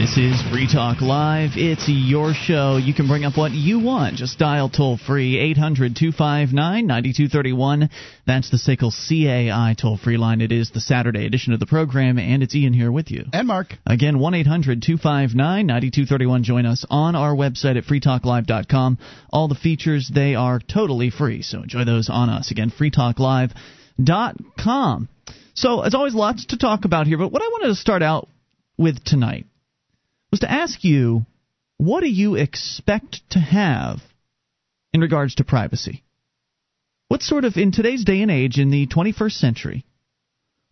This is Free Talk Live. It's your show. You can bring up what you want. Just dial toll free 800 259 9231. That's the SACL CAI toll free line. It is the Saturday edition of the program, and it's Ian here with you. And Mark. Again, 1 800 259 9231. Join us on our website at freetalklive.com. All the features, they are totally free, so enjoy those on us. Again, freetalklive.com. So, as always, lots to talk about here, but what I wanted to start out with tonight was to ask you what do you expect to have in regards to privacy? What sort of, in today's day and age, in the 21st century,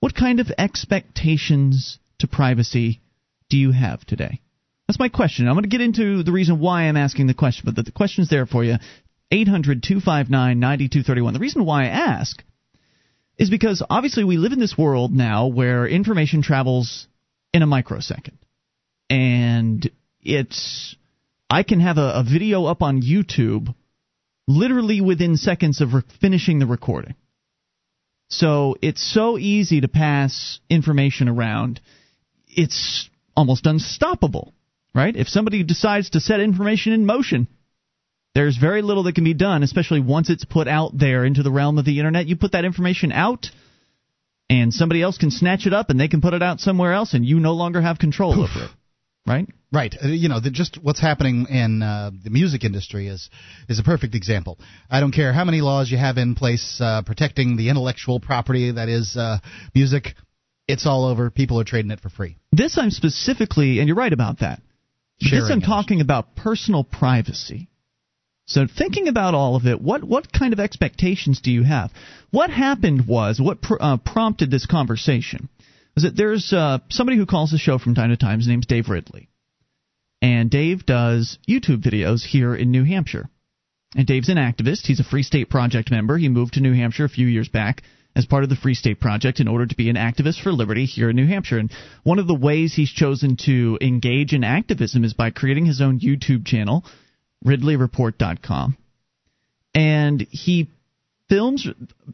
what kind of expectations to privacy do you have today? That's my question. I'm going to get into the reason why I'm asking the question, but the, question's there for you. 800 259 9231. The reason why I ask is because obviously we live in this world now where information travels in a microsecond and it's I can have a, a video up on YouTube literally within seconds of re- finishing the recording. So it's so easy to pass information around. It's almost unstoppable, right? If somebody decides to set information in motion, there's very little that can be done, especially once it's put out there into the realm of the internet. You put that information out, and somebody else can snatch it up and they can put it out somewhere else, and you no longer have control over it right? Right. Uh, you know, the, just what's happening in uh, the music industry is is a perfect example. I don't care how many laws you have in place uh, protecting the intellectual property that is uh, music. It's all over. People are trading it for free. This I'm specifically, and you're right about that. Sharing this I'm talking about personal privacy. So thinking about all of it, what what kind of expectations do you have? What happened was what pr- uh, prompted this conversation is that there's uh, somebody who calls the show from time to time. His name's Dave Ridley, and Dave does YouTube videos here in New Hampshire. And Dave's an activist. He's a Free State Project member. He moved to New Hampshire a few years back as part of the Free State Project in order to be an activist for liberty here in New Hampshire. And one of the ways he's chosen to engage in activism is by creating his own YouTube channel, RidleyReport.com. And he films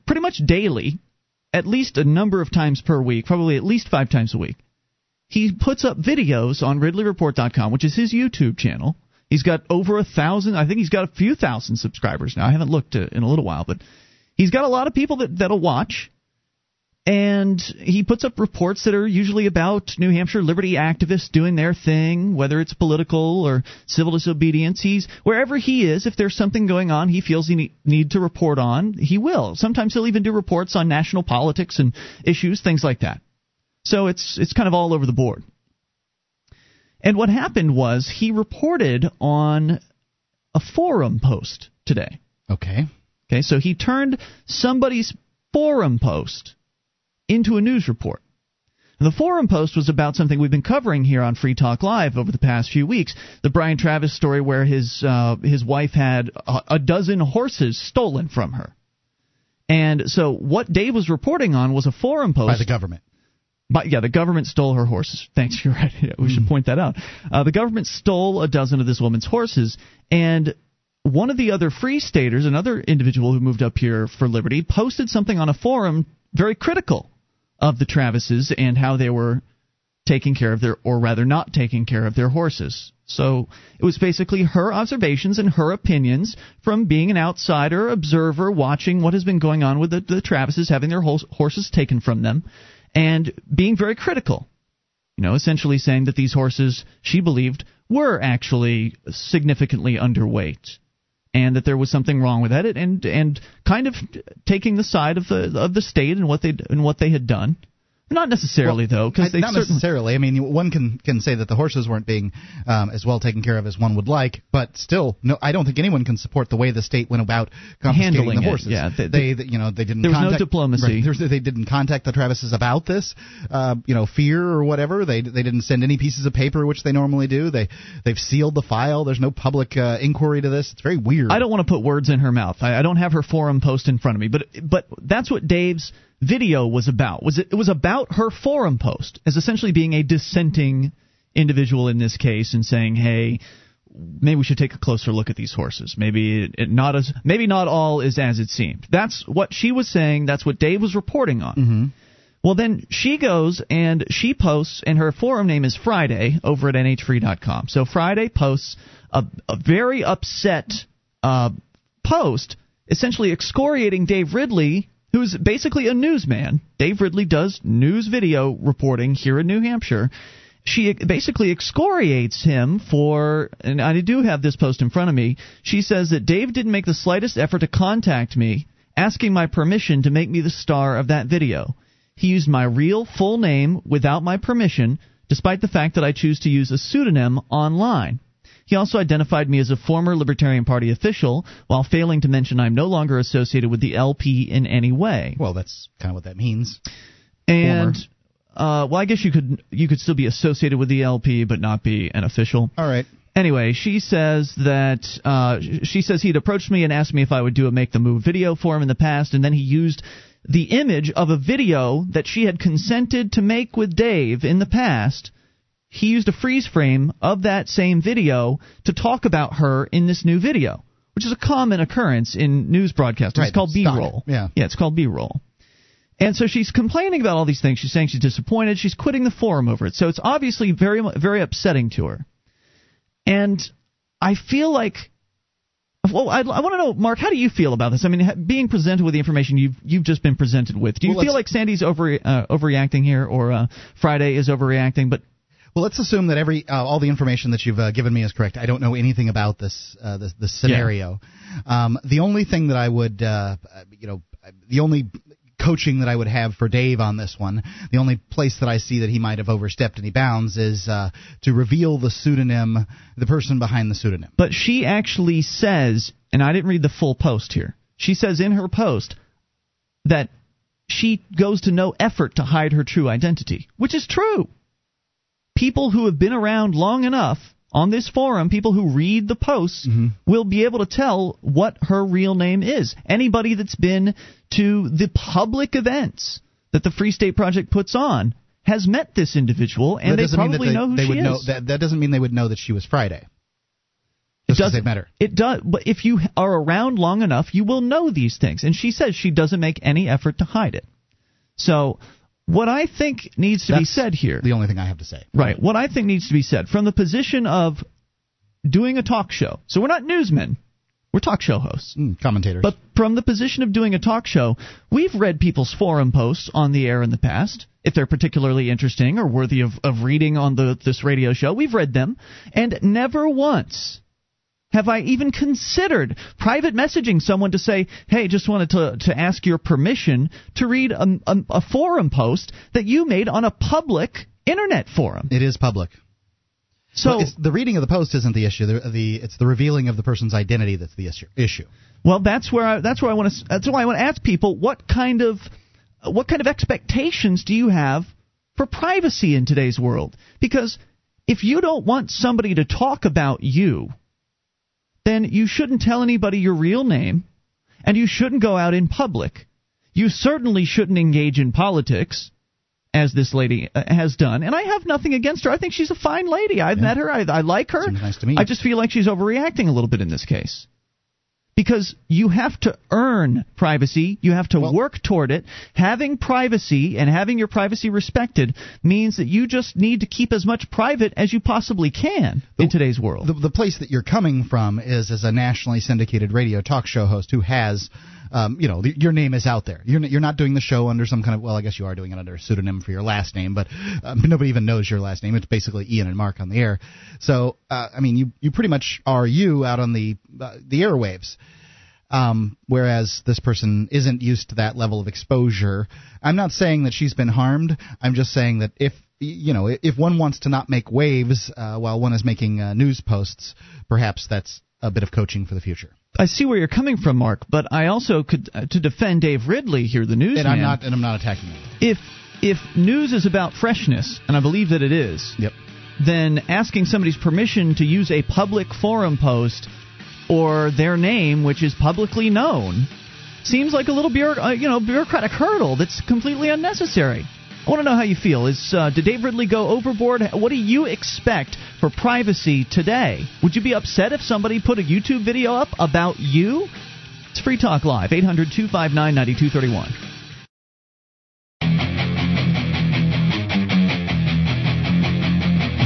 pretty much daily, at least a number of times per week, probably at least five times a week. He puts up videos on RidleyReport.com, which is his YouTube channel. He's got over a thousand. I think he's got a few thousand subscribers now. I haven't looked uh, in a little while, but he's got a lot of people that that'll watch. And he puts up reports that are usually about New Hampshire liberty activists doing their thing, whether it's political or civil disobedience. He's wherever he is. If there's something going on, he feels he need, need to report on. He will. Sometimes he'll even do reports on national politics and issues, things like that. So it's it's kind of all over the board. And what happened was he reported on a forum post today. Okay. Okay, so he turned somebody's forum post into a news report. And the forum post was about something we've been covering here on Free Talk Live over the past few weeks. The Brian Travis story where his uh, his wife had a, a dozen horses stolen from her. And so what Dave was reporting on was a forum post By the government. but yeah, the government stole her horses. Thanks, you're right. We should point that out. Uh, the government stole a dozen of this woman's horses, and one of the other free staters, another individual who moved up here for liberty, posted something on a forum very critical of the Travises and how they were taking care of their, or rather not taking care of their horses. So it was basically her observations and her opinions from being an outsider observer watching what has been going on with the, the Travises having their horses taken from them and being very critical. You know, essentially saying that these horses, she believed, were actually significantly underweight, and that there was something wrong with that, and and kind of taking the side of the of the state and what they and what they had done. Not necessarily though, because they not certainly necessarily. I mean, one can can say that the horses weren't being um, as well taken care of as one would like, but still, no, I don't think anyone can support the way the state went about confiscating Handling the it, horses. yeah. they, They- they, you know they didn't. there was no contact, diplomacy. Right, they didn't contact the Travises about this, uh, you know, fear or whatever. They they didn't send any pieces of paper which they normally do. They they've sealed the file. There's no public uh, inquiry to this. It's very weird. I don't want to put words in her mouth. I, I don't have her forum post in front of me, but but that's what Dave's video was about. Was it, it was about her forum post as essentially being a dissenting individual in this case and saying, "Hey, maybe we should take a closer look at these horses. Maybe it, it not as maybe not all is as it seemed." That's what she was saying. That's what Dave was reporting on. Mm-hmm. Well, then she goes and she posts, and her forum name is Friday over at nhfree.com. So Friday posts a, a very upset uh, post, essentially excoriating Dave Ridley, who's basically a newsman. Dave Ridley does news video reporting here in New Hampshire. She basically excoriates him for, and I do have this post in front of me. She says that Dave didn't make the slightest effort to contact me, asking my permission to make me the star of that video. He used my real full name without my permission, despite the fact that I choose to use a pseudonym online. He also identified me as a former Libertarian Party official, while failing to mention I'm no longer associated with the LP in any way. Well, that's kind of what that means. And uh, well, I guess you could you could still be associated with the LP, but not be an official. All right. Anyway, she says that uh, she says he'd approached me and asked me if I would do a make the move video for him in the past, and then he used the image of a video that she had consented to make with Dave in the past. He used a freeze frame of that same video to talk about her in this new video, which is a common occurrence in news broadcasting. Right, it's called. B-roll. Yeah. yeah, it's called B-roll. And so she's complaining about all these things. She's saying she's disappointed. She's quitting the forum over it. So it's obviously very, very upsetting to her. And I feel like, well, I, I want to know, Mark, how do you feel about this? I mean, being presented with the information you've you've just been presented with, do you Well, feel like Sandy's over uh, overreacting here, or uh, Friday is overreacting? But Well, let's assume that every uh, all the information that you've uh, given me is correct. I don't know anything about this uh, this, this scenario. Um, the only thing that I would, uh, you know, the only coaching that I would have for Dave on this one, the only place that I see that he might have overstepped any bounds is uh, to reveal the pseudonym, the person behind the pseudonym. but she actually says, and I didn't read the full post here. She says in her post that she goes to no effort to hide her true identity, which is true. People who have been around long enough on this forum, people who read the posts, mm-hmm. will be able to tell what her real name is. Anybody that's been to the public events that the Free State Project puts on has met this individual, and they probably they, know who they she would is. know that that doesn't mean they would know that she was Friday. They doesn't matter. It does, but if you are around long enough, you will know these things. And she says she doesn't make any effort to hide it. So, what I think needs to be said here, The only thing I have to say. right? What I think needs to be said from the position of doing a talk show. So we're not newsmen, we're talk show hosts. Mm, commentators. But from the position of doing a talk show, we've read people's forum posts on the air in the past. If they're particularly interesting or worthy of, of reading on the this radio show, we've read them, and never once have I even considered private messaging someone to say, "Hey, just wanted to to ask your permission to read a, a, a forum post that you made on a public internet forum." it is public. So, Well, it's, the reading of the post isn't the issue. The, the it's the revealing of the person's identity that's the issue. Issue. Well, that's where I, that's where I want to that's why I want to ask people what kind of what kind of expectations do you have for privacy in today's world? Because if you don't want somebody to talk about you, then you shouldn't tell anybody your real name and you shouldn't go out in public. You certainly shouldn't engage in politics as this lady uh, has done. And I have nothing against her. I think she's a fine lady. I've met her. I, I like her. Seems nice to me. I just feel like she's overreacting a little bit in this case. Because you have to earn privacy, you have to Well- work toward it. Having privacy and having your privacy respected means that you just need to keep as much private as you possibly can in today's world. The, the place that you're coming from is as a nationally syndicated radio talk show host who has, um, you know, the, your name is out there. You're, you're not doing the show under some kind of, well, I guess you are doing it under a pseudonym for your last name, but um, nobody even knows your last name. It's basically Ian and Mark on the air. So, uh, I mean, you, you pretty much are you out on the, uh, the airwaves. Um, whereas this person isn't used to that level of exposure. I'm not saying that she's been harmed. I'm just saying that if you know if one wants to not make waves uh, while one is making uh, news posts, perhaps that's a bit of coaching for the future. I see where you're coming from, Mark, but I also could uh, to defend Dave Ridley here, the newsman. And I'm not and I'm not attacking you. If if news is about freshness, and I believe that it is, Yep. then asking somebody's permission to use a public forum post or their name, which is publicly known, seems like a little bureau- uh, you know bureaucratic hurdle that's completely unnecessary. I want to know how you feel. Is uh, did Dave Ridley go overboard? What do you expect for privacy today? Would you be upset if somebody put a YouTube video up about you? It's Free Talk Live, 800 259 9231.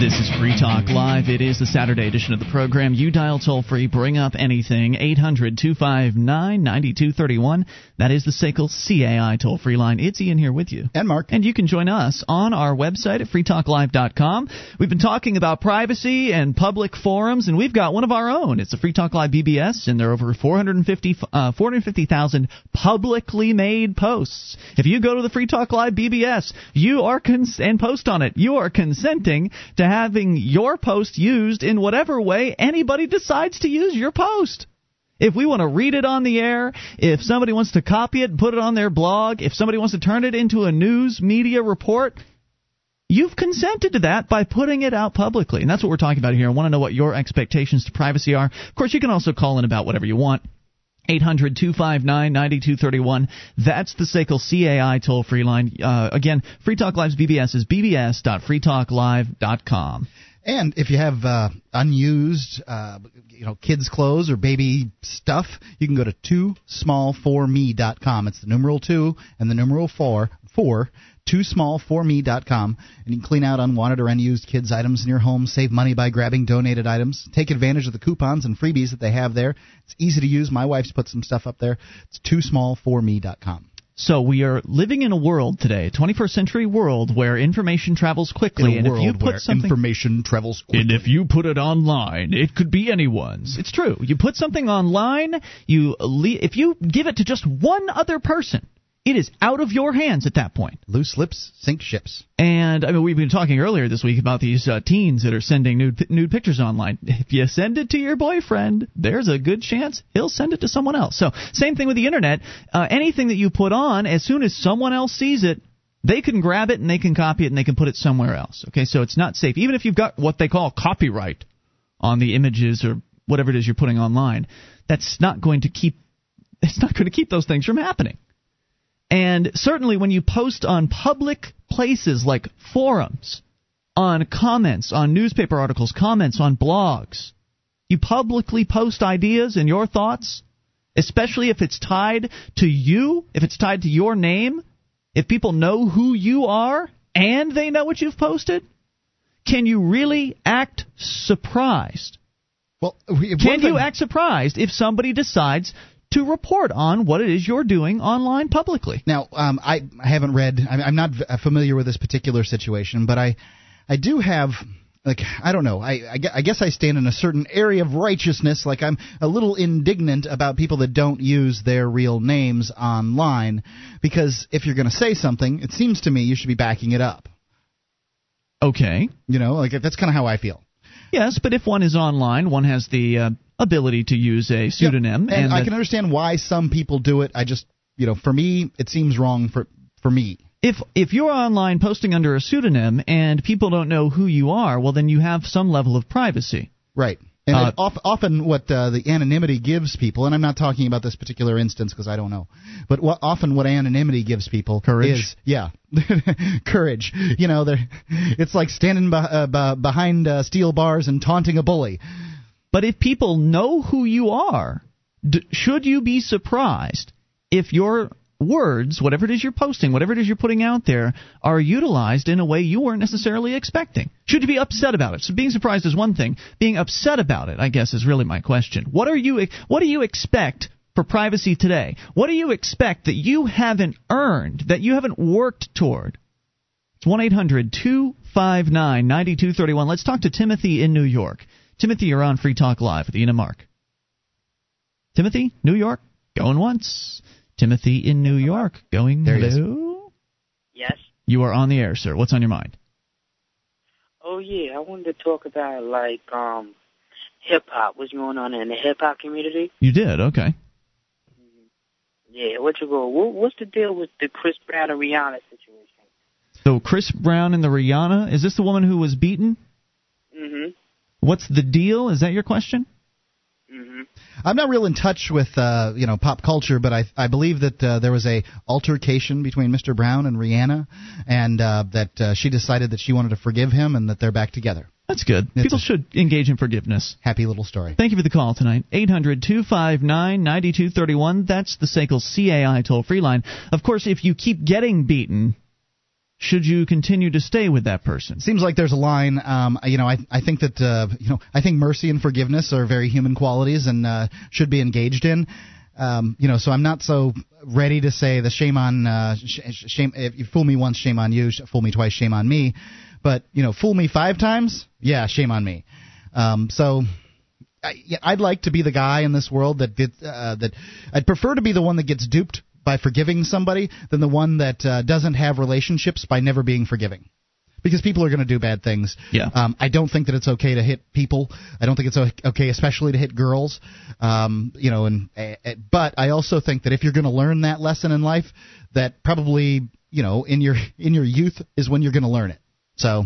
This is Free Talk Live. It is the Saturday edition of the program. You dial toll free, bring up anything, 800 259 9231. That is the SACL CAI toll free line. It's Ian here with you. And Mark. And you can join us on our website at freetalklive.com. We've been talking about privacy and public forums, and we've got one of our own. It's the Free Talk Live BBS, and there are over 450 uh, 450,000 publicly made posts. If you go to the Free Talk Live BBS, you are cons- and post on it, you are consenting to having your post used in whatever way anybody decides to use your post. If we want to read it on the air, if somebody wants to copy it and put it on their blog, if somebody wants to turn it into a news media report, you've consented to that by putting it out publicly. And that's what we're talking about here. I want to know what your expectations to privacy are. Of course, you can also call in about whatever you want. 800 259 9231. That's the SACL CAI toll free line. Uh, again, Free Talk Live's BBS is bbs.freetalklive.com. And if you have uh, unused, uh, you know, kids' clothes or baby stuff, you can go to toosmall4me.com. It's the numeral two and the numeral four four toosmall4me.com and you can clean out unwanted or unused kids items in your home save money by grabbing donated items take advantage of the coupons and freebies that they have there it's easy to use my wife's put some stuff up there it's toosmall4me.com so we are living in a world today, a 21st century world where information travels quickly, and if you put something information travels quickly. and if you put it online, it could be anyone's. It's true. You put something online, you le- if you give it to just one other person, it is out of your hands at that point. Loose lips sink ships. And I mean, we've been talking earlier this week about these uh, teens that are sending nude nude pictures online. If you send it to your boyfriend, there's a good chance he'll send it to someone else. So same thing with the internet. Uh, anything that you put on, as soon as someone else sees it, they can grab it and they can copy it and they can put it somewhere else. Okay, so it's not safe. Even if you've got what they call copyright on the images or whatever it is you're putting online, that's not going to keep it's not going to keep those things from happening. And certainly when you post on public places like forums, on comments, on newspaper articles, comments on blogs, you publicly post ideas and your thoughts, especially if it's tied to you, if it's tied to your name, if people know who you are and they know what you've posted, can you really act surprised? Well, can you act surprised if somebody decides to report on what it is you're doing online publicly. Now, um, I, I haven't read. I'm not familiar with this particular situation, but I, I do have. Like I don't know. I, I guess I stand in a certain area of righteousness. Like I'm a little indignant about people that don't use their real names online, because if you're going to say something, it seems to me you should be backing it up. Okay. You know, like that's kind of how I feel. Yes, but if one is online, one has the uh, ability to use a pseudonym. and, and I can understand why some people do it. I just, you know, for me, it seems wrong for for me. If if you're online posting under a pseudonym and people don't know who you are, well, then you have some level of privacy. Right. And uh, often, what uh, the anonymity gives people, and I'm not talking about this particular instance because I don't know, but what, often what anonymity gives people courage. is, yeah, courage. You know, it's like standing be, uh, behind uh, steel bars and taunting a bully. But if people know who you are, d- should you be surprised if your words, whatever it is you're posting, whatever it is you're putting out there, are utilized in a way you weren't necessarily expecting? Should you be upset about it? So being surprised is one thing. Being upset about it, I guess, is really my question. What are you? What do you expect for privacy today? What do you expect that you haven't earned, that you haven't worked toward? It's one eight hundred two five nine ninety two thirty one. Let's talk to Timothy in New York. Timothy, you're on Free Talk Live with Ian and Mark. Timothy, New York, going once. Timothy in New York, going there hello. Yes. You are on the air, sir. What's on your mind? Oh yeah, I wanted to talk about like um hip hop. What's going on in the hip hop community? You did, okay. Yeah, what you go? What's the deal with the Chris Brown and Rihanna situation? So Chris Brown and the Rihanna is this the woman who was beaten? Mhm. What's the deal? Is that your question? Mm-hmm. I'm not real in touch with uh, you know pop culture, but I I believe that uh, there was a altercation between Mr. Brown and Rihanna, and uh, that uh, she decided that she wanted to forgive him, and that they're back together. That's good. It's People should engage in forgiveness. Happy little story. Thank you for the call tonight. 800 259 9231. That's the SACL CAI toll free line. Of course, if you keep getting beaten, should you continue to stay with that person? Seems like there's a line. Um, you know, I I think that uh, you know I think mercy and forgiveness are very human qualities and uh, should be engaged in. Um, you know, so I'm not so ready to say the shame on uh, sh- shame. If you fool me once, shame on you. Fool me twice, shame on me. But you know, fool me five times, yeah, shame on me. Um, so I, I'd like to be the guy in this world that did, uh, that I'd prefer to be the one that gets duped by forgiving somebody than the one that uh, doesn't have relationships by never being forgiving. Because people are going to do bad things. Yeah. Um, I don't think that it's okay to hit people. I don't think it's okay, especially to hit girls. Um, you know, and uh, but I also think that if you're going to learn that lesson in life, that probably you know in your in your youth is when you're going to learn it. So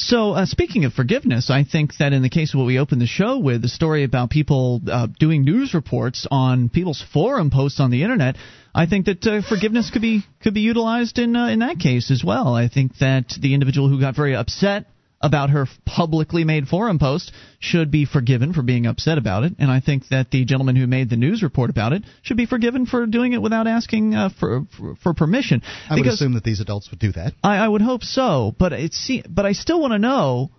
so, uh, speaking of forgiveness, I think that in the case of what we opened the show with, the story about people uh, doing news reports on people's forum posts on the internet, I think that uh, forgiveness could be could be utilized in uh, in that case as well. I think that the individual who got very upset about her publicly made forum post should be forgiven for being upset about it, and I think that the gentleman who made the news report about it should be forgiven for doing it without asking uh, for, for, for permission. I would assume that these adults would do that. I, I would hope so, but it's but I still want to know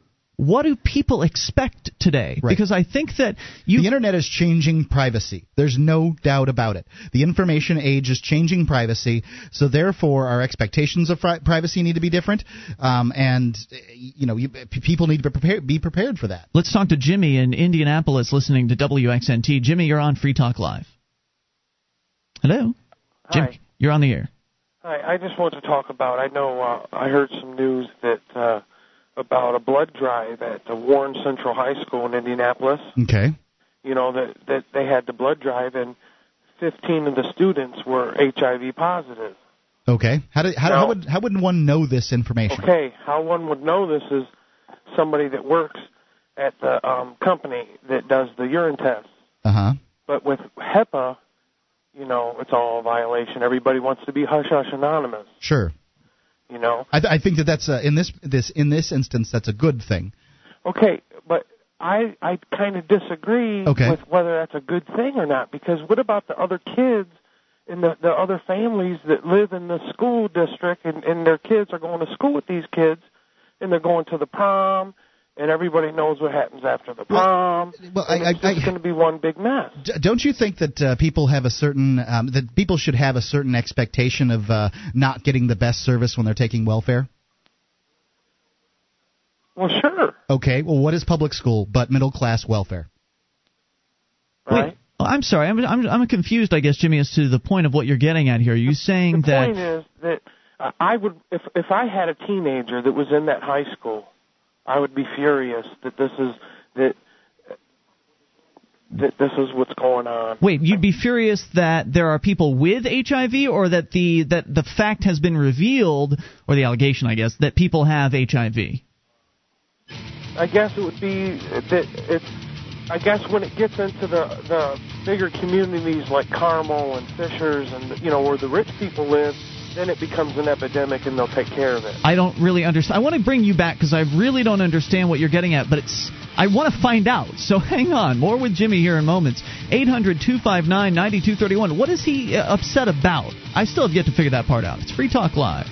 what do people expect today? Right. Because I think that you the internet is changing privacy. There's no doubt about it. The information age is changing privacy, so therefore our expectations of privacy need to be different, um, and you know you, people need to be prepared, be prepared for that. Let's talk to Jimmy in Indianapolis, listening to WXNT. Jimmy, you're on Free Talk Live. Hello, Hi. Jimmy, you're on the air. Hi, I just want to talk about. I know uh, I heard some news that. Uh, about a blood drive at the Warren Central High School in Indianapolis. Okay. You know that that they had the blood drive and 15 of the students were HIV positive. Okay. How did how, now, how would how would one know this information? Okay, how one would know this is somebody that works at the um company that does the urine tests. Uh-huh. But with HIPAA, you know, it's all a violation. Everybody wants to be hush hush anonymous. Sure. You know, I, th- I think that that's uh, in this this in this instance that's a good thing. Okay, but I I kind of disagree okay. with whether that's a good thing or not because what about the other kids and the the other families that live in the school district and and their kids are going to school with these kids and they're going to the prom and everybody knows what happens after the prom. Well, well I, it's I, just going to be one big mess. Don't you think that uh, people have a certain um, that people should have a certain expectation of uh, not getting the best service when they're taking welfare? Well, sure. Okay. Well, what is public school but middle class welfare? Right. Wait, oh, I'm sorry. I'm, I'm I'm confused. I guess Jimmy, as to the point of what you're getting at here. Are you saying the that? The point is that I would, if if I had a teenager that was in that high school I would be furious that this is that that this is what's going on. Wait, you'd be furious that there are people with HIV, or that the that the fact has been revealed, or the allegation, I guess, that people have HIV. I guess it would be that it's. I guess when it gets into the the bigger communities like Carmel and Fishers and you know where the rich people live, then it becomes an epidemic and they'll take care of it. I don't really understand. I want to bring you back because I really don't understand what you're getting at, but it's I want to find out. So hang on. More with Jimmy here in moments. 800-259-9231. What is he uh, upset about? I still have yet to figure that part out. It's Free Talk Live.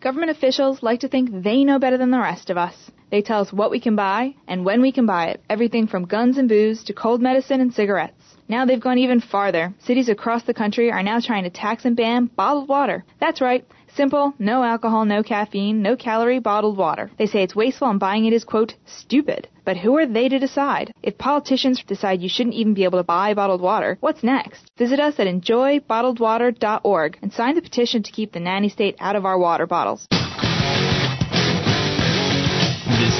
Government officials like to think they know better than the rest of us. They tell us what we can buy and when we can buy it. Everything from guns and booze to cold medicine and cigarettes. Now they've gone even farther. Cities across the country are now trying to tax and ban bottled water. That's right. Simple, no alcohol, no caffeine, no calorie bottled water. They say it's wasteful and buying it is, quote, stupid. But who are they to decide? If politicians decide you shouldn't even be able to buy bottled water, what's next? Visit us at enjoybottledwater.org and sign the petition to keep the nanny state out of our water bottles.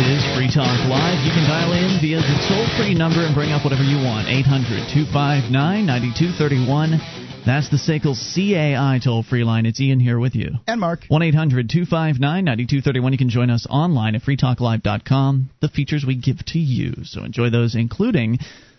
Is Free Talk Live. You can dial in via the toll free number and bring up whatever you want. 800 259 9231. That's the SACL CAI toll free line. It's Ian here with you. And Mark. 1 800 259 9231. You can join us online at freetalklive.com. The features we give to you. So enjoy those, including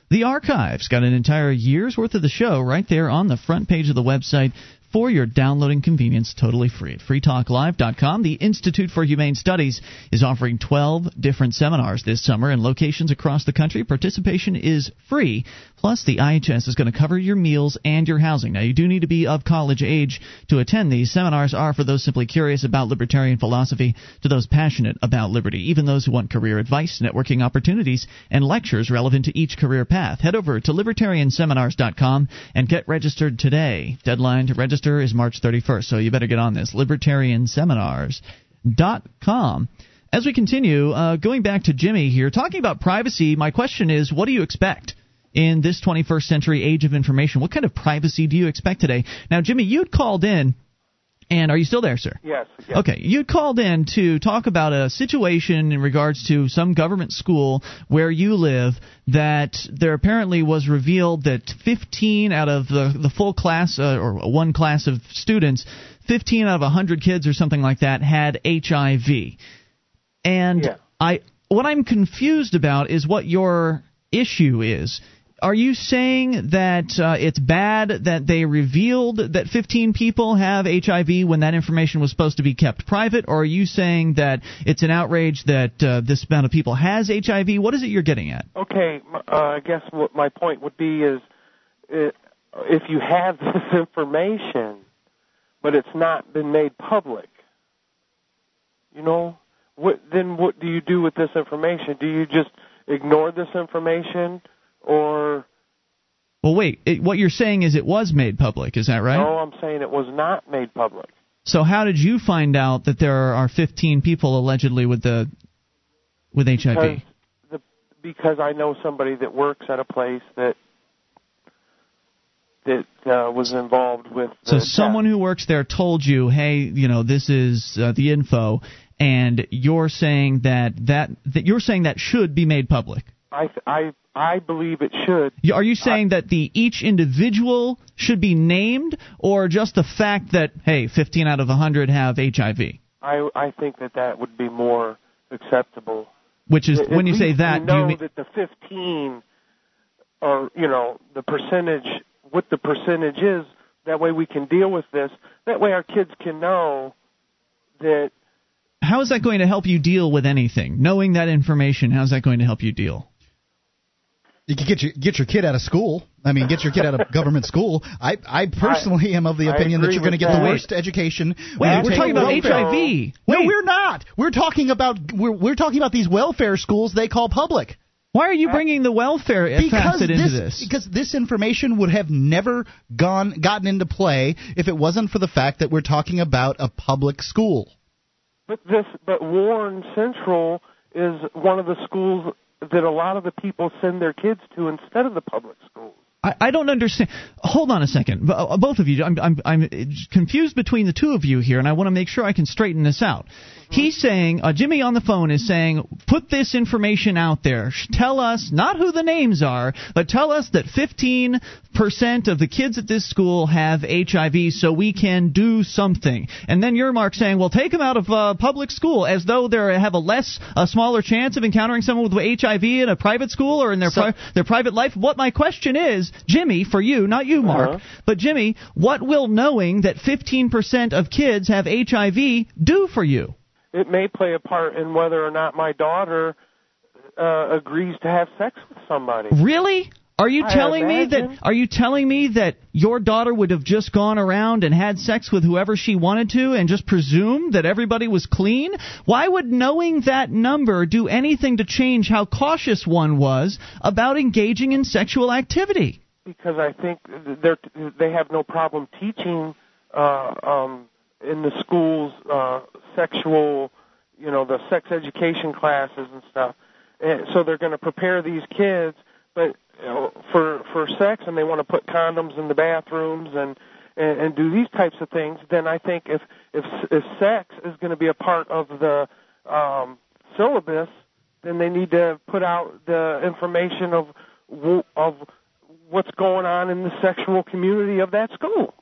the archives. Got an entire year's worth of the show right there on the front page of the website for your downloading convenience totally free at freetalklive.com. The Institute for Humane Studies is offering 12 different seminars this summer in locations across the country. Participation is free. Plus, the IHS is going to cover your meals and your housing. Now, you do need to be of college age to attend these. Seminars are for those simply curious about libertarian philosophy to those passionate about liberty, even those who want career advice, networking opportunities, and lectures relevant to each career path. Head over to libertarianseminars.com and get registered today. Deadline to register is March 31st, so you better get on this. LibertarianSeminars.com. As we continue, uh, going back to Jimmy here, talking about privacy, my question is what do you expect? In this 21st century age of information, what kind of privacy do you expect today? Now, Jimmy, you'd called in and are you still there, sir? Yes, yes. Okay. You called in to talk about a situation in regards to some government school where you live that there apparently was revealed that 15 out of the, the full class, uh, or one class of students, 15 out of 100 kids or something like that had HIV. And yeah. I, what I'm confused about is what your issue is are you saying that uh, it's bad that they revealed that 15 people have HIV when that information was supposed to be kept private, or are you saying that it's an outrage that uh, this amount of people has HIV? What is it you're getting at? Okay, uh, I guess what my point would be is if you have this information, but it's not been made public, you know, what, then what do you do with this information? Do you just ignore this information? Or well, wait. It, what you're saying is it was made public. Is that right? No, I'm saying it was not made public. So how did you find out that there are 15 people allegedly with the with HIV? Because, the, because I know somebody that works at a place that that uh, was involved with. So someone who works there told you, "Hey, you know, this is uh, the info," and you're saying that that that you're saying that should be made public. I I I believe it should. Are you saying that the each individual should be named, or just the fact that hey, 15 out of 100 have HIV? I I think that that would be more acceptable. Which is At when you say that, we do you mean that the 15 or you know the percentage what the percentage is. That way we can deal with this. That way our kids can know that. How is that going to help you deal with anything? Knowing that information, how is that going to help you deal? You can get your get your kid out of school. I mean, get your kid out of government school. I I personally I, am of the opinion that you're going to get that. the worst education. Wait, we're talking about HIV. Wait, no, we're not. We're talking about we're we're talking about these welfare schools they call public. Why are you uh, bringing the welfare because facet this, into this? Because this information would have never gone gotten into play if it wasn't for the fact that we're talking about a public school. But this, but Warren Central is one of the schools that a lot of the people send their kids to instead of the public schools. I, I don't understand. Hold on a second, uh, both of you. I'm, I'm I'm confused between the two of you here, and I want to make sure I can straighten this out. Mm-hmm. He's saying uh, Jimmy on the phone is saying, put this information out there. Tell us not who the names are, but tell us that 15 percent of the kids at this school have HIV, so we can do something. And then your Mark saying, well, take them out of uh, public school as though they have a less, a smaller chance of encountering someone with HIV in a private school or in their so, pri- their private life. What my question is Jimmy, for you, not you, Mark, uh-huh. but Jimmy, what will knowing that 15% of kids have HIV do for you? It may play a part in whether or not my daughter uh, agrees to have sex with somebody. Really? Are you telling me that are you telling me that your daughter would have just gone around and had sex with whoever she wanted to and just presumed that everybody was clean? Why would knowing that number do anything to change how cautious one was about engaging in sexual activity? Because I think they they have no problem teaching uh, um, in the schools uh, sexual, you know, the sex education classes and stuff. And so they're going to prepare these kids, but you know, for for sex, and they want to put condoms in the bathrooms and, and and do these types of things. Then I think if if if sex is going to be a part of the um, syllabus, then they need to put out the information of of what's going on in the sexual community of that school.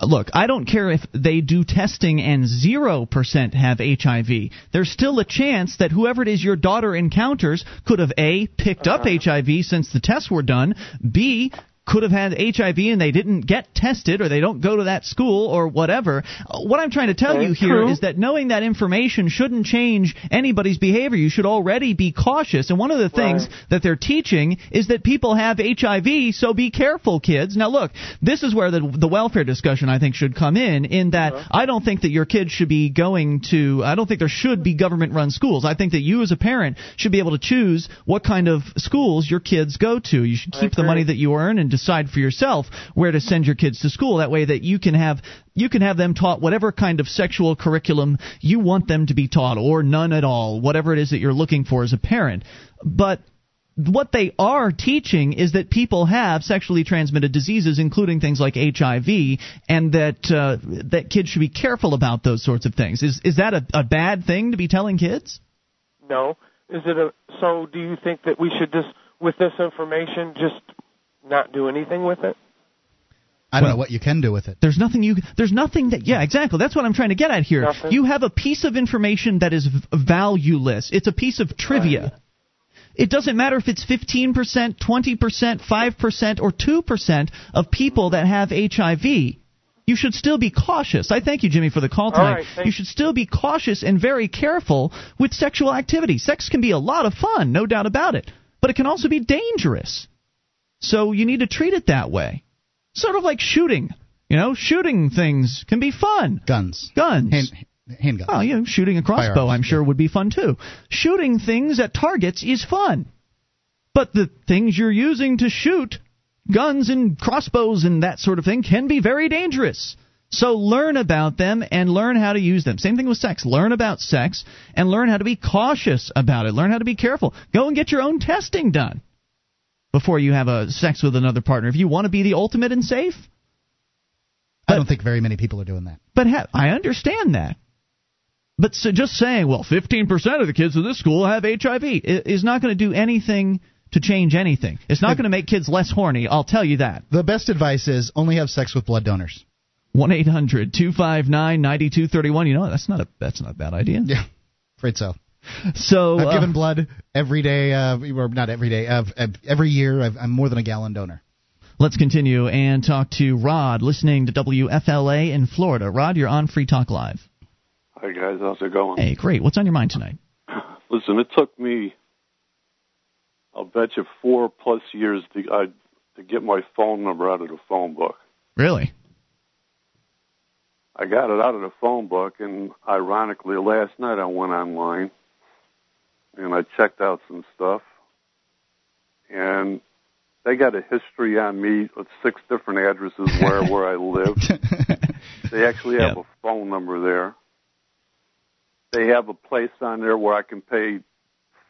Look, I don't care if they do testing and 0% have HIV. There's still a chance that whoever it is your daughter encounters could have A, picked uh-huh. up HIV since the tests were done, B, could have had HIV and they didn't get tested or they don't go to that school or whatever. What I'm trying to tell you here true. is that knowing that information shouldn't change anybody's behavior. You should already be cautious. And one of the things Right. that they're teaching is that people have HIV, so be careful, kids. Now, look, this is where the the welfare discussion I think should come in. In that I don't think that your kids should be going to. I don't think there should be government-run schools. I think that you as a parent should be able to choose what kind of schools your kids go to. You should keep the money that you earn and decide for yourself where to send your kids to school. That way, that you can have you can have them taught whatever kind of sexual curriculum you want them to be taught, or none at all, whatever it is that you're looking for as a parent. But what they are teaching is that people have sexually transmitted diseases, including things like HIV, and that uh, that kids should be careful about those sorts of things. Is is that a, a bad thing to be telling kids? No. Is it a so do you think that we should just with this information just not do anything with it? I don't Well- know what you can do with it. There's nothing you. There's nothing that. Yeah, exactly. That's what I'm trying to get at here. Nothing. You have a piece of information that is v- valueless. It's a piece of trivia. It doesn't matter if it's 15%, 20%, 5%, or 2% of people that have HIV. You should still be cautious. I thank you, Jimmy, for the call tonight. right, you should still be cautious and very careful with sexual activity. Sex can be a lot of fun, no doubt about it, but it can also be dangerous. So you need to treat it that way. Sort of like shooting. You know, shooting things can be fun. Guns. Guns. Hand, handguns. Well, you know, shooting a crossbow, Firearms, I'm sure, would be fun too. Shooting things at targets is fun. But the things you're using to shoot, guns and crossbows and that sort of thing, can be very dangerous. So learn about them and learn how to use them. Same thing with sex. Learn about sex and learn how to be cautious about it. Learn how to be careful. Go and get your own testing done before you have a sex with another partner. If you want to be the ultimate and safe, I don't think very many people are doing that. but ha- I understand that. But so just saying, well, 15% of the kids in this school have HIV is not going to do anything to change anything. It's not going to make kids less horny, I'll tell you that. The best advice is only have sex with blood donors. 1 800 259 9231. You know, that's not, a, that's not a bad idea. Yeah, afraid so. So, I've uh, given blood every day, uh, or not every day, uh, every year. I've, I'm more than a gallon donor. let's continue and talk to Rod, listening to WFLA in Florida. Rod, you're on Free Talk Live. Hi guys, how's it going? Hey, great. What's on your mind tonight? Listen, it took me, I'll bet you four plus years to uh, to get my phone number out of the phone book. Really? I got it out of the phone book, and ironically, last night I went online and I checked out some stuff, and they got a history on me with six different addresses where where I live. They actually have Yep. a phone number there. They have a place on there where I can pay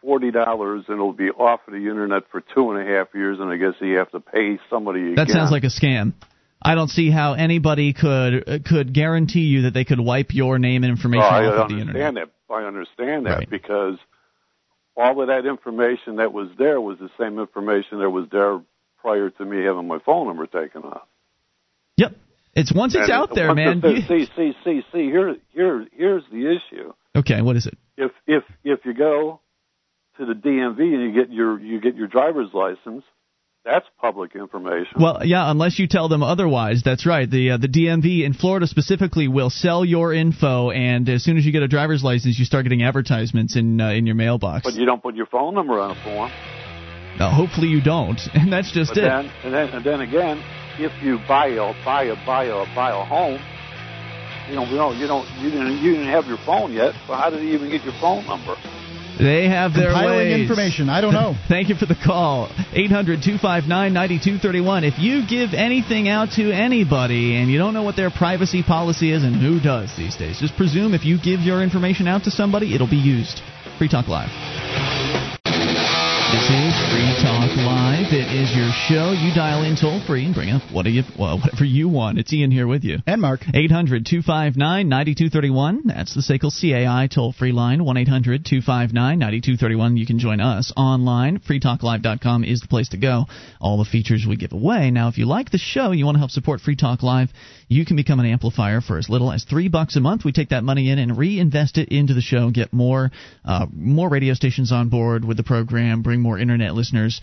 forty dollars and it'll be off of the internet for two and a half years, and I guess you have to pay somebody That again. sounds like a scam. I don't see how anybody could could guarantee you that they could wipe your name and information Oh, I off of the internet. I understand that. I understand that Right. because all of that information that was there was the same information that was there prior to me having my phone number taken off. Yep. It's once it's And out there, man. you- see, see, see, see. Here, here, here's the issue. okay, what is it? If if if you go to the DMV and you get your you get your driver's license, that's public information. Well, yeah, unless you tell them otherwise. That's right. The uh, the DMV in Florida specifically will sell your info, and as soon as you get a driver's license, you start getting advertisements in uh, in your mailbox. but you don't put your phone number on a form. Now, hopefully you don't, and that's just But it. then, and then, and then again, if you buy a buy a buy a buy a home, you know, you know, you don't, you didn't, you didn't have your phone yet. So how did you even get your phone number? They have their Compiling ways. information. I don't know. Thank you for the call. 800 259 9231. If you give anything out to anybody and you don't know what their privacy policy is and who does these days, just presume if you give your information out to somebody, it'll be used. Free Talk Live. This is Free Talk Live. It is your show. You dial in toll free and bring up what you, well, whatever you want. It's Ian here with you. And Mark. 800 259 9231. That's the SACL CAI toll free line. 1 800 259 9231. You can join us online. FreeTalkLive.com is the place to go. All the features we give away. Now, if you like the show, you want to help support Free Talk Live, you can become an amplifier for as little as three bucks a month. We take that money in and reinvest it into the show, get more, uh, more radio stations on board with the program, bring more internet listeners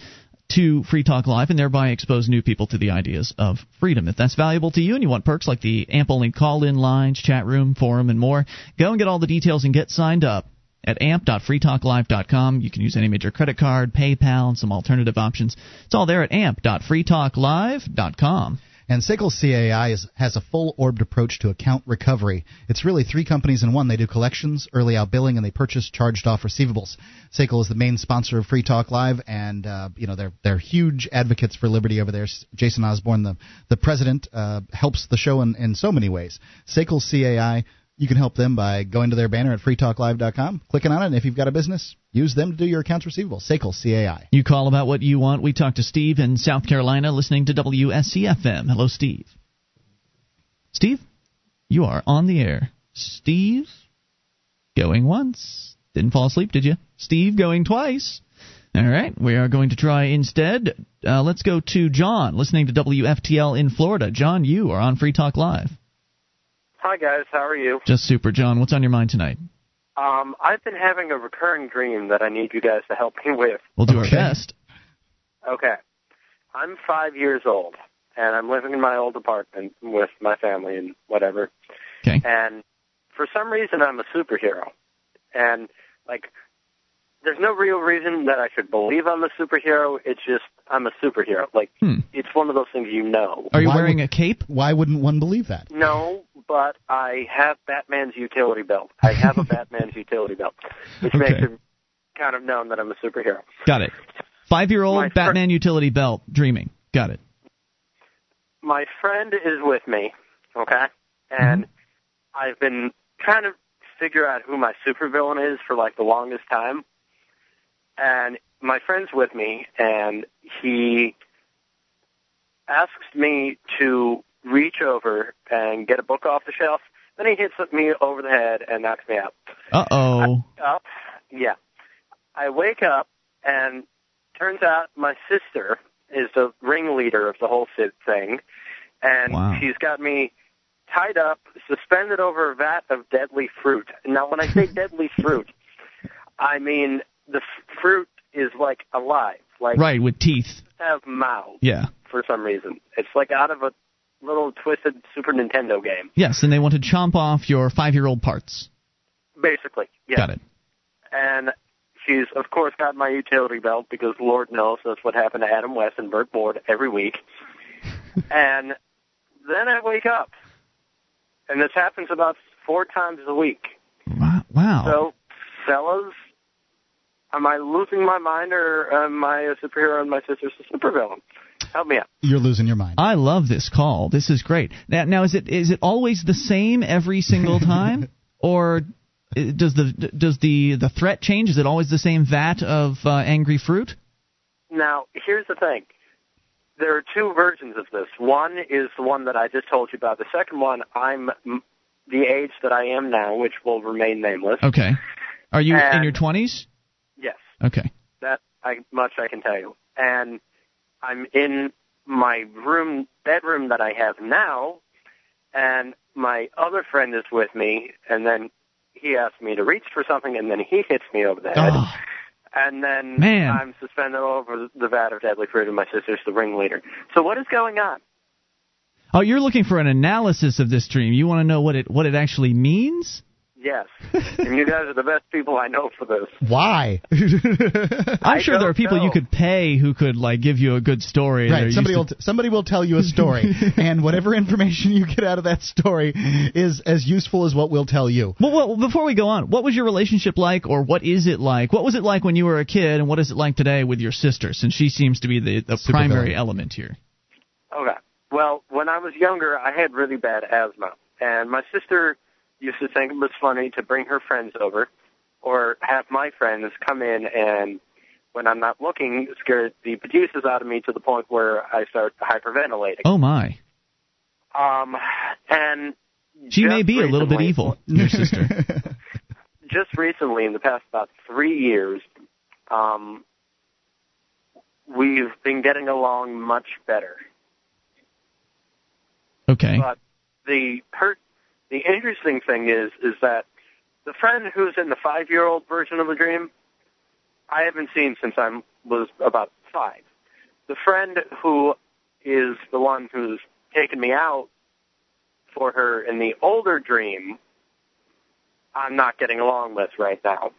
to Free Talk Live and thereby expose new people to the ideas of freedom. If that's valuable to you and you want perks like the amp only call in lines, chat room, forum, and more, go and get all the details and get signed up at amp.freetalklive.com. You can use any major credit card, PayPal, and some alternative options. It's all there at amp.freetalklive.com. And SACL CAI is, has a full orbed approach to account recovery. It's really three companies in one. They do collections, early out billing, and they purchase charged off receivables. SACL is the main sponsor of Free Talk Live, and uh, you know they're they're huge advocates for liberty over there. Jason Osborne, the the president, uh, helps the show in, in so many ways. SACL CAI you can help them by going to their banner at freetalklive.com, clicking on it, and if you've got a business, use them to do your accounts receivable. SACL CAI. You call about what you want. We talk to Steve in South Carolina listening to WSCFM. Hello, Steve. Steve, you are on the air. Steve, going once. Didn't fall asleep, did you? Steve, going twice. All right, we are going to try instead. Uh, let's go to John, listening to WFTL in Florida. John, you are on Free Talk Live. Hi guys, how are you? Just super, John. What's on your mind tonight? Um, I've been having a recurring dream that I need you guys to help me with. We'll do okay. our best. Okay. I'm five years old, and I'm living in my old apartment with my family and whatever. Okay. And for some reason, I'm a superhero. And, like, there's no real reason that I should believe I'm a superhero. It's just I'm a superhero. Like hmm. it's one of those things you know. Are you why wearing would, a cape? Why wouldn't one believe that? No, but I have Batman's utility belt. I have a Batman's utility belt, which okay. makes it kind of known that I'm a superhero. Got it. Five year old Batman fr- utility belt dreaming. Got it. My friend is with me, okay? And mm-hmm. I've been trying to figure out who my supervillain is for like the longest time and my friend's with me, and he asks me to reach over and get a book off the shelf. Then he hits me over the head and knocks me out. Uh oh. Up, yeah. I wake up, and turns out my sister is the ringleader of the whole thing, and wow. she's got me tied up, suspended over a vat of deadly fruit. Now, when I say deadly fruit, I mean the f- fruit is like alive, like right with teeth, have mouths. Yeah, for some reason, it's like out of a little twisted Super Nintendo game. Yes, and they want to chomp off your five-year-old parts. Basically, yeah. Got it. And she's of course got my utility belt because Lord knows that's what happened to Adam West and Burt Ward every week. and then I wake up, and this happens about four times a week. Wow. So, fellas, am I losing my mind or am I a superhero and my sister's a supervillain? Help me out. You're losing your mind. I love this call. This is great. Now, now is it is it always the same every single time, or uh, does the does the the threat change? Is it always the same vat of uh, angry fruit? Now, here's the thing. There are two versions of this. One is the one that I just told you about. The second one, I'm the age that I am now, which will remain nameless. Okay. Are you and in your 20s? Okay. That I much I can tell you. And I'm in my room bedroom that I have now and my other friend is with me and then he asks me to reach for something and then he hits me over the head. Oh. And then Man. I'm suspended over the vat of deadly fruit and my sister's the ringleader. So what is going on? Oh, you're looking for an analysis of this dream. You want to know what it what it actually means? Yes, and you guys are the best people I know for this. Why? I'm sure there are people know. you could pay who could like give you a good story. Right. Somebody will t- somebody will tell you a story, and whatever information you get out of that story is as useful as what we'll tell you. Well, well, before we go on, what was your relationship like, or what is it like? What was it like when you were a kid, and what is it like today with your sister? Since she seems to be the, the primary villain. element here. Okay. Well, when I was younger, I had really bad asthma, and my sister used to think it was funny to bring her friends over or have my friends come in and when I'm not looking, scare the producers out of me to the point where I start hyperventilating. Oh my. Um and She may be a little bit evil, your sister. Just recently in the past about three years, um we've been getting along much better. Okay. But the per- the interesting thing is is that the friend who's in the five year old version of the dream, I haven't seen since I was about five. the friend who is the one who's taken me out for her in the older dream, I'm not getting along with right now.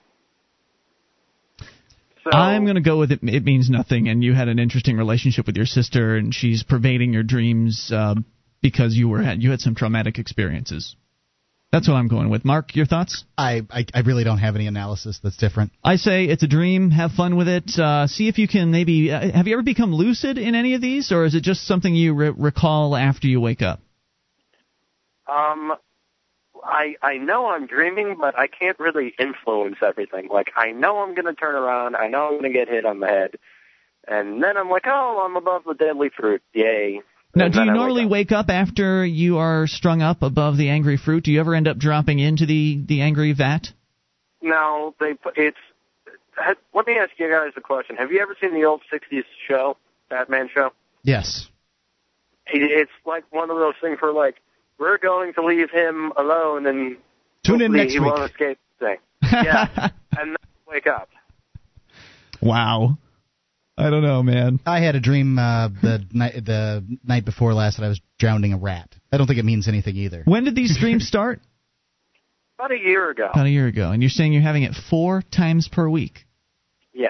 So, I'm going to go with it. It means nothing, and you had an interesting relationship with your sister, and she's pervading your dreams uh, because you were you had some traumatic experiences. That's what I'm going with. Mark, your thoughts? I, I, I really don't have any analysis that's different. I say it's a dream. Have fun with it. Uh, see if you can maybe. Uh, have you ever become lucid in any of these, or is it just something you re- recall after you wake up? Um, I I know I'm dreaming, but I can't really influence everything. Like I know I'm gonna turn around, I know I'm gonna get hit on the head, and then I'm like, oh, I'm above the deadly fruit, yay. Now, do you normally wake up. wake up after you are strung up above the angry fruit? Do you ever end up dropping into the the angry vat? No, they put it's. Let me ask you guys a question. Have you ever seen the old '60s show, Batman show? Yes. It's like one of those things where like we're going to leave him alone and Tune in next he week. won't escape thing. Yeah, and then wake up. wow. I don't know, man. I had a dream uh, the night the night before last that I was drowning a rat. I don't think it means anything either. When did these dreams start? About a year ago. About a year ago, and you're saying you're having it four times per week. Yeah.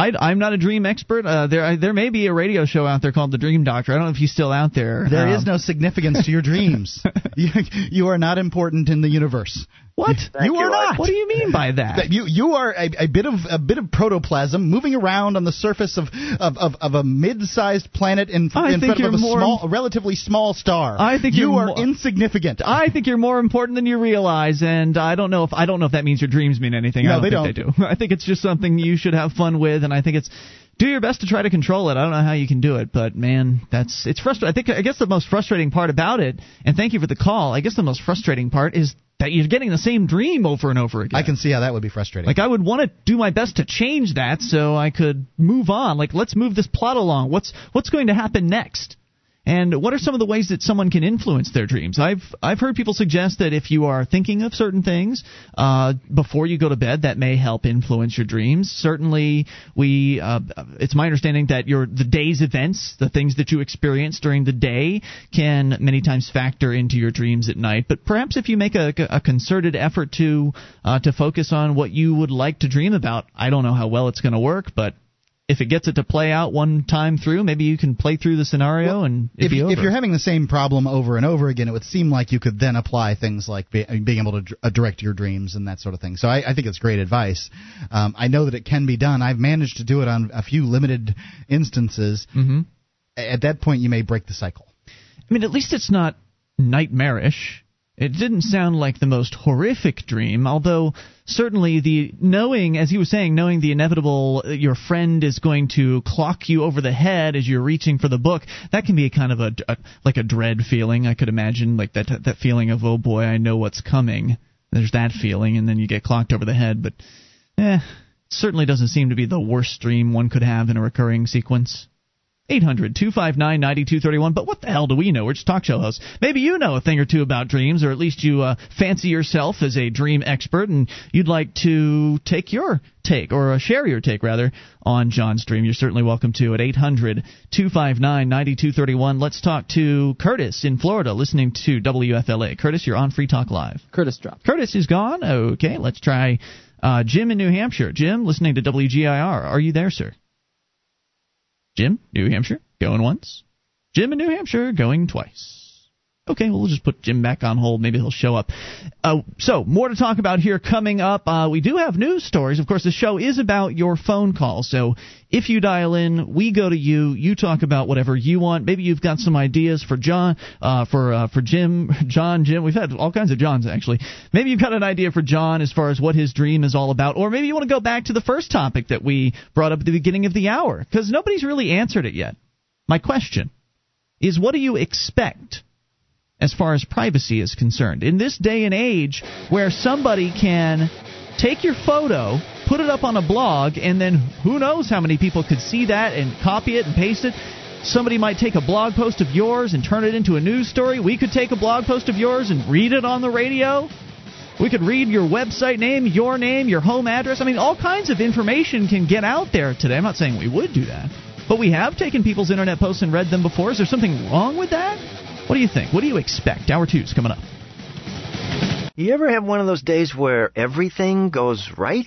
I, I'm not a dream expert. Uh, there, I, there may be a radio show out there called The Dream Doctor. I don't know if he's still out there. There is Um, no significance to your dreams. you, you are not important in the universe. What? Thank you you, are I- not. What do you mean by that? That you you are a, a bit of a bit of protoplasm moving around on the surface of of, of, of a mid-sized planet in, I in front of a more- small, a relatively small star. I think you you're are more- insignificant. I think you're more important than you realize, and I don't know if I don't know if that means your dreams mean anything. No, I don't they think they do. I think it's just something you should have fun with, and I think it's do your best to try to control it. I don't know how you can do it, but man, that's it's frustrating. I think I guess the most frustrating part about it, and thank you for the call. I guess the most frustrating part is that you're getting the same dream over and over again. I can see how that would be frustrating. Like I would want to do my best to change that so I could move on. Like let's move this plot along. What's what's going to happen next? And what are some of the ways that someone can influence their dreams? I've I've heard people suggest that if you are thinking of certain things uh, before you go to bed, that may help influence your dreams. Certainly, we uh, it's my understanding that your the day's events, the things that you experience during the day, can many times factor into your dreams at night. But perhaps if you make a, a concerted effort to uh, to focus on what you would like to dream about, I don't know how well it's going to work, but if it gets it to play out one time through, maybe you can play through the scenario and it'd if, be you- over. if you're having the same problem over and over again, it would seem like you could then apply things like be, being able to uh, direct your dreams and that sort of thing. So I, I think it's great advice. Um, I know that it can be done. I've managed to do it on a few limited instances. Mhm. At that point, you may break the cycle. I mean, at least it's not nightmarish. It didn't sound like the most horrific dream, although certainly the knowing, as he was saying, knowing the inevitable, uh, your friend is going to clock you over the head as you're reaching for the book, that can be a kind of a, a like a dread feeling. I could imagine like that that feeling of oh boy, I know what's coming. There's that feeling, and then you get clocked over the head. But eh, certainly doesn't seem to be the worst dream one could have in a recurring sequence. 800 259 9231. But what the hell do we know? We're just talk show hosts. Maybe you know a thing or two about dreams, or at least you uh, fancy yourself as a dream expert, and you'd like to take your take, or uh, share your take, rather, on John's dream. You're certainly welcome to at 800 259 9231. Let's talk to Curtis in Florida, listening to WFLA. Curtis, you're on Free Talk Live. Curtis dropped. Curtis is gone. Okay, let's try uh, Jim in New Hampshire. Jim, listening to WGIR. Are you there, sir? Jim, New Hampshire, going once. Jim in New Hampshire, going twice. Okay, well, we'll just put Jim back on hold. Maybe he'll show up. Uh, so, more to talk about here coming up. Uh, we do have news stories. Of course, the show is about your phone call. So, if you dial in, we go to you. You talk about whatever you want. Maybe you've got some ideas for John, uh, for uh, for Jim, John, Jim. We've had all kinds of Johns actually. Maybe you've got an idea for John as far as what his dream is all about, or maybe you want to go back to the first topic that we brought up at the beginning of the hour because nobody's really answered it yet. My question is, what do you expect? As far as privacy is concerned. In this day and age where somebody can take your photo, put it up on a blog, and then who knows how many people could see that and copy it and paste it. Somebody might take a blog post of yours and turn it into a news story. We could take a blog post of yours and read it on the radio. We could read your website name, your name, your home address. I mean, all kinds of information can get out there today. I'm not saying we would do that. But we have taken people's internet posts and read them before. Is there something wrong with that? What do you think? What do you expect? Hour two's coming up. You ever have one of those days where everything goes right?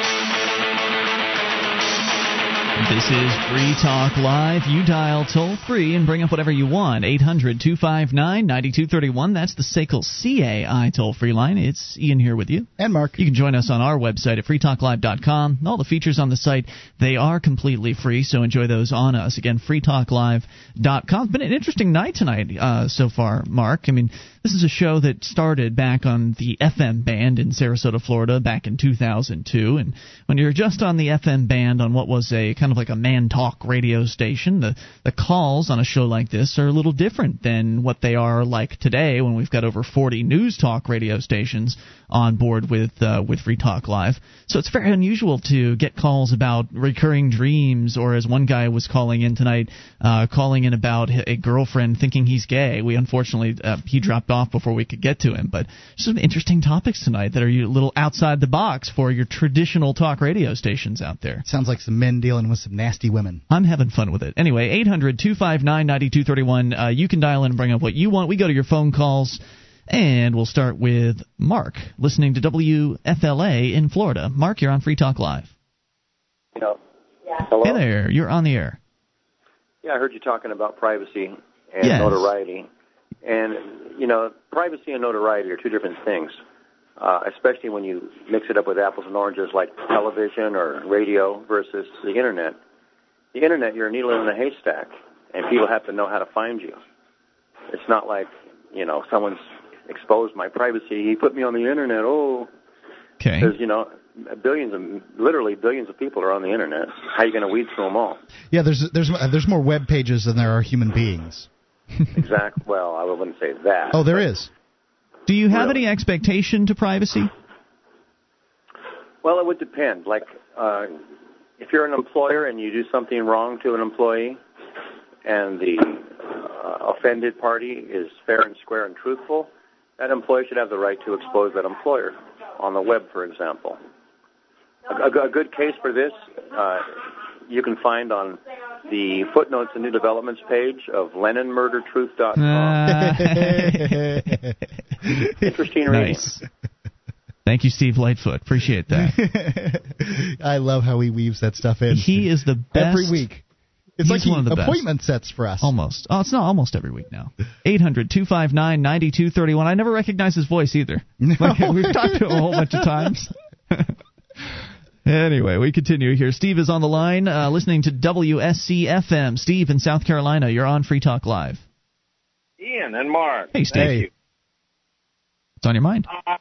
This is Free Talk Live. You dial toll free and bring up whatever you want. 800 259 9231. That's the SACL CAI toll free line. It's Ian here with you. And Mark. You can join us on our website at freetalklive.com. All the features on the site, they are completely free, so enjoy those on us. Again, freetalklive.com. It's been an interesting night tonight uh, so far, Mark. I mean, this is a show that started back on the FM band in Sarasota, Florida, back in 2002. And when you're just on the FM band on what was a kind of like a man talk radio station, the the calls on a show like this are a little different than what they are like today when we've got over 40 news talk radio stations on board with uh, with Free Talk Live. So it's very unusual to get calls about recurring dreams, or as one guy was calling in tonight, uh, calling in about a girlfriend thinking he's gay. We unfortunately uh, he dropped off before we could get to him, but some interesting topics tonight that are a little outside the box for your traditional talk radio stations out there. Sounds like some men dealing with some nasty women. I'm having fun with it. Anyway, 800 259 9231. Uh, You can dial in and bring up what you want. We go to your phone calls. And we'll start with Mark, listening to WFLA in Florida. Mark, you're on Free Talk Live. Hello. Hello. Hey there, you're on the air. Yeah, I heard you talking about privacy and Yes. notoriety. And, you know, privacy and notoriety are two different things, uh, especially when you mix it up with apples and oranges like television or radio versus the Internet. The Internet, you're a needle in a haystack, and people have to know how to find you. It's not like, you know, someone's exposed my privacy. He put me on the Internet. Oh, Okay. there's, you know, billions of, literally billions of people are on the Internet. How are you going to weed through them all? Yeah, there's there's there's more web pages than there are human beings. Exact. Well, I wouldn't say that. Oh, there is. Do you have Really? any expectation to privacy? Well, it would depend. Like, uh, if you're an employer and you do something wrong to an employee, and the uh, offended party is fair and square and truthful, that employee should have the right to expose that employer on the web, for example. A, a, a good case for this uh, you can find on the footnotes and new developments page of LennonMurderTruth.com. Uh, Interesting reading. nice. Thank you, Steve Lightfoot. Appreciate that. I love how he weaves that stuff in. He is the best every week. It's He's like he, one of the best. appointment sets for us. Almost. Oh, it's not almost every week now. 800 259 9231. I never recognize his voice either. Like, we've talked to him a whole bunch of times. anyway, we continue here. Steve is on the line, uh, listening to WSC FM. Steve in South Carolina, you're on Free Talk Live. Ian and Mark. Hey, Steve. Thank you. What's on your mind? Uh,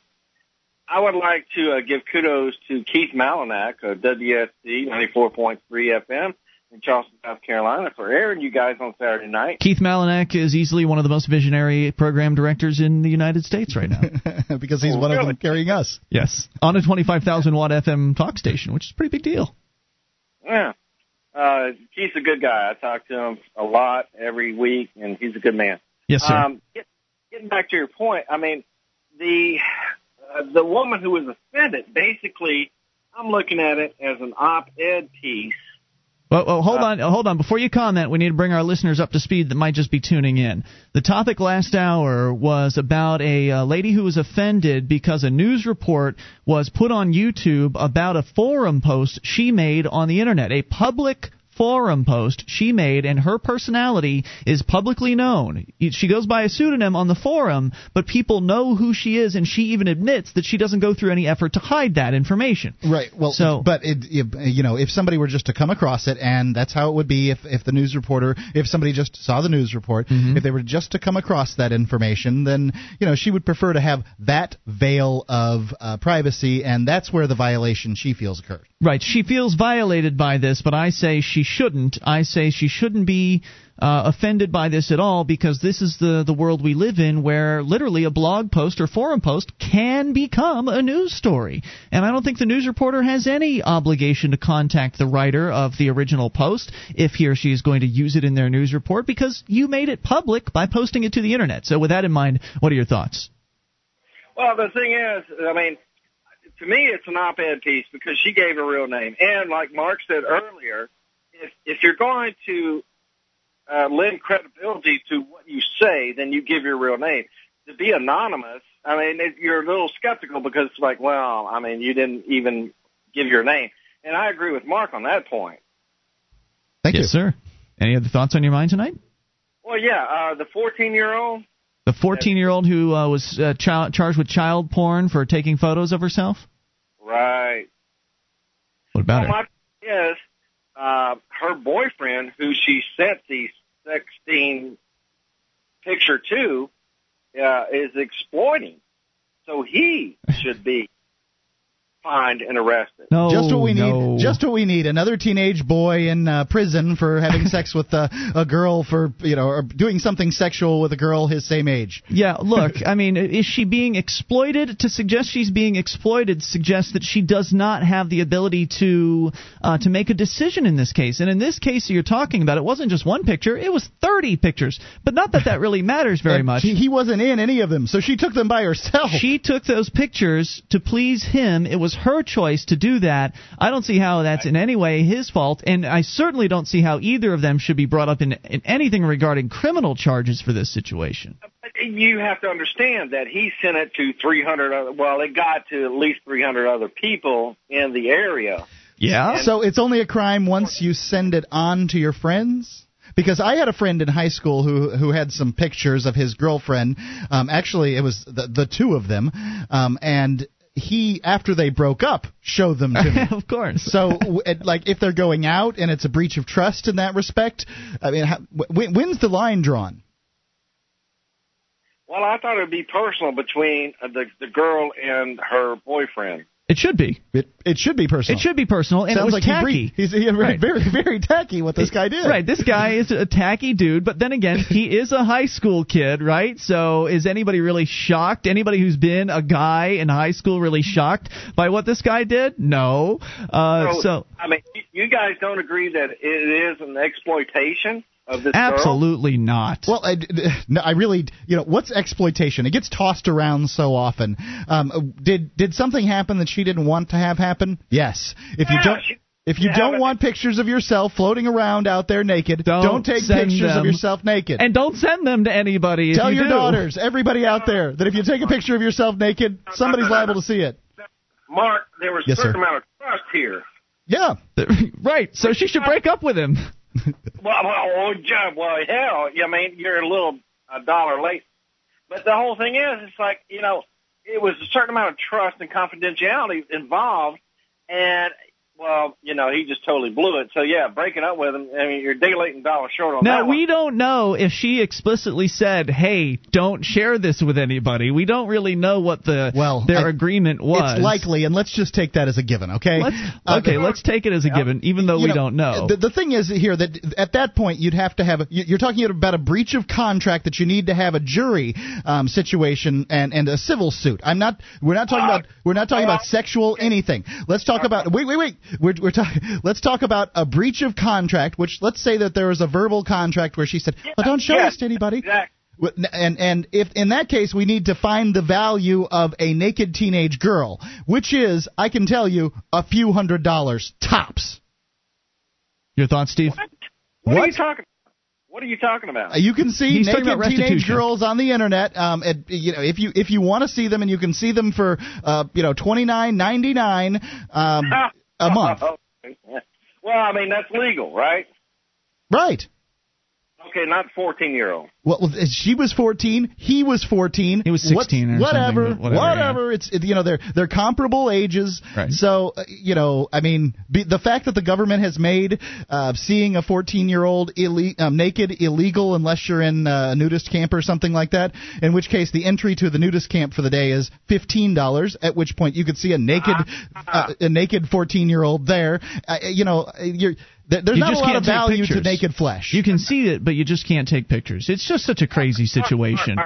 I would like to uh, give kudos to Keith Malinak of WSC 94.3 FM in Charleston, South Carolina, for airing you guys on Saturday night. Keith Malinak is easily one of the most visionary program directors in the United States right now. because he's Oh, one of them carrying us. yes. On a 25,000 watt FM talk station, which is a pretty big deal. Yeah. Uh, Keith's a good guy. I talk to him a lot every week, and he's a good man. Yes, sir. Um, get, getting back to your point, I mean, the uh, the woman who was offended, basically, I'm looking at it as an op-ed piece. Well, well, hold on, hold on. Before you comment, we need to bring our listeners up to speed that might just be tuning in. The topic last hour was about a uh, lady who was offended because a news report was put on YouTube about a forum post she made on the internet, a public forum post she made, and her personality is publicly known. She goes by a pseudonym on the forum, but people know who she is, and she even admits that she doesn't go through any effort to hide that information. Right. Well, So- but it, you know, if somebody were just to come across it, and that's how it would be if if the news reporter, if somebody just saw the news report, Mm-hmm. if they were just to come across that information, then you know she would prefer to have that veil of uh, privacy, and that's where the violation she feels occurred. Right. She feels violated by this, but I say she shouldn't. I say she shouldn't be uh, offended by this at all because this is the, the world we live in where literally a blog post or forum post can become a news story. And I don't think the news reporter has any obligation to contact the writer of the original post if he or she is going to use it in their news report because you made it public by posting it to the internet. So, with that in mind, what are your thoughts? Well, the thing is, I mean, to me, it's an op-ed piece because she gave a real name, and like Mark said earlier, if if you're going to uh, lend credibility to what you say, then you give your real name. To be anonymous, I mean, it, you're a little skeptical because it's like, well, I mean, you didn't even give your name, and I agree with Mark on that point. Thank yes, you. sir. Any other thoughts on your mind tonight? Well, yeah, uh, the 14-year-old. The 14 year old who uh, was uh, child, charged with child porn for taking photos of herself? Right. What about well, her? my point is, uh, her boyfriend, who she sent the sexting picture to, uh, is exploiting. So he should be fined and arrested. No, just what we no. need. Just what we need. Another teenage boy in uh, prison for having sex with uh, a girl for you know or doing something sexual with a girl his same age. Yeah, look, I mean, is she being exploited? To suggest she's being exploited suggests that she does not have the ability to uh, to make a decision in this case. And in this case you're talking about, it wasn't just one picture; it was 30 pictures. But not that that really matters very And much. He, he wasn't in any of them, so she took them by herself. She took those pictures to please him. It was her choice to do that. I don't see how that's in any way his fault, and I certainly don't see how either of them should be brought up in, in anything regarding criminal charges for this situation. You have to understand that he sent it to 300 other, well, it got to at least 300 other people in the area. Yeah. So it's only a crime once you send it on to your friends. Because I had a friend in high school who who had some pictures of his girlfriend. Um, actually, it was the the two of them, um, and he after they broke up showed them to me. of course. So, like, if they're going out and it's a breach of trust in that respect, I mean, how, when, when's the line drawn? Well, I thought it would be personal between uh, the the girl and her boyfriend. It should be. It it should be personal. It should be personal, and Sounds it was like tacky. he he's he, Right. very very tacky what this guy did. Right, this guy is a tacky dude, but then again, he is a high school kid, right? So is anybody really shocked? Anybody who's been a guy in high school really shocked by what this guy did? No. Uh, so I mean, you- you guys don't agree that it is an exploitation of this girl? absolutely not. Well, I, no, I really, you know, what's exploitation? It gets tossed around so often. Um, did did something happen that she didn't want to have happen? Yes. If you don't. she- If you Yeah, don't want pictures of yourself floating around out there naked, Don't don't, take pictures them. of yourself naked. and don't send them to anybody. if Tell you your do. daughters, everybody out there, that if you take a picture of yourself naked, somebody's liable to see it. Mark, there was Yes, a certain sir. amount of trust here. Yeah. right. So she should break up with him. Well, well, John, well, hell, I mean, you're a little a dollar late. But the whole thing is, it's like, you know, it was a certain amount of trust and confidentiality involved, and, well, you know, he just totally blew it. So, yeah, breaking up with him, I mean, you're daylight and dollar short on Now that Now we one. don't know if she explicitly said, "Hey, don't share this with anybody." We don't really know what the Well, their I- agreement was. It's likely, and let's just take that as a given, okay? Let's, Uh, okay, let's take it as a given, even though you we know, don't know. The, the thing is here that at that point you'd have to have a, you- you're talking about a breach of contract that you need to have a jury um, situation and, and a civil suit. I'm not. We're not talking about. We're not talking about sexual anything. Let's talk about. Wait, wait, wait. We're we're talking. Let's talk about a breach of contract. Which let's say that there was a verbal contract where she said, "Oh, don't show yeah, this to anybody." Exactly. And and if in that case we need to find the value of a naked teenage girl, which is I can tell you a few hundred dollars tops. Your thoughts, Steve? What, are What? you talking What are you talking about? You can see He's naked teenage girls on the internet. Um, at, you know, if you if you want to see them, and you can see them for uh, you know twenty nine ninety nine um, a month. well, Well, I mean that's legal, right? Right. Okay, not 14 year old. Well, she was 14. He was 14. He was 16 or whatever, something, but whatever, whatever. It's it, you know they're they're comparable ages. Right. So uh, you know, I mean, be, the fact that the government has made uh, seeing a 14 year old ille- um, naked illegal unless you're in uh, a nudist camp or something like that. In which case, the entry to the nudist camp for the day is fifteen dollars. At which point, you could see a naked uh, a naked 14 year old there. Uh, you know, you're. There- There's You not just a lot of take value to naked flesh. You can see it, but you just can't take pictures. It's just such a crazy situation.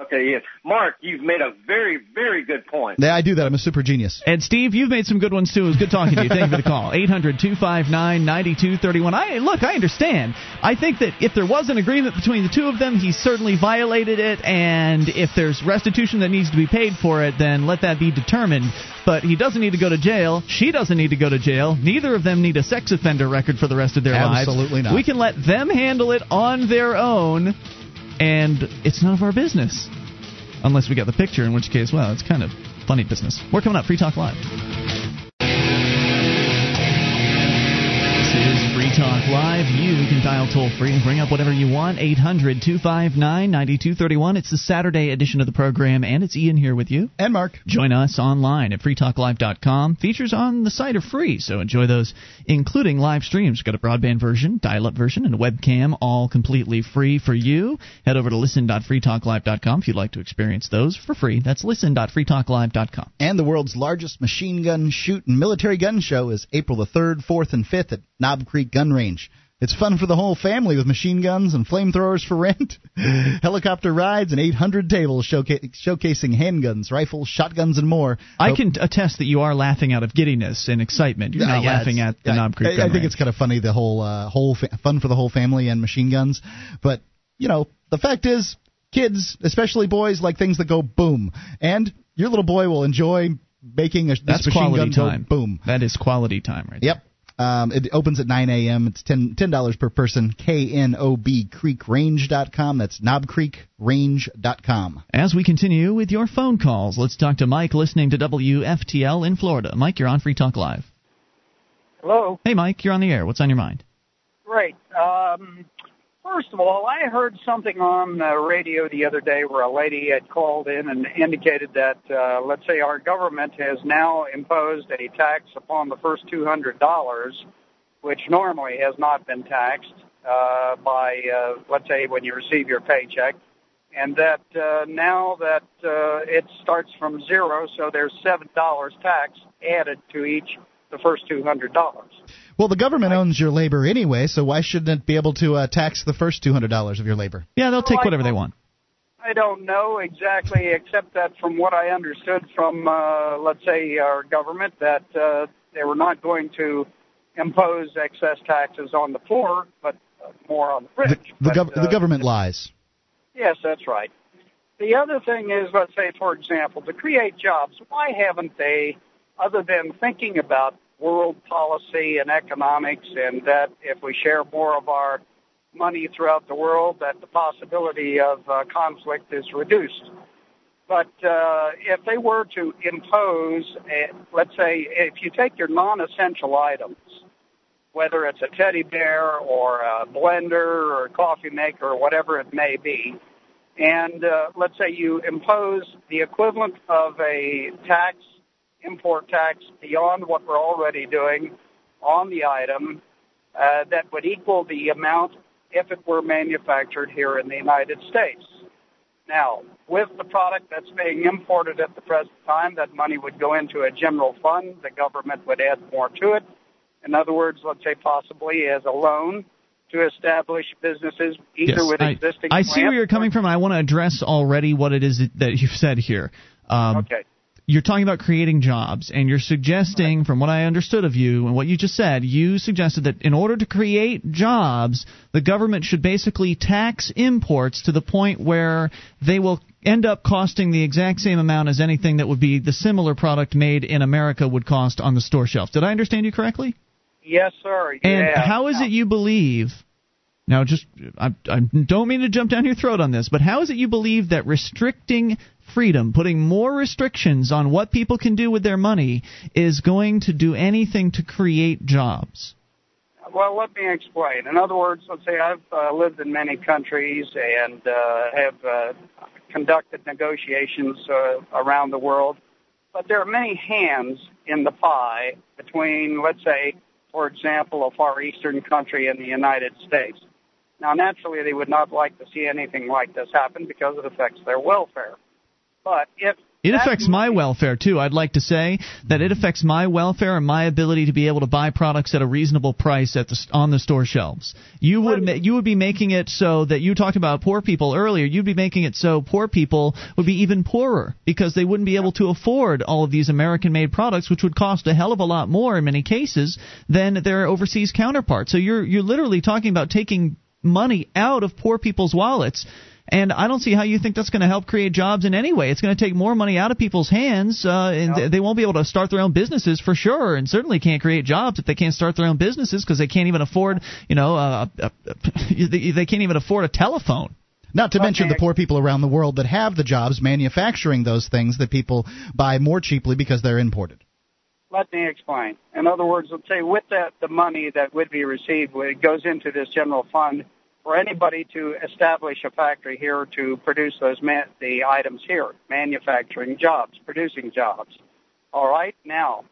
Okay, yes. Mark, you've made a very, very good point. Yeah, I do that. I'm a super genius. And Steve, you've made some good ones too. It was good talking to you. Thank you for the call. 800-259-9231. I look, I understand. I think that if there was an agreement between the two of them, he certainly violated it and if there's restitution that needs to be paid for it, then let that be determined. But he doesn't need to go to jail. She doesn't need to go to jail. Neither of them need a sex offender record for the rest of their lives. Absolutely not. We can let them handle it on their own and it's none of our business. Unless we got the picture, in which case, well, it's kind of funny business. We're coming up. Free Talk Live. Talk Live. You can dial toll free and bring up whatever you want. 800 259 9231. It's the Saturday edition of the program, and it's Ian here with you. And Mark. Join us online at freetalklive.com. Features on the site are free, so enjoy those, including live streams. Got a broadband version, dial up version, and a webcam, all completely free for you. Head over to listen.freetalklive.com if you'd like to experience those for free. That's listen.freetalklive.com. And the world's largest machine gun shoot and military gun show is April the 3rd, 4th, and 5th at Knob Creek Gun Range. It's fun for the whole family with machine guns and flamethrowers for rent, helicopter rides, and 800 tables showca- showcasing handguns, rifles, shotguns, and more. I can attest that you are laughing out of giddiness and excitement. You're Yeah, not yeah, laughing at the I- Knob Creek I, I think Range. it's kind of funny the whole uh, whole fa- fun for the whole family and machine guns, but you know the fact is, kids, especially boys, like things that go boom, and your little boy will enjoy making a, That's machine quality gun time. boom. That is quality time right Yep. Um, it opens at 9 a.m. It's ten ten dollars per person. K N O B CreekRange.com. That's knobcreekrange.com. As we continue with your phone calls, let's talk to Mike listening to WFTL in Florida. Mike, you're on Free Talk Live. Hello. Hey, Mike, you're on the air. What's on your mind? Great. Um, first of all, I heard something on the radio the other day where a lady had called in and indicated that, uh, let's say, our government has now imposed a tax upon the first $200, which normally has not been taxed uh, by, uh, let's say, when you receive your paycheck. And that uh, now that uh, it starts from zero, so there's seven dollars tax added to each the first two hundred dollars. Well, the government owns your labor anyway, so why shouldn't it be able to uh, tax the first $200 of your labor? Yeah, they'll take Well, whatever they want. I don't know exactly, except that from what I understood from, uh, let's say, our government, that uh, they were not going to impose excess taxes on the poor, but uh, more on the The, rich. the, But, gov- uh, the government lies. Yes, that's right. The other thing is, let's say, for example, to create jobs, why haven't they, other than thinking about world policy and economics and that if we share more of our money throughout the world, that the possibility of uh, conflict is reduced. But uh, if they were to impose, a, let's say, if you take your non-essential items, whether it's a teddy bear or a blender or a coffee maker or whatever it may be, and uh, let's say you impose the equivalent of a tax, import tax beyond what we're already doing on the item, uh, that would equal the amount if it were manufactured here in the United States. Now, with the product that's being imported at the present time, that money would go into a general fund. The government would add more to it. In other words, let's say possibly as a loan to establish businesses either Yes, with I, existing I see where you're coming from, and I want to address already what it is that- that you've said here. Um, Okay. You're talking about creating jobs, and you're suggesting, from what I understood of you and what you just said, you suggested that in order to create jobs, the government should basically tax imports to the point where they will end up costing the exact same amount as anything that would be the similar product made in America would cost on the store shelf. Did I understand you correctly? Yes, sir. And yeah. how is it you believe? Now, just I, I don't mean to jump down your throat on this, but how is it you believe that restricting freedom, putting more restrictions on what people can do with their money, is going to do anything to create jobs? well, let me explain. In other words, let's say I've uh, lived in many countries and uh, have uh, conducted negotiations uh, around the world, but there are many hands in the pie between, let's say, for example, a Far Eastern country and the United States. Now, naturally, they would not like to see anything like this happen because it affects their welfare. But if it affects my welfare too. I'd like to say that it affects my welfare and my ability to be able to buy products at a reasonable price at the on the store shelves. You would you would be making it so that you talked about poor people earlier. You'd be making it so poor people would be even poorer because they wouldn't be able to afford all of these American-made products, which would cost a hell of a lot more in many cases than their overseas counterparts. So you're you're literally talking about taking money out of poor people's wallets and I don't see how you think that's going to help create jobs in any way. It's going to take more money out of people's hands, uh, and yep. they won't be able to start their own businesses for sure, and certainly can't create jobs if they can't start their own businesses because they can't even afford, you know, uh, uh, they can't even afford a telephone. Not to okay. mention the poor people around the world that have the jobs manufacturing those things that people buy more cheaply because they're imported. Let me explain. In other words, let's say with that the money that would be received, it goes into this general fund for anybody to establish a factory here to produce those man- the items here, manufacturing jobs, producing jobs. All right, now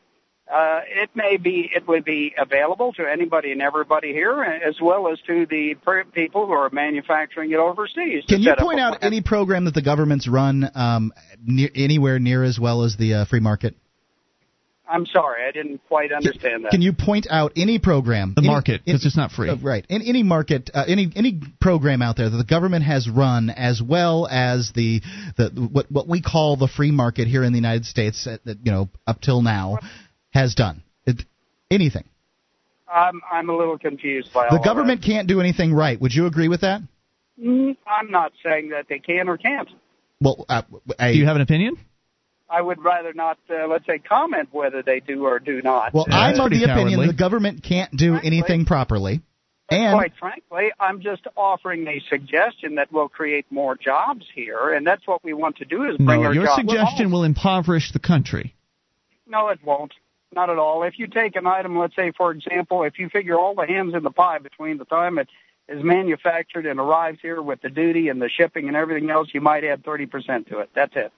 uh, it may be it would be available to anybody and everybody here, as well as to the per- people who are manufacturing it overseas. Can you point out any program that the government's run um, near, anywhere near as well as the uh, free market? I'm sorry, I didn't quite understand that. Can you point out any program, the any, market, because it's not free, uh, right? In any market, uh, any any program out there that the government has run as well as the the what what we call the free market here in the United States, uh, that you know up till now has done it, anything. I'm I'm a little confused by all the government can't do anything right. Would you agree with that? Mm, I'm not saying that they can or can't. Well, uh, I, do you have an opinion? I would rather not, uh, let's say, comment whether they do or do not. Well, yeah, I'm of the cowardly. opinion the government can't do frankly, anything properly. And quite frankly, I'm just offering a suggestion that will create more jobs here, and that's what we want to do is bring no, our your jobs suggestion home. will impoverish the country. No, it won't. Not at all. If you take an item, let's say, for example, if you figure all the hands in the pie between the time it is manufactured and arrives here with the duty and the shipping and everything else, you might add 30% to it. That's it.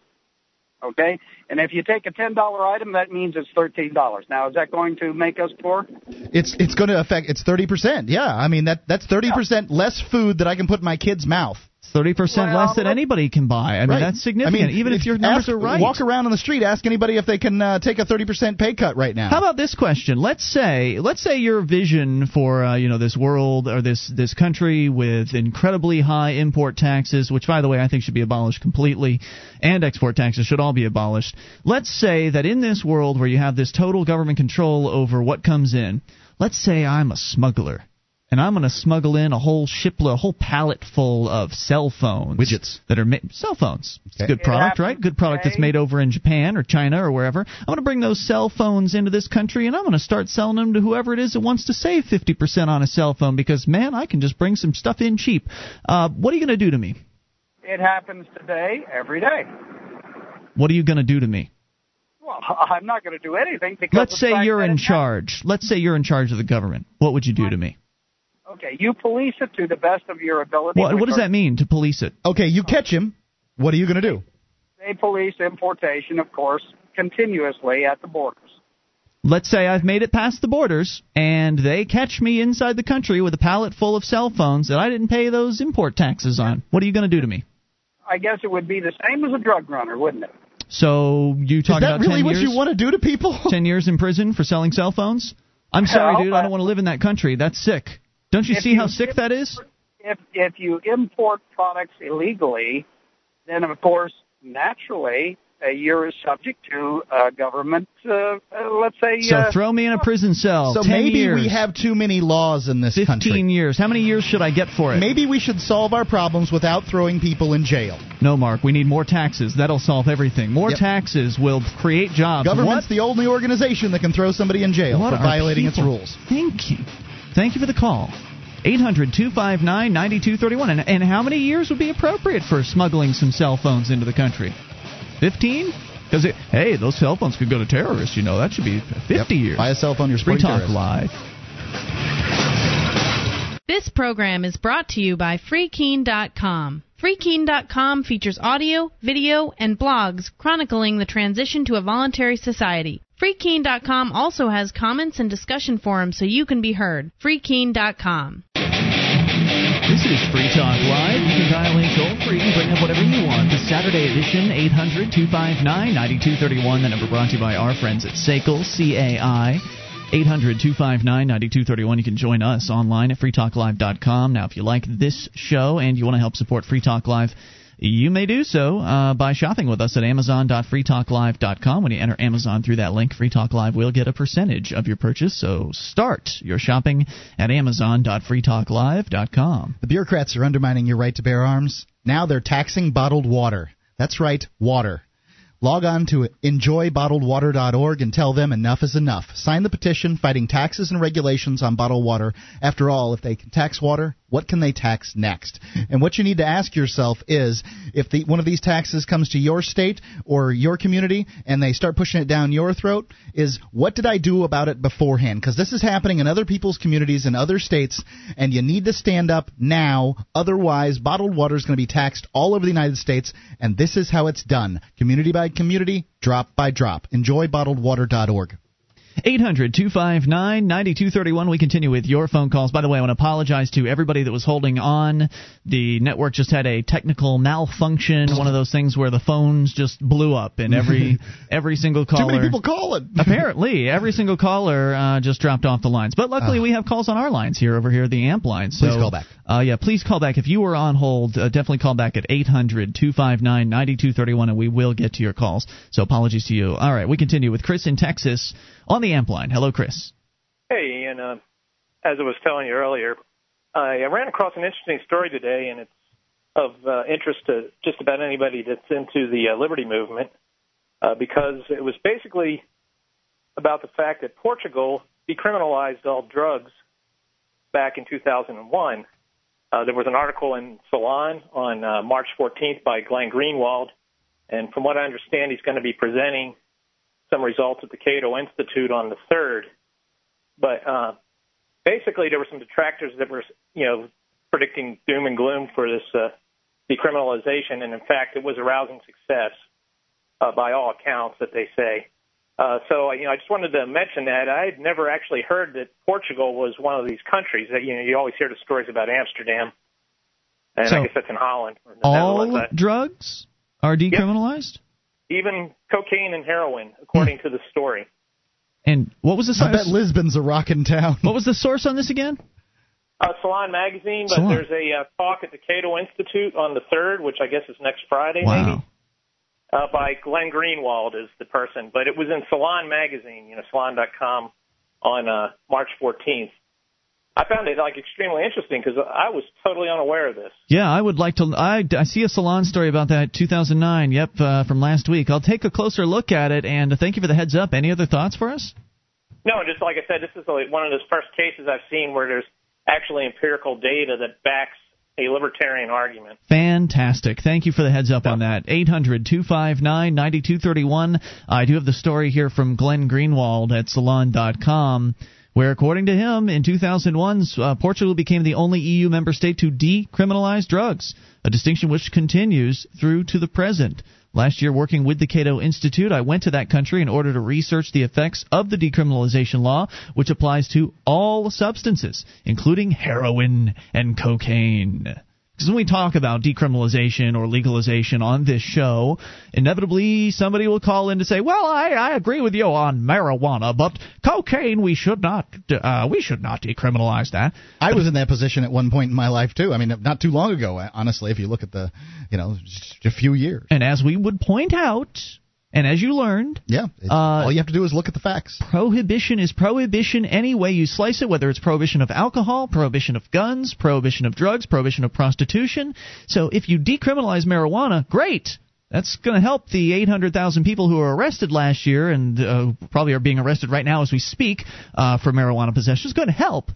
Okay? And if you take a $10 item, that means it's $13. Now, is that going to make us poor? It's it's going to affect it's 30%. Yeah. I mean that that's 30% yeah. less food that I can put in my kid's mouth. Thirty percent well, less than anybody can buy. I mean, right. that's significant. I mean, even if, if your numbers ask, are right. Walk around on the street, ask anybody if they can uh, take a thirty percent pay cut right now. How about this question? Let's say, let's say your vision for uh, you know this world or this this country with incredibly high import taxes, which by the way I think should be abolished completely, and export taxes should all be abolished. Let's say that in this world where you have this total government control over what comes in, let's say I'm a smuggler and I'm going to smuggle in a whole shipload, a whole pallet full of cell phones, widgets that are ma- cell phones. It's a good product, right? Good product okay. that's made over in Japan or China or wherever. I'm going to bring those cell phones into this country, and I'm going to start selling them to whoever it is that wants to save 50% on a cell phone because man, I can just bring some stuff in cheap. Uh, what are you going to do to me? It happens today, every day. What are you going to do to me? Well, I'm not going to do anything because. Let's say you're in charge. Let's say you're in charge of the government. What would you do to me? Okay, you police it to the best of your ability. What, what does that mean to police it? Okay, you catch him. What are you going to do? They police importation, of course, continuously at the borders. Let's say I've made it past the borders and they catch me inside the country with a pallet full of cell phones that I didn't pay those import taxes on. What are you going to do to me? I guess it would be the same as a drug runner, wouldn't it? So you talk Is that about really 10 what years, you want to do to people? Ten years in prison for selling cell phones? I'm sorry, Hell, dude. I don't want to live in that country. That's sick. Don't you If see you- how sick that is? If if you import products illegally, then of course, naturally, uh, you're subject to uh, government. Uh, uh, let's say. So uh, throw me in a prison cell. So maybe years, we have too many laws in this 15 country. years. How many years should I get for it? Maybe we should solve our problems without throwing people in jail. No, Mark. We need more taxes. That'll solve everything. More Yep. taxes will create jobs. Government's What? the only organization that can throw somebody in jail What for are violating its people rules. Thinking. Thank you for the call. 800 259 9231. And and how many years would be appropriate for smuggling some cell phones into the country? 15? Because, hey, those cell phones could go to terrorists, you know. That should be 50 Yep. years. Buy a cell phone, you're Free Talk terrorists. Live. This program is brought to you by FreeKeene.com. FreeKeene.com features audio, video, and blogs chronicling the transition to a voluntary society. FreeKeene.com also has comments and discussion forums so you can be heard. FreeKeene.com. This is Free Talk Live. You can dial in toll free and bring up whatever you want. The Saturday edition, 800 259 9231. The number brought to you by our friends at SACL, C A I. 800 259 9231. You can join us online at freetalklive.com. Now, if you like this show and you want to help support Free Talk Live, you may do so uh, by shopping with us at amazon.freetalklive.com. When you enter Amazon through that link, Free Talk Live will get a percentage of your purchase. So start your shopping at amazon.freetalklive.com. The bureaucrats are undermining your right to bear arms. Now they're taxing bottled water. That's right, water. Log on to enjoybottledwater.org and tell them enough is enough. Sign the petition fighting taxes and regulations on bottled water. After all, if they can tax water, what can they tax next? And what you need to ask yourself is if the, one of these taxes comes to your state or your community and they start pushing it down your throat, is what did I do about it beforehand? Because this is happening in other people's communities in other states, and you need to stand up now. Otherwise, bottled water is going to be taxed all over the United States, and this is how it's done community by community, drop by drop. EnjoyBottledWater.org. 800 259 9231. We continue with your phone calls. By the way, I want to apologize to everybody that was holding on. The network just had a technical malfunction, one of those things where the phones just blew up, and every every single caller. Too many people calling. apparently, every single caller uh, just dropped off the lines. But luckily, Uh. we have calls on our lines here over here, the amp lines. So, Please call back. Uh, yeah, please call back. If you were on hold, uh, definitely call back at 800 259 9231, and we will get to your calls. So apologies to you. All right, we continue with Chris in Texas on the amp line. Hello, Chris. Hey, Ian. Uh, as I was telling you earlier, I, ran across an interesting story today, and it's of uh, interest to just about anybody that's into the uh, liberty movement uh, because it was basically about the fact that Portugal decriminalized all drugs back in 2001. Uh, there was an article in Salon on uh, March 14th by Glenn Greenwald, and from what I understand, he's going to be presenting some results at the Cato Institute on the 3rd. But uh, basically, there were some detractors that were, you know, predicting doom and gloom for this uh, decriminalization, and in fact, it was a rousing success uh, by all accounts that they say. Uh, so, you know, I just wanted to mention that I had never actually heard that Portugal was one of these countries. That you know, you always hear the stories about Amsterdam, and So- I guess that's in Holland. Or the All drugs are decriminalized? Even cocaine and heroin, according to the story. And what was the source? I bet? Lisbon's a rockin' town. What was the source on this again? Uh, Salon Magazine, but Salon. there's a uh, talk at the Cato Institute on the 3rd, which I guess is next Friday, Wow. maybe, uh, by Glenn Greenwald is the person. But it was in Salon Magazine, you know, salon.com on uh, March 14th. I found it like extremely interesting because I was totally unaware of this. Yeah, I would like to. I, I see a salon story about that 2009. Yep, uh, from last week. I'll take a closer look at it. And thank you for the heads up. Any other thoughts for us? No, just like I said, this is like one of those first cases I've seen where there's actually empirical data that backs a libertarian argument. Fantastic. Thank you for the heads up on that. 800 259 9231. I do have the story here from Glenn Greenwald at salon.com, where, according to him, in 2001, uh, Portugal became the only EU member state to decriminalize drugs, a distinction which continues through to the present. Last year, working with the Cato Institute, I went to that country in order to research the effects of the decriminalization law, which applies to all substances, including heroin and cocaine. Because when we talk about decriminalization or legalization on this show, inevitably somebody will call in to say, "Well, I, I agree with you on marijuana, but cocaine we should not uh, we should not decriminalize that." I was in that position at one point in my life too. I mean, not too long ago, honestly. If you look at the, you know, just a few years. And as we would point out, and as you learned, Yeah, it's- all you have to do is look at the facts. prohibition is prohibition any way you slice it, whether it's prohibition of alcohol, prohibition of guns, prohibition of drugs, prohibition of prostitution. So if you decriminalize marijuana, great. That's going to help the 800,000 people who were arrested last year and uh, probably are being arrested right now as we speak uh, for marijuana possession. It's going to help.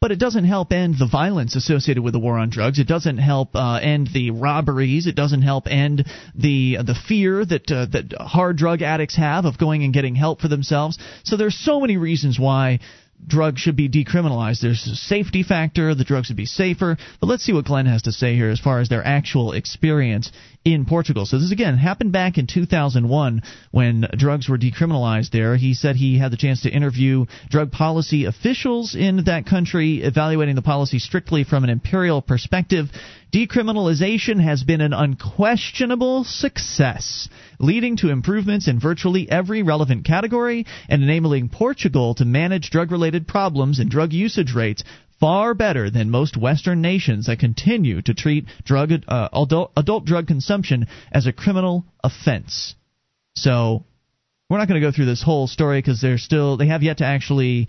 But it doesn't help end the violence associated with the war on drugs. It doesn't help uh, end the robberies. It doesn't help end the the fear that uh, that hard drug addicts have of going and getting help for themselves. So there's so many reasons why drugs should be decriminalized. There's a safety factor, the drugs would be safer. But let's see what Glenn has to say here as far as their actual experience in Portugal. So this again happened back in 2001 when drugs were decriminalized there. He said he had the chance to interview drug policy officials in that country evaluating the policy strictly from an imperial perspective. Decriminalization has been an unquestionable success, leading to improvements in virtually every relevant category and enabling Portugal to manage drug related problems and drug usage rates far better than most Western nations that continue to treat drug uh, adult, adult drug consumption as a criminal offense. So we're not going to go through this whole story because they're still they have yet to actually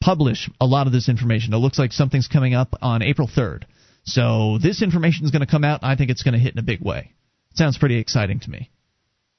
publish a lot of this information. It looks like something's coming up on April 3rd. So this information is going to come out. I think it's going to hit in a big way. It sounds pretty exciting to me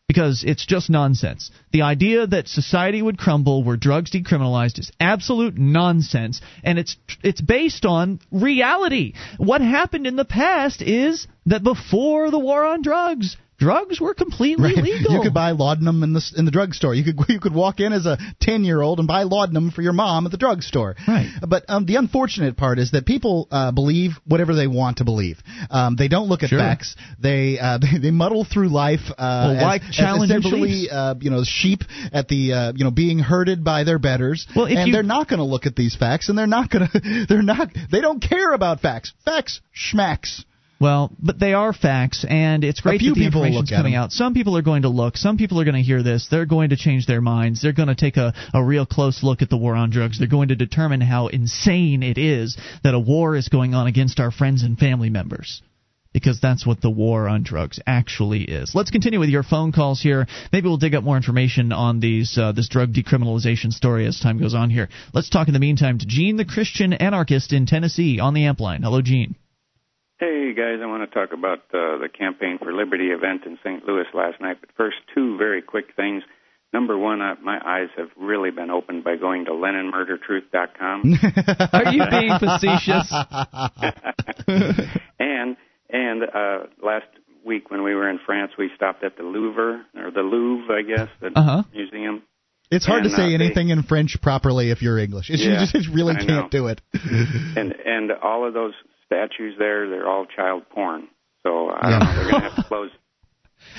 because it's just nonsense. The idea that society would crumble were drugs decriminalized is absolute nonsense and it's it's based on reality. What happened in the past is that before the war on drugs, drugs were completely right. legal. You could buy laudanum in the in the drugstore. You could you could walk in as a ten year old and buy laudanum for your mom at the drugstore. Right. But um, the unfortunate part is that people uh, believe whatever they want to believe. Um, they don't look at Sure. facts. They, uh, they they muddle through life. Uh, Well, why as, challenge as essentially uh, you know sheep at the uh, you know being herded by their betters. Well, if and you- they're not going to look at these facts, and they're not going to they're not they don't care about facts. Facts schmacks. Well, but they are facts, and it's great that the information's coming out. Some people are going to look. Some people are going to hear this. They're going to change their minds. They're going to take a, a real close look at the war on drugs. They're going to determine how insane it is that a war is going on against our friends and family members. Because that's what the war on drugs actually is. Let's continue with your phone calls here. Maybe we'll dig up more information on these uh, this drug decriminalization story as time goes on here. Let's talk in the meantime to Gene, the Christian anarchist in Tennessee, on the amp line. Hello, Gene. Hey guys, I want to talk about uh, the Campaign for Liberty event in St. Louis last night. But first, two very quick things. Number one, uh, my eyes have really been opened by going to LeninMurderTruth.com. Are you being facetious? and and uh, last week when we were in France, we stopped at the Louvre or the Louvre, I guess, the Uh-huh. museum. It's hard And, to say uh, they- anything in French properly if you're English. It's, you just really can't do it. and and all of those statues there, they're all child porn. So I don't know, they're going to have to close.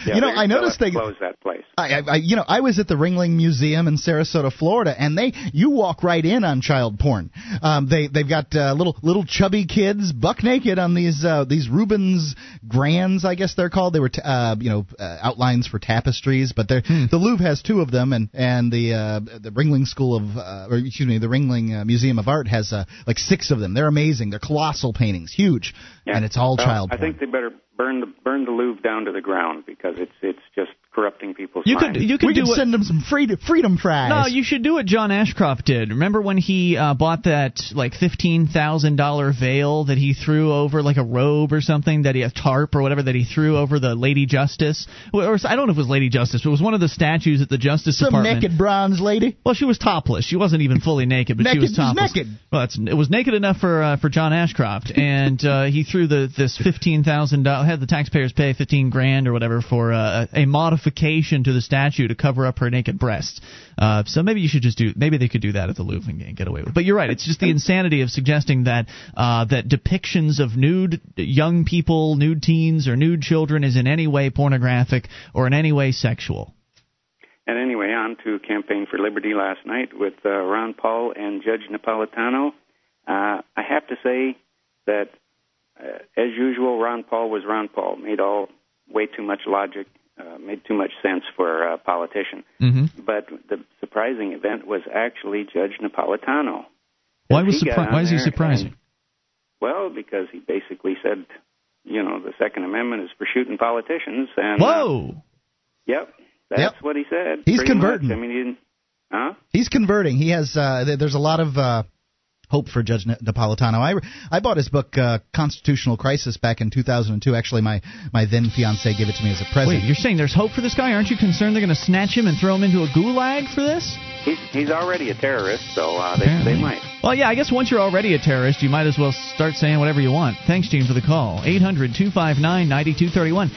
Yeah, You know, I noticed they- close that place. I, I, I, you know, I was at the Ringling Museum in Sarasota, Florida, and they, you walk right in on child porn. Um, they, they've got uh, little, little chubby kids buck naked on these, uh, these Rubens grands, I guess they're called. They were, t- uh, you know, uh, outlines for tapestries, but they're, the Louvre has two of them, and and the, uh, the Ringling School of, uh, or excuse me, the Ringling uh, Museum of Art has uh, like six of them. They're amazing. They're colossal paintings, huge, Yeah. and it's all Well, child I porn. think they better burn the burn the Louvre down to the ground because it's it's just corrupting people's You could you could we do could what, send them some freedom, freedom fries. No, you should do what John Ashcroft did. Remember when he uh, bought that like fifteen thousand dollar veil that he threw over like a robe or something that he a tarp or whatever that he threw over the Lady Justice, or, or I don't know if it was Lady Justice, but it was one of the statues at the Justice some Department. naked bronze lady. Well, she was topless. She wasn't even fully naked, but she was she's topless. naked. Well, it's, it was naked enough for uh, for John Ashcroft, and uh, he threw the this fifteen thousand dollars. Had the taxpayers pay fifteen grand or whatever for uh, a modification to the statue to cover up her naked breasts. Uh, so maybe you should just do. Maybe they could do that at the Louvre and get away with. it. But you're right. It's just the insanity of suggesting that uh, that depictions of nude young people, nude teens, or nude children is in any way pornographic or in any way sexual. And anyway, on to Campaign for Liberty last night with uh, Ron Paul and Judge Napolitano. Uh, I have to say that, uh, as usual, Ron Paul was Ron Paul. Made all way too much logic, uh, made too much sense for a politician. Mm-hmm. But the surprising event was actually Judge Napolitano. Why was surpri- why is he surprising? and- well, because he basically said, you know, the Second Amendment is for shooting politicians. And uh, Whoa. Yep, that's Yep. what he said. He's converting. Much. I mean, he didn't. Huh? He's converting. He has. Uh, there's a lot of uh, hope for Judge Napolitano. I, I bought his book uh, Constitutional Crisis back in 2002. Actually, my my then fiance gave it to me as a present. Wait, you're saying there's hope for this guy? Aren't you concerned they're going to snatch him and throw him into a gulag for this? He's he's already a terrorist, so uh, they Apparently. they might. Well, yeah, I guess once you're already a terrorist, you might as well start saying whatever you want. Thanks, Gene, for the call. 800 259 9231.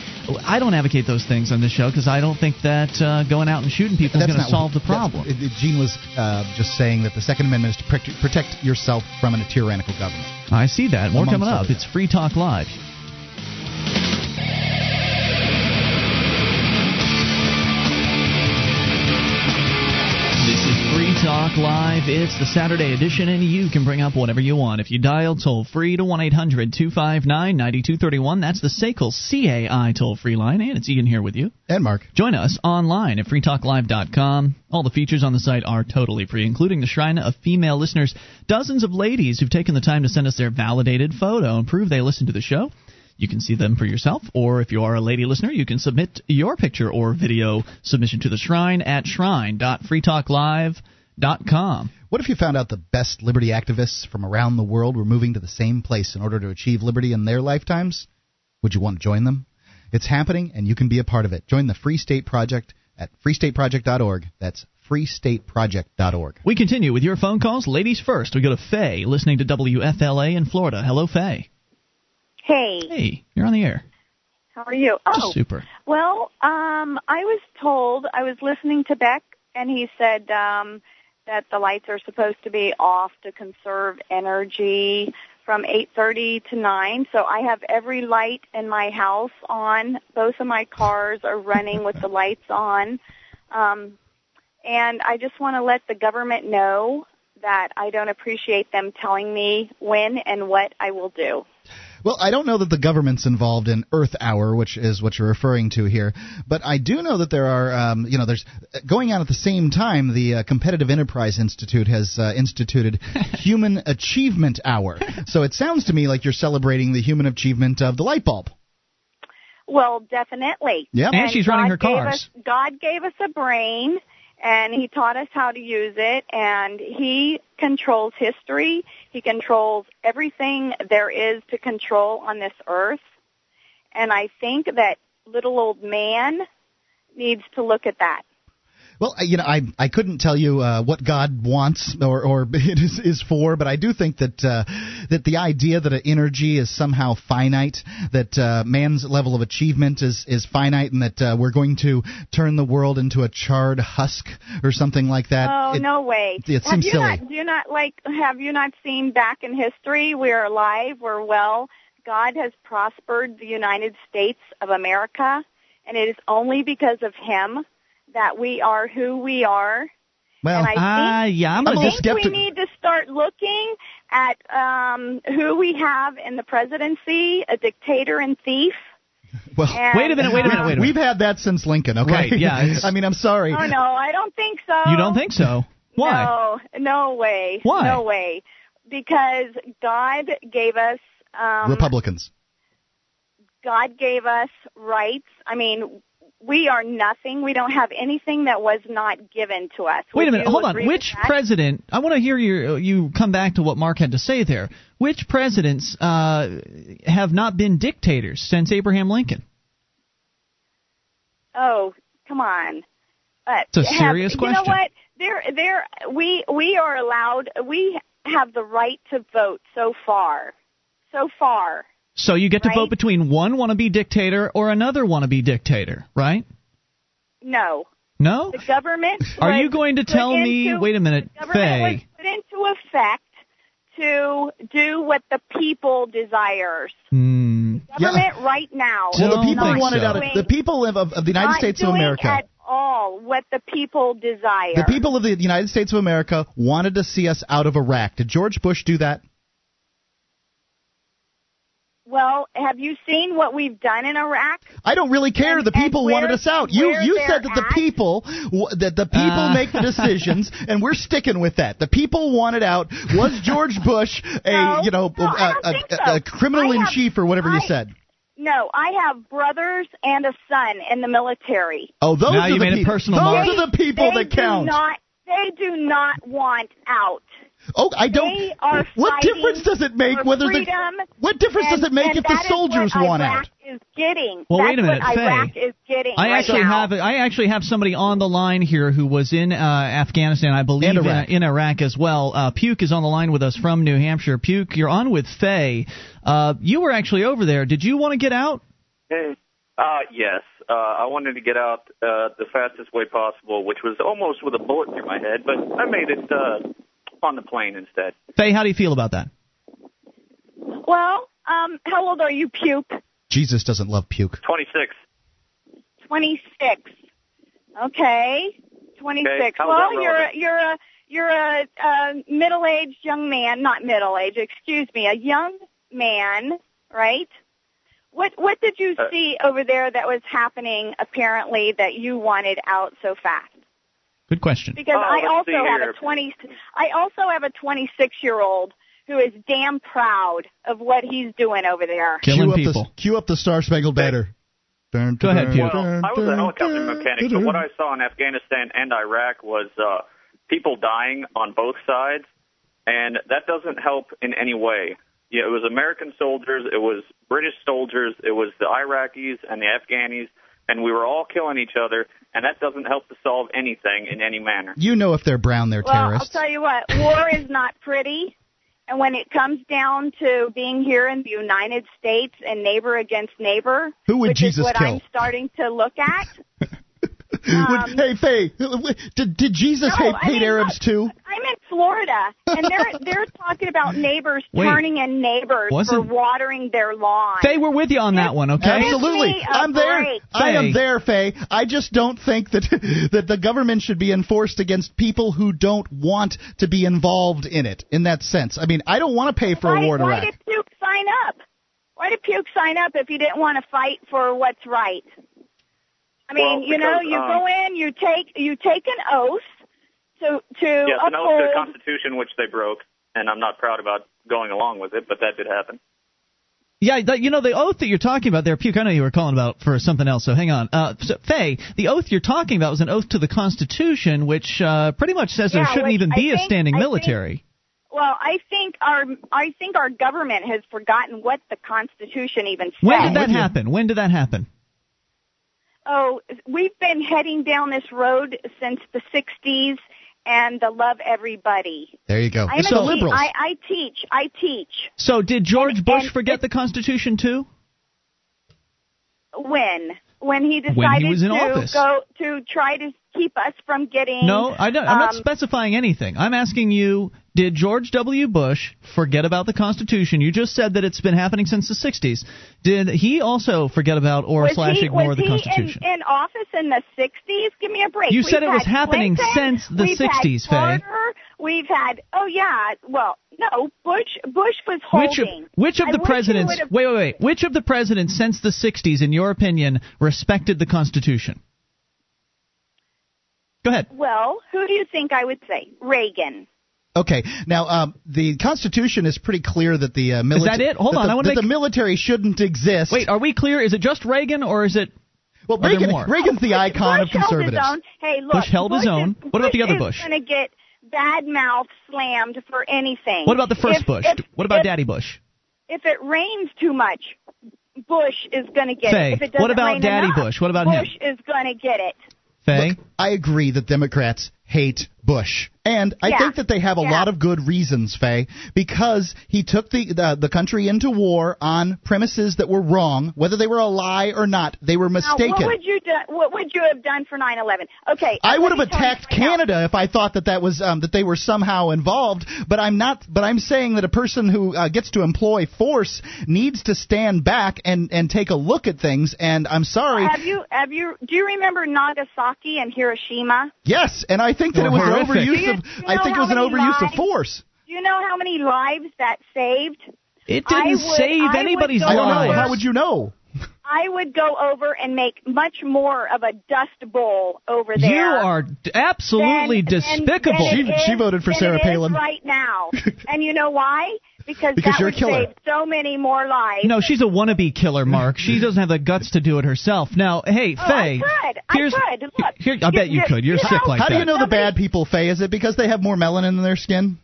I don't advocate those things on this show because I don't think that uh, going out and shooting people is going to solve the problem. it- it- Gene was uh, just saying that the Second Amendment is to protect, protect yourself from a tyrannical government. I see that. More coming up. It's Free Talk Live. Talk Live. It's the Saturday edition, and you can bring up whatever you want. If you dial toll free to 1 800 259 9231, that's the SACL CAI toll free line, and it's Ian here with you. And Mark. Join us online at freetalklive.com. All the features on the site are totally free, including the shrine of female listeners. Dozens of ladies who've taken the time to send us their validated photo and prove they listen to the show. You can see them for yourself, or if you are a lady listener, you can submit your picture or video submission to the shrine at shrine.freetalklive.com. What if you found out the best liberty activists from around the world were moving to the same place in order to achieve liberty in their lifetimes? Would you want to join them? It's happening, and you can be a part of it. Join the Free State Project at freestateproject.org. That's freestateproject.org. We continue with your phone calls. Ladies first, we go to Faye, listening to WFLA in Florida. Hello, Faye. Hey. Hey, you're on the air. How are you? Oh, Super. well, um, I was told I was listening to Beck, and he said um, that the lights are supposed to be off to conserve energy from 8:30 to 9. So I have every light in my house on. Both of my cars are running with the lights on. Um, and I just want to let the government know that I don't appreciate them telling me when and what I will do. Well, I don't know that the government's involved in Earth Hour, which is what you're referring to here, but I do know that there are, um, you know, there's going on at the same time. The uh, Competitive Enterprise Institute has uh, instituted Human Achievement Hour. So it sounds to me like you're celebrating the human achievement of the light bulb. Well, definitely. Yeah. And she's running her God gave cars. us- God gave us a brain, and He taught us how to use it, and He controls history. He controls everything there is to control on this earth. And I think that little old man needs to look at that. Well, you know, I I couldn't tell you uh, what God wants or or it is is for, but I do think that uh, that the idea that an energy is somehow finite, that uh, man's level of achievement is is finite, and that uh, we're going to turn the world into a charred husk or something like that. oh it- no way! it have seems you silly. not? Do you not like? Have you not seen back in history? We're alive. We're well. God has prospered the United States of America, and it is only because of Him that we are who we are. Well, and I think, uh, yeah, I'm a I little think skeptical. we need to start looking at um, who we have in the presidency: a dictator and thief. Well, And- Wait a minute, wait a minute, wait a minute. We've had that since Lincoln. Okay. Right, yeah, I mean, I'm sorry. Oh no, I don't think so. You don't think so? Why? No, no way. Why? No way. Because God gave us um, Republicans. God gave us rights. I mean, we are nothing. We don't have anything that was not given to us. Wait a minute, hold on. Which president? I want to hear you. You come back to what Mark had to say there. Which presidents uh, have not been dictators since Abraham Lincoln? Oh, come on. But It's a have- question. You know what? There, there. We we are allowed. We have the right to vote so far. So far. So you get to Right. vote between one wannabe dictator or another wannabe dictator, right? No. No. The government. Are you going to put tell me? into- Wait a minute, The government was Faye. put into effect to do what the people desires. Hmm. Government right now. Well, the people not wanted out of the people of, of, of the United not States of doing America. at all what the people desire. The people of the United States of America wanted to see us out of Iraq. Did George Bush do that? Well, have you seen what we've done in Iraq? I don't really care. And- the people wanted us out. You you said that the people w- that the people Uh. make the decisions, and we're sticking with that. The people wanted out. Was George Bush a No, you know no, I a, don't a, a, so. a criminal I in chief or whatever you said? No, I have brothers and a son in the military. Oh, those Now are you the made it people. personal, Those Mark. are the people they that count. Do not, they do not want out. Oh, I don't. They are what difference does it make whether freedom, the what difference and, does it make if the soldiers what want Iraq out? Is getting. Well, That's wait a minute, what Iraq Faye. is getting. I right actually now. have I actually have somebody on the line here who was in uh, Afghanistan, I believe, And Iraq. In, in Iraq as well. Uh, Puke is on the line with us from New Hampshire. Puke, you're on with Faye. Uh, you were actually over there. Did you want to get out? Hey. Uh, yes. Uh, I wanted to get out uh, the fastest way possible, which was almost with a bullet through my head, but I made it uh, on the plane instead. Faye, how do you feel about that? Well, um, how old are you, Puke? Jesus doesn't love puke. 26. 26. Okay. 26. Okay, well, you're a, you're a you're a, a middle-aged young man, not middle-aged, excuse me, a young man, right? What what did you Uh, see over there that was happening apparently that you wanted out so fast? Good question. Because Oh, I also have here. a 20 I also have a 26-year-old who is damn proud of what he's doing over there. Killing cue up people. The, cue up the Star Spangled Banner. Dun, Go ahead, dun, Puke. Well, dun, I was a helicopter mechanic, dun, so what I saw in Afghanistan and Iraq was uh, people dying on both sides, and that doesn't help in any way. Yeah, it was American soldiers, it was British soldiers, it was the Iraqis and the Afghanis, and we were all killing each other, and that doesn't help to solve anything in any manner. You know if they're brown, they're Well, terrorists. I'll tell you what, war is not pretty. And when it comes down to being here in the United States and neighbor against neighbor, Who would which Jesus is what kill? I'm starting to look at. Would- um, hey, Faye, did, did Jesus No, hate, I hate mean, Arabs too? I'm in Florida, and they're they're talking about neighbors Wait. turning in neighbors Wasn't- for watering their lawn. Faye, we're with you on that one, okay? Absolutely, Give me a I'm there. break. I am there, Faye. I just don't think that that the government should be enforced against people who don't want to be involved in it. In that sense, I mean, I don't want to pay for why, a war in why Iraq. did Puke sign up? Why did Puke sign up if he didn't want to fight for what's right? I mean, Well, you know, you um, go in, you take you take an oath to to Yes, an oath to the Constitution, which they broke, and I'm not proud about going along with it, but that did happen. Yeah, that, you know the oath that you're talking about there, Puke. I know you were calling about for something else, so hang on. Uh, so, Faye, the oath you're talking about was an oath to the Constitution, which uh, pretty much says there shouldn't even I be a think- standing I think- military. Well, I think our I think our government has forgotten what the Constitution even says. when did that happen? When did that happen? Oh, we've been heading down this road since the '60s, and the love everybody. There you go. I'm It's a the te- liberals. I, I teach. I teach. So did George And- Bush and forget the Constitution too? When when he decided When he was in to office. go to try to keep us from getting. No, I don't, I'm not um, specifying anything. I'm asking you, did George W. Bush forget about the Constitution? You just said that it's been happening since the 60s. Did he also forget about or was slash he, ignore was the he Constitution? In, in office in the 60s? Give me a break. You We've said it was happening Clinton, since the we've 60s, had Faye. We've had. Oh yeah. Well, no. Bush. Bush was Which of, holding. which of the presidents? Wait, wait, wait. Which of the presidents since the '60s, in your opinion, respected the Constitution? Go ahead. Well, who do you think I would say? Reagan. Okay. Now, um, the Constitution is pretty clear that the uh, military. that it? Hold on, The, I wanna that make- the military shouldn't exist. Wait, are we clear? Is it just Reagan, or is it? Well, Reagan, more? Reagan's the icon Bush of conservatives. Held his own. Hey, look. Bush held his own. Is, What about the other Bush? Is going to get bad mouth slammed for anything. What about the first If- Bush? if- what about if, Daddy Bush? If it rains too much, Bush is going to get Faye, it. If it doesn't what about rain Daddy enough, Bush? What about him? Bush is going to get it. Faye? Look, I agree that Democrats hate Bush. And I Yeah. think that they have a Yeah. lot of good reasons, Faye, because he took the, the the country into war on premises that were wrong, whether they were a lie or not. They were Now, mistaken. what would you do? What would you have done for 9/11? Okay, I would have me tell you attacked right now. Canada if I thought that that was um, that they were somehow involved. But I'm not. But I'm saying that a person who uh, gets to employ force needs to stand back and and take a look at things. And I'm sorry. Have you have you do you remember Nagasaki and Hiroshima? Yes, and I think that Or it was horrific. an overuse of. do you I think it was an many overuse of force. Do you know how many lives that saved? It didn't would- save I anybody's go I don't know. lives. How would you know? I would go over and make much more of a dust bowl over there. You are absolutely than- than- despicable. than it She- she voted for Sarah Palin. right now. and you know why? Because, Because that you're a would killer. save so many more lives. No, she's a wannabe killer, Mark. She doesn't have the guts to do it herself. Now, hey, Oh, Faye. I could. I here's- could. Look. Here, I bet you could. You're you sick know- like How do you know the bad people, Faye? Is it because they have more melanin in their skin?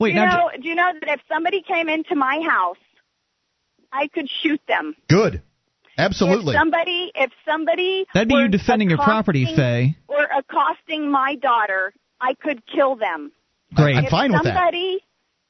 Wait, do you now, know? Do you know that if somebody came into my house, I could shoot them. Good. Absolutely. If somebody, if somebody That'd be you defending your property, accosting- Faye. Or accosting my daughter, I could kill them. Great. I'm if fine with that. somebody,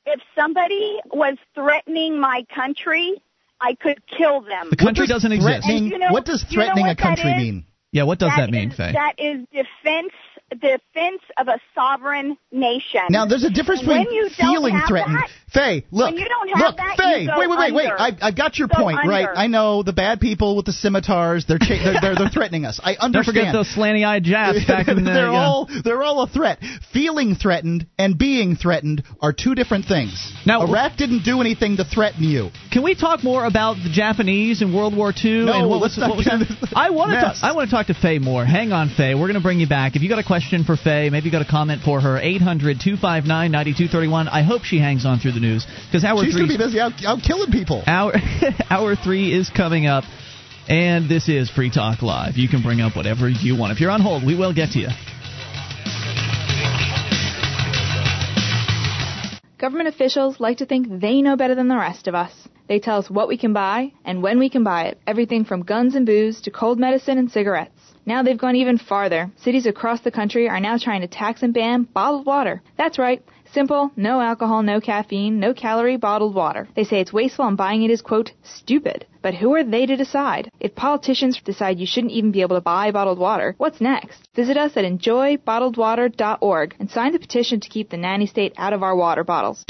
If somebody was threatening my country, I could kill them. The country doesn't exist. You know- what does you know threatening what a country mean? Yeah, what does that, mean, is- Faye? That is defense defense of a sovereign nation. Now, there's a difference And when between you don't feeling threatened. that- Faye, look, when you don't have look, that, Faye, you go wait, wait, wait, wait. I, I got your go point, right? I know the bad people with the scimitars. They're cha- they're, they're they're threatening us. I Don't understand. forget those slanty-eyed Japs back in the. they're yeah. all they're all a threat. Feeling threatened and being threatened are two different things. Now- Iraq didn't do anything to threaten you. Can we talk more about the Japanese in World War II? No, and what let's was, not what was get that? into this I want to. mess. I want to talk to Faye more. Hang on, Faye. We're going to bring you back. If you got a question for Faye, maybe you got a comment for her. 800-259-9231. I hope she hangs on through the news because hour She's three. gonna be busy out, out killing people. Hour hour three is coming up, and this is Free Talk Live. You can bring up whatever you want. If you're on hold, we will get to you. Government officials like to think they know better than the rest of us. They tell us what we can buy and when we can buy it, everything from guns and booze to cold medicine and cigarettes. Now they've gone even farther. Cities across the country are now trying to tax and ban bottled water. That's right. Simple, no alcohol, no caffeine, no calorie bottled water. They say it's wasteful and buying it is, quote, stupid. But who are they to decide? If politicians decide you shouldn't even be able to buy bottled water, what's next? Visit us at enjoybottledwater.org and sign the petition to keep the nanny state out of our water bottles.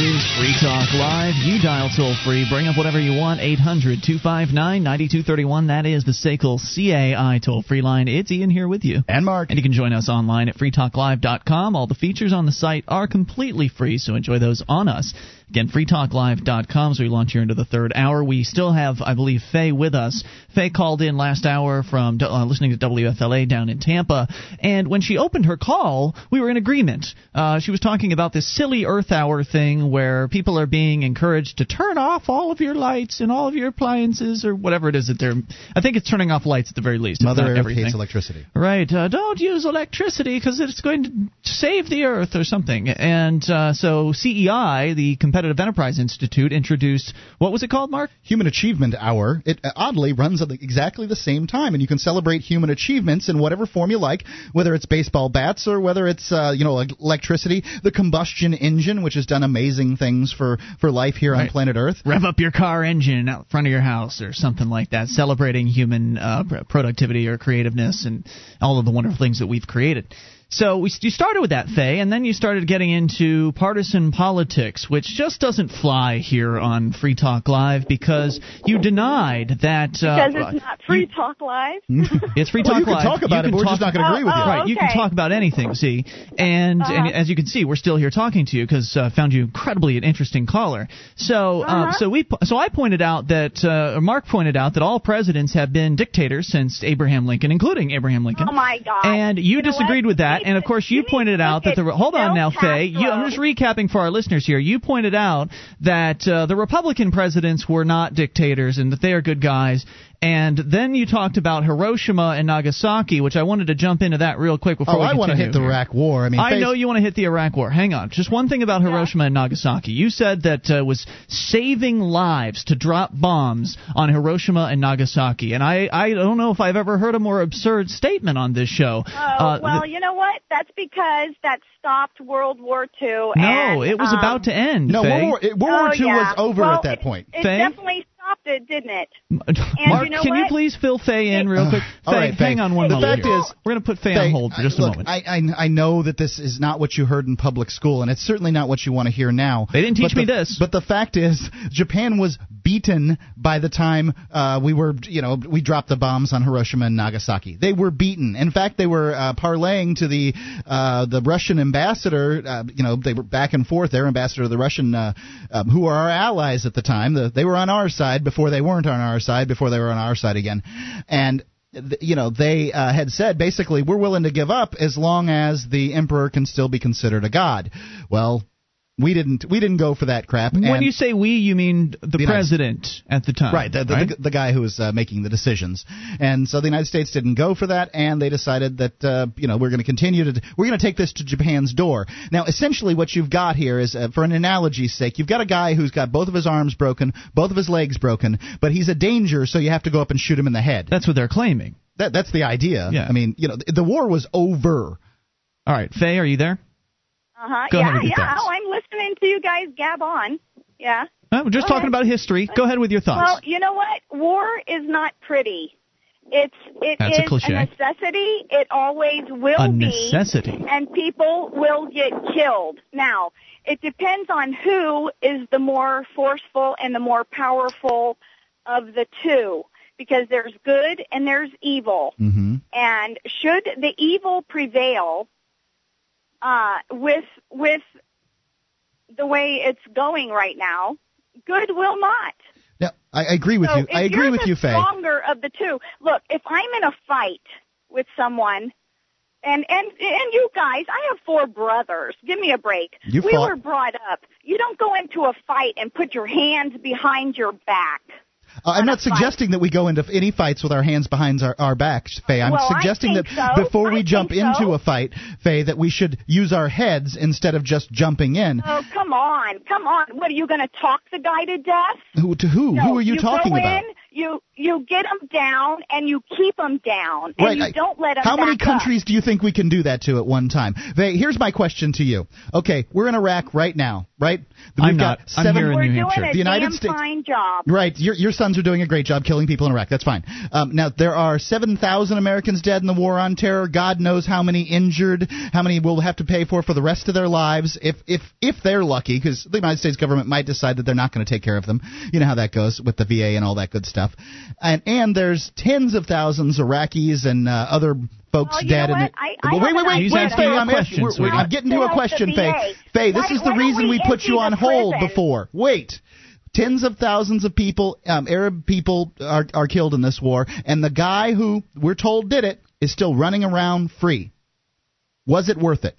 Is Free Talk Live. You dial toll free. Bring up whatever you want. 800 259 9231. That is the SACL CAI toll free line. It's Ian here with you. And Mark. And you can join us online at freetalklive.com. All the features on the site are completely free, so enjoy those on us. Again, freetalklive.com as we launch here into the third hour. We still have, I believe, Faye with us. Faye called in last hour from uh, listening to WFLA down in Tampa, and when she opened her call, we were in agreement. Uh, she was talking about this silly Earth Hour thing where people are being encouraged to turn off all of your lights and all of your appliances or whatever it is that they're. I think it's turning off lights at the very least. Mother Earth everything. hates electricity. Right. Uh, don't use electricity because it's going to save the earth or something. And uh, so CEI, the Competitive Enterprise Institute, introduced what was it called, Mark? Human Achievement Hour. It uh, oddly runs at exactly the same time, and you can celebrate human achievements in whatever form you like, whether it's baseball bats or whether it's uh, you know electricity, the combustion engine, which has done amazing things for for life here on planet Earth. Rev up your car engine out front of your house or something like that, celebrating human uh, productivity or creativeness and all of the wonderful things that we've created. So we, you started with that, Faye, and then you started getting into partisan politics, which just doesn't fly here on Free Talk Live because you denied that. Uh, because it's not free talk live. It's free Well, talk You can Live. talk about you it, but we're just not going to agree with you. Oh, Right, you can talk about anything, see, and, Uh-huh. and as you can see, we're still here talking to you because uh, found you incredibly an interesting caller. So, uh, Uh-huh. so we, so I pointed out that uh, or Mark pointed out that all presidents have been dictators since Abraham Lincoln, including Abraham Lincoln. Oh my God! And you, know disagreed with that, You and of course to- you pointed out that the hold on now, Faye. You, I'm just recapping for our listeners here. You pointed out that uh, the Republican presidents were not dictators and that they are good guys. And then you talked about Hiroshima and Nagasaki, which I wanted to jump into that real quick before Oh, we I want to hit the. Iraq War. I mean, I face- know you want to hit the Iraq War. Hang on. Just one thing about Hiroshima and Nagasaki. You said that uh, was saving lives to drop bombs on Hiroshima and Nagasaki. And I, I don't know if I've ever heard a more absurd statement on this show. Oh Uh, well, th- you know what? That's because that stopped World War II. no, and, it was um, about to end. No, Faye. World War, it- World War oh, II yeah. was over Well, at that it- point. It, Faye? definitely stopped it, didn't it? Mark, you know can you please fill Faye in real quick? All Faye, right, Faye. hang on one The moment. fact here. is- we're going to put Faye, Faye, on hold for just I- a look, moment. I, I I know that this is not what you heard in public school, and it's certainly not what you want to hear now. They didn't teach But me this. But the fact is, Japan was beaten by the time uh, we were, you know, we dropped the bombs on Hiroshima and Nagasaki. They were beaten. In fact, they were uh, parlaying to the uh, the Russian ambassador. Uh, you know, they were back and forth. Their ambassador, the Russian, uh, um, who were our allies at the time. The, they were on our side before they weren't on our side. Before they were on our side again, and you know they uh, had said basically we're willing to give up as long as the emperor can still be considered a god. Well, We didn't we didn't go for that crap. When and- you say we, you mean the, The president at the time, Right, the, the, right? the, the guy who was uh, making the decisions, and so the United States didn't go for that, and they decided that uh, you know we're going to continue to we're going to take this to Japan's door. Now, essentially, what you've got here is, uh, for an analogy's sake, you've got a guy who's got both of his arms broken, both of his legs broken, but he's a danger, so you have to go up and shoot him in the head. That's what they're claiming. That that's the idea. Yeah. I mean, you know, the, the war was over. All right, Faye, are you there? Uh huh. Go yeah, ahead with your yeah. thoughts. Oh, I'm listening to you guys gab on. Yeah. We're just Go talking ahead. about history. Go ahead with your thoughts. Well, you know what? War is not pretty. It's it That's a is cliche. necessity. It always will A be. A necessity. And people will get killed. Now, it depends on who is the more forceful and the more powerful of the two. Because there's good and there's evil. Mm-hmm. And should the evil prevail, uh, with with the way it's going right now, good will not. Yeah, I, I agree with so you. I agree with you, Faye. Stronger of the two. Look, if I'm in a fight with someone, and and and you guys, I have four brothers. Give me a break. You we fought- were brought up. You don't go into a fight and put your hands behind your back. Uh, I'm not suggesting that we go into any fights with our hands behind our, our backs, Faye. I'm Well, suggesting that so. before we jump think into a fight, Faye, that we should use our heads instead of just jumping in. Oh, come on, come on. What are you going to talk the guy to death? Who to who? No, who are you, talking go about? In, you you get them down and you keep them down and Right, you don't let them. How many back up. countries do you think we can do that to at one time? Faye, here's my question to you. Okay, we're in Iraq right now, right? We've I'm got not. I'm here in We're New doing Hampshire. a The United damn States- fine job. Right, your your sons are doing a great job killing people in Iraq. That's fine. Um, now there are seven thousand Americans dead in the war on terror. God knows how many injured, how many we'll have to pay for for the rest of their lives if if if they're lucky, because the United States government might decide that they're not going to take care of them. You know how that goes with the VA and all that good stuff. And and there's tens of thousands of Iraqis and uh, other folks Well, dead. in what? it. I- I wait, have wait, an wait, idea. wait, He's Faye, asking I'm question, We're, we're. I'm getting to a question, Faye. VA. Faye, this Why- is the reason we we put you on hold prison? before. Wait. Tens of thousands of people, um, Arab people, are, are killed in this war, and the guy who we're told did it is still running around free. Was it worth it?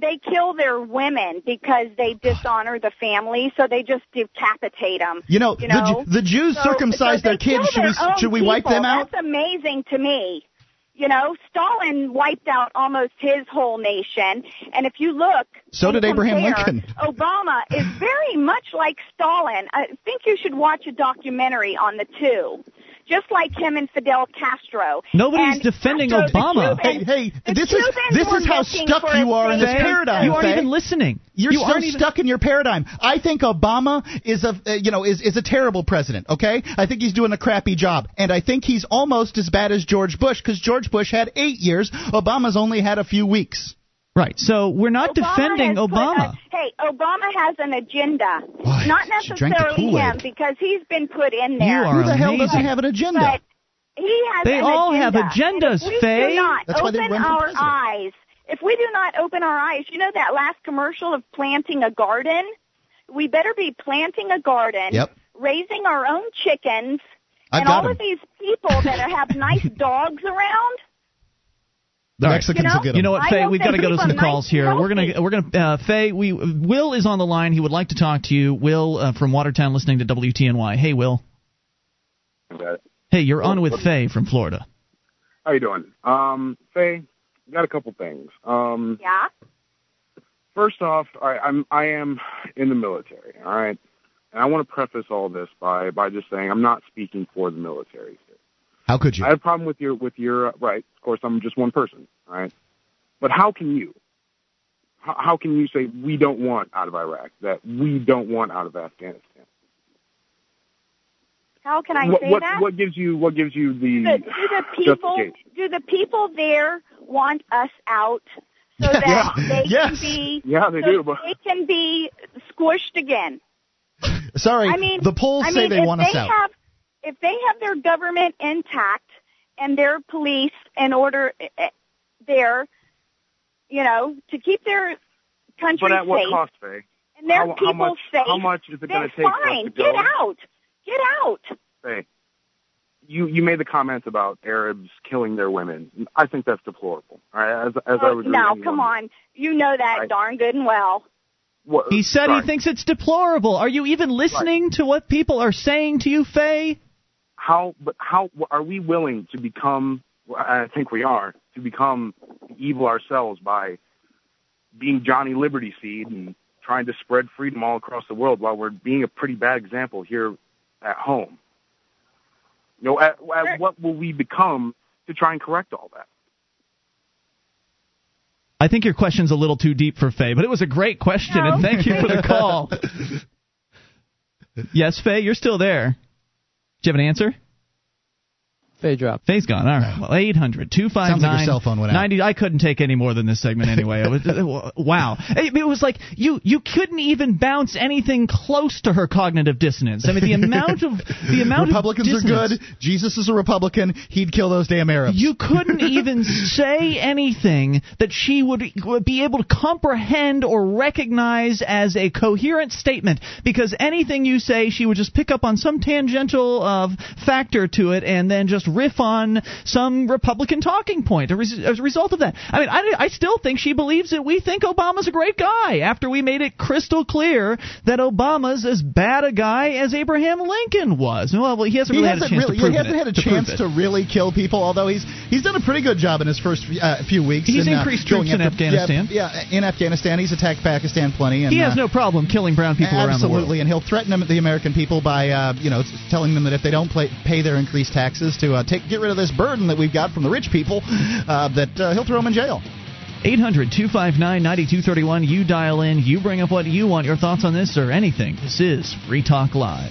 They kill their women because they dishonor the family, so they just decapitate them. You know, You the, know? Ju- the Jews So- circumcised so their kids. Should we their own should we wipe them out? That's amazing to me. You know, Stalin wiped out almost his whole nation, and if you look, So did Abraham Lincoln. Obama is very much like Stalin. I think you should watch a documentary on the two, just like him and Fidel Castro. Nobody's And defending Castro, Obama. Hey, Cubans- hey, the this is this is how stuck you are in this safe paradigm. You aren't even listening. You're you still aren't even, stuck in your paradigm. I think Obama is a uh, you know is is a terrible president. Okay, I think he's doing a crappy job, and I think he's almost as bad as George Bush because George Bush had eight years. Obama's only had a few weeks. Right. So we're not Obama defending Obama. a- hey, Obama has an agenda. Boy, Not she drank the necessarily him because he's been put in there. You are Who the hell amazing. doesn't have an agenda? But he has They an all have agendas, And if we Faye. Do not That's why they open run our eyes. If we do not open our eyes, you know that last commercial of planting a garden? We better be planting a garden, Yep. raising our own chickens, I've and all all 'em. of these people that have nice dogs around. The All right. Mexicans You know- will get 'em. You know what, Faye? We've got to go to some them calls here. and We're gonna we're gonna uh, Faye. We Will is on the line. He would like to talk to you. Will uh, from Watertown, listening to WTNY. Hey, Will. Hey, you're on with Faye from Florida. How you doing? Um, Faye, got a couple things. Um, Yeah. first off, I, I'm I am in the military. All right, and I want to preface all this by by just saying I'm not speaking for the military. How could you? I have a problem with your with your uh, right. Of course, I'm just one person. right? but how can you? How, how can you say we don't want out of Iraq? That we don't want out of Afghanistan? How can I what, say what, that? what gives you what gives you the do the, do the people do the people there want us out so Yeah. that they Yes. can be Yeah, they so do, but- they can be squished again. Sorry, I mean, the polls I say mean, they want they us out. Have, if they have their government intact and their police in order eh, there, you know, to keep their country But at what safe cost, Faye? and their how, people how much, safe, How much is it going to take fine, get out, get out. Hey, you you made the comments about Arabs killing their women. I think that's deplorable. All right, as as I Oh, would. now, come anyone. on, you know that Right. darn good and well. What, He said sorry. he thinks it's deplorable. Are you even listening to what people are saying to you, Faye? How but how are we willing to become I think we are to become evil ourselves by being Johnny Liberty Seed and trying to spread freedom all across the world while we're being a pretty bad example here at home. You know, at, at what will we become to try and correct all that? I think your question's a little too deep for Faye, but it was a great question, and thank you for the call. yes, Faye, you're still there. Do you have an answer? Faye dropped. Faye's gone. All right. Well, 800 Sounds like your cell phone went out. 90. I couldn't take any more than this segment anyway. It was, wow. It, it was like you you couldn't even bounce anything close to her cognitive dissonance. I mean, the amount of the amount Republicans of are good. Jesus is a Republican. He'd kill those damn Arabs. You couldn't even say anything that she would would be able to comprehend or recognize as a coherent statement because anything you say, she would just pick up on some tangential uh, factor to it and then just riff on some Republican talking point as a result of that. I mean, I, I still think she believes that we think Obama's a great guy after we made it crystal clear that Obama's as bad a guy as Abraham Lincoln was. Well, he hasn't he hasn't had a chance really, to prove he hasn't it, had a to chance to really kill people. Although he's he's done a pretty good job in his first uh, few weeks. He's in, uh, increased going troops in after- Afghanistan. Yeah, yeah, in Afghanistan, he's attacked Pakistan plenty. And, he has uh, no problem killing brown people around the world. Absolutely, and he'll threaten them, the American people by, uh, you know, telling them that if they don't play, pay their increased taxes to uh, take get rid of this burden that we've got from the rich people, uh, that uh, he'll throw them in jail. 800 259 9231. You dial in. You bring up what you want. Your thoughts on this or anything. This is Free Talk Live.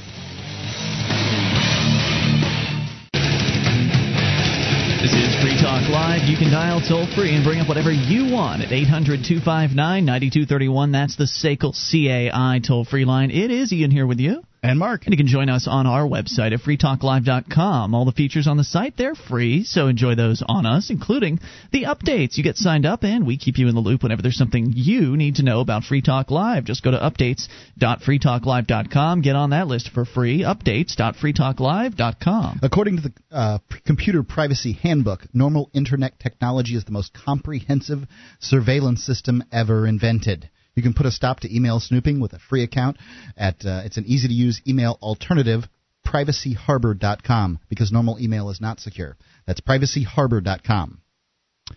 This is Free Talk Live. You can dial toll free and bring up whatever you want at 800 259 9231. That's the SACL CAI toll free line. It is Ian here with you. And Mark. And you can join us on our website at freetalklive.com. All the features on the site, they're free, so enjoy those on us, including the updates. You get signed up, and we keep you in the loop whenever there's something you need to know about Free Talk Live. Just go to updates.freetalklive.com. Get on that list for free. Updates.freetalklive.com. According to the uh, Computer Privacy Handbook, normal Internet technology is the most comprehensive surveillance system ever invented. You can put a stop to email snooping with a free account at uh, it's an easy to use email alternative privacyharbor.com because normal email is not secure. That's privacyharbor.com.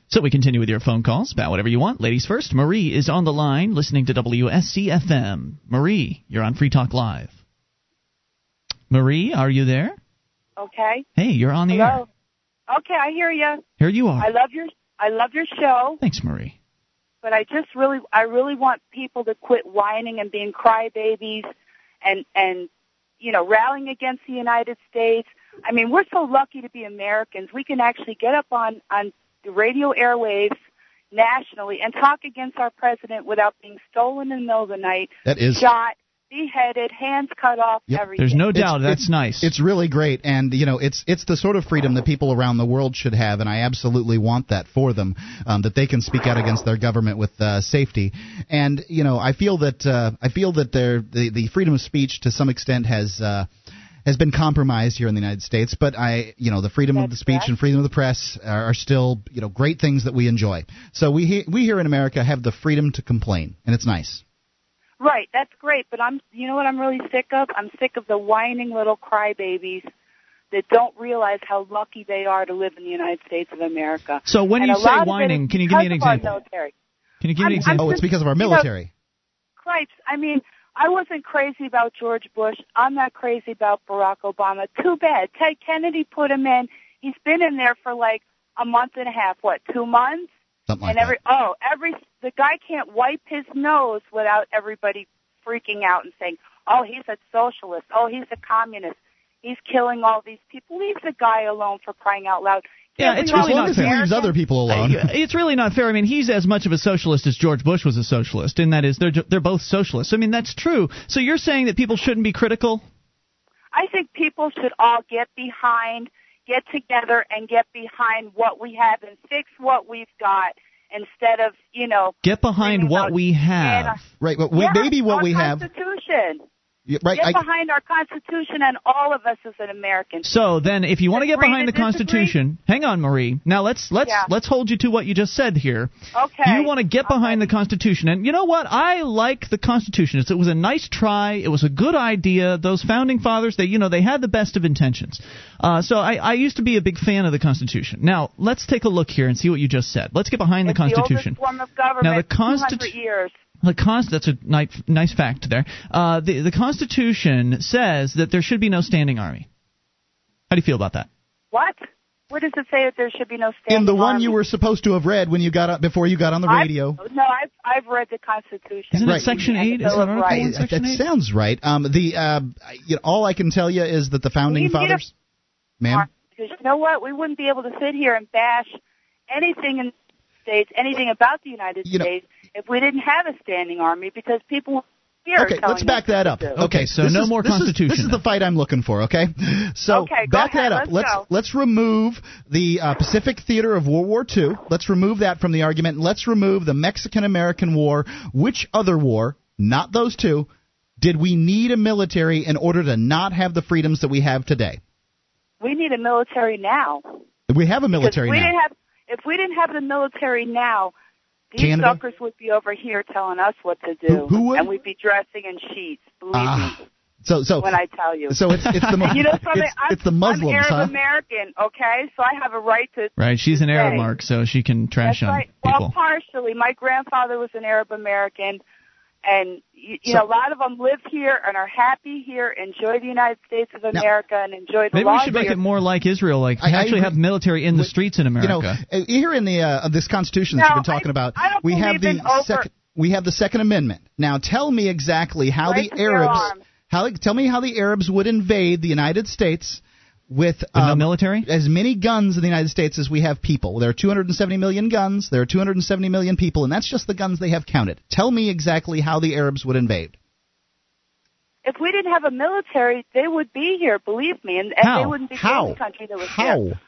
So we continue with your phone calls about whatever you want. Ladies first, Marie is on the line listening to WSCFM. Marie, you're on Free Talk Live. Marie, are you there? Okay. Hey, you're on the air. Okay, I hear you. Here you are. I love your I love your show, Thanks, Marie. But I just really I really want people to quit whining and being crybabies and and you know rallying against the United States. I mean, we're so lucky to be Americans. We can actually get up on on the radio airwaves nationally and talk against our president without being stolen in the middle of the night, That is shot, beheaded, hands cut off, everything. There's no doubt It's- that's it's- nice. It's really great, and you know, it's it's the sort of freedom that people around the world should have, and I absolutely want that for them, um, that they can speak out against their government with uh, safety. And you know, I feel that uh, I feel that their the the freedom of speech to some extent has. Uh, has been compromised here in the United States, but I, you know, the freedom of the speech and freedom of the press are, are still, you know, great things that we enjoy. So we he- we here in America have the freedom to complain, and it's nice. Right, that's great, but I'm you know what I'm really sick of? I'm sick of the whining little crybabies that don't realize how lucky they are to live in the United States of America. So when And you say lot of it whining, can you give me an because of our example? Can you give me an example? Oh, it's because of our you know, military. Cripes. I mean, I wasn't crazy about George Bush. I'm not crazy about Barack Obama. Too bad. Ted Kennedy put him in. He's been in there for like a month and a half. What, two months? Something like and every oh, every the guy can't wipe his nose without everybody freaking out and saying, "Oh, he's a socialist. Oh, he's a communist. He's killing all these people. Leave the guy alone for crying out loud." Yeah, Can't it's really not fair. leaves other people alone. It's really not fair. I mean, he's as much of a socialist as George Bush was a socialist, and that is they're they're both socialists. I mean, that's true. So you're saying that people shouldn't be critical? I think people should all get behind, get together, and get behind what we have and fix what we've got instead of, you know, Get behind what we have. Right, but yeah, maybe what we have Constitution. Right. Get I- behind our Constitution and all of us as an American. So then, if you want to get behind the Constitution, hang on, Marie. Now let's let's Yeah. let's hold you to what you just said here. Okay. You want to get behind the Constitution, and you know what? I like the Constitution. It was a nice try. It was a good idea. Those founding fathers, they you know they had the best of intentions. Uh, so I, I used to be a big fan of the Constitution. Now let's take a look here and see what you just said. Let's get behind It's the Constitution. the oldest form of government. Now, the 200 Constitu- years. The const- that's a nice, nice fact there. Uh, the, the Constitution says that there should be no standing army. How do you feel about that? What? Where does it say that there should be no standing army? in the one army? you were supposed to have read when you got up before you got on the I've- radio. no, I've I've read the Constitution. Isn't it Section 8? Is Bill that right? article Rights. Section that 8? sounds right. Um, the uh, you know, all I can tell you is that the founding We need a- fathers, ma'am. Because you know what? We wouldn't be able to sit here and bash anything in the States, anything about the United You know- States, if we didn't have a standing army, because people here Okay, are telling let's back that up. do. Okay, so this no is- more this is- Constitution This is the fight I'm looking for. Okay, so Okay, back ahead, that up. let's go. let's remove the uh, Pacific theater of World War II. Let's remove that from the argument. Let's remove the Mexican American War. Which other war, not those two, did we need a military in order to not have the freedoms that we have today? We need a military now. We have a military we now. Didn't have, if we didn't have the military now, these Canada? suckers would be over here telling us what to do, Who- who would? and we'd be dressing in sheets. Believe Ah, me so so when I tell you. so it's it's the you know something? it's, I'm, it's the Muslims, I'm Arab huh? American, okay? So I have a right to. Right, she's an Arab mark, so she can trash That's on right. people. Well, partially. My grandfather was an Arab American, and you, you So- know a lot of them live here and are happy here, enjoy the United States of Now- America, and enjoy the Maybe we should make it more like Israel, like I- I actually agree. have military in the streets in America. You know, uh, here in the uh, this Constitution that No, you've been talking I- about, I we have the over- second we have the Second Amendment. Now, tell me exactly how Right the Arabs how tell me how the Arabs would invade the United States with no um, military? as many guns in the United States as we have people. There are 270 million guns. There are 270 million people, and that's just the guns they have counted. Tell me exactly how the Arabs would invade. if we didn't have a military, they would be here. Believe me, and, and they wouldn't be How? the country that was How? here.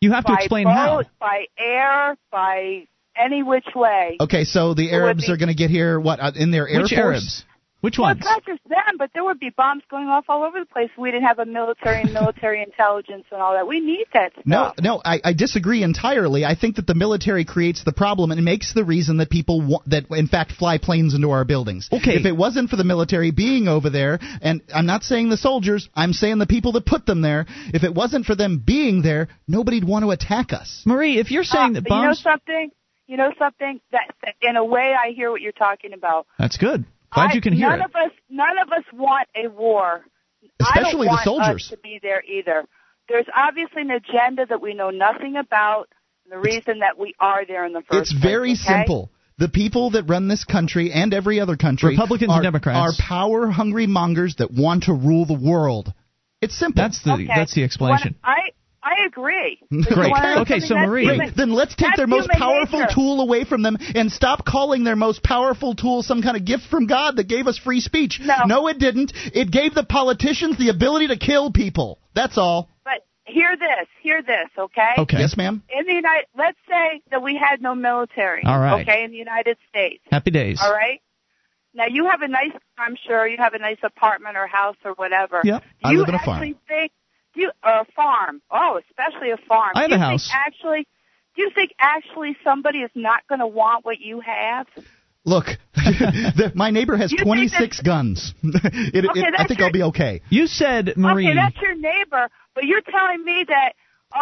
You have to by explain boat, how. by air, by any which way. Okay, so the Arabs be- are going to get here what uh, in their air Which force? Arabs? Which Well, ones? it's not just them, but there would be bombs going off all over the place. We didn't have a military and military intelligence and all that. We need that stuff. No, no, I, I disagree entirely. I think that the military creates the problem and makes the reason that people wa- that in fact fly planes into our buildings. Okay. If it wasn't for the military being over there, and I'm not saying the soldiers, I'm saying the people that put them there. If it wasn't for them being there, nobody'd want to attack us. Marie, if you're saying Uh, that but you know something? You know something? That, that in a way, I hear what you're talking about. that's good. Glad I- you can hear none it. of us, none of us want a war. Especially I the soldiers. Us to be there either. There's obviously an agenda that we know nothing about. The reason that we are there in the first place. It's very place, okay? simple. The people that run this country and every other country Republicans are, and Democrats. are power hungry mongers that want to rule the world. It's simple. That's the Okay. that's the explanation. What- I I agree. Great. Okay, so Marie- human- Then let's take their most powerful nature. tool away from them and stop calling their most powerful tool some kind of gift from God that gave us free speech. No. no it didn't. It gave the politicians the ability to kill people. That's all. But hear this, hear this, okay? Okay. Yes, ma'am. In the United, let's say that we had no military. All right. Okay, in the United States. Happy days. All right. Now you have a nice, I'm sure you have a nice apartment or house or whatever. Yep. Do I you live in a farm. think do you or a farm? Oh, especially a farm. I have do you a think house. Actually, do you think actually somebody is not going to want what you have? Look, the, my neighbor has You 26 guns. it, Okay, it, I think your- I'll be okay. You said Marie. Okay, that's your neighbor, but you're telling me that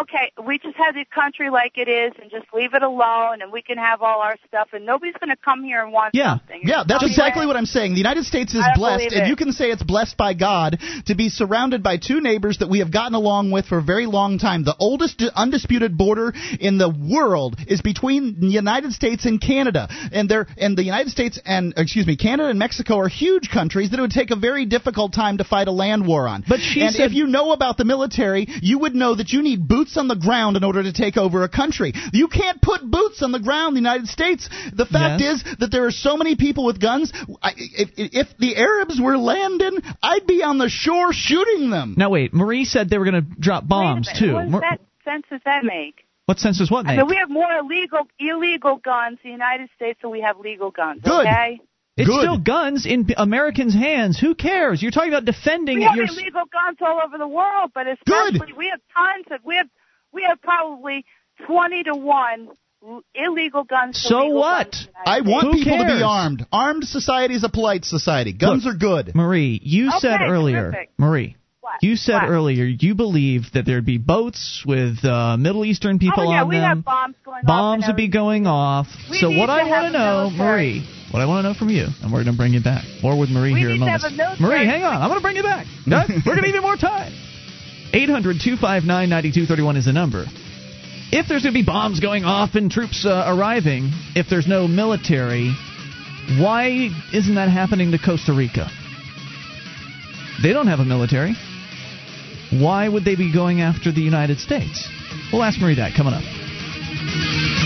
okay, we just have the country like it is and just leave it alone and we can have all our stuff and nobody's going to come here and want Yeah, something. yeah, that's exactly where- what I'm saying. The United States is blessed, and it. you can say it's blessed by God to be surrounded by two neighbors that we have gotten along with for a very long time. The oldest undisputed border in the world is between the United States and Canada, and there and the United States and excuse me, Canada and Mexico are huge countries that it would take a very difficult time to fight a land war on. But she and said- if you know about the military, you would know that you need boots on the ground in order to take over a country. You can't put boots on the ground in the United States. The fact Yes. is that there are so many people with guns. I, if, if the Arabs were landing, I'd be on the shore shooting them. Now wait, Marie said they were going to drop bombs Wait a minute, too. What Mar- that sense does that make? what sense does what I mean, we have more illegal illegal guns in the United States than we have legal guns. Good. Okay. It's Good. still guns in Americans' hands. Who cares? You're talking about defending We have your. illegal guns all over the world, but especially we have tons of we have we have probably twenty to one illegal guns. to So legal what? guns I want States. people to be armed. Armed society is a polite society. Guns Look, are good. Marie, you said earlier, terrific. Marie, What? you said What? earlier you believe that there'd be boats with uh, Middle Eastern people oh, yeah, on we them. have bombs going off Bombs and would be going off. We so what I want to know, military. Marie, what I want to know from you, and we're going to bring you back. More with Marie We here in need a moment. Marie, hang on. I'm going to bring you back. We're going to give you more time. 800 259 9231 is the number. If there's going to be bombs going off and troops uh, arriving, if there's no military, why isn't that happening to Costa Rica? They don't have a military. Why would they be going after the United States? We'll ask Marie that coming up.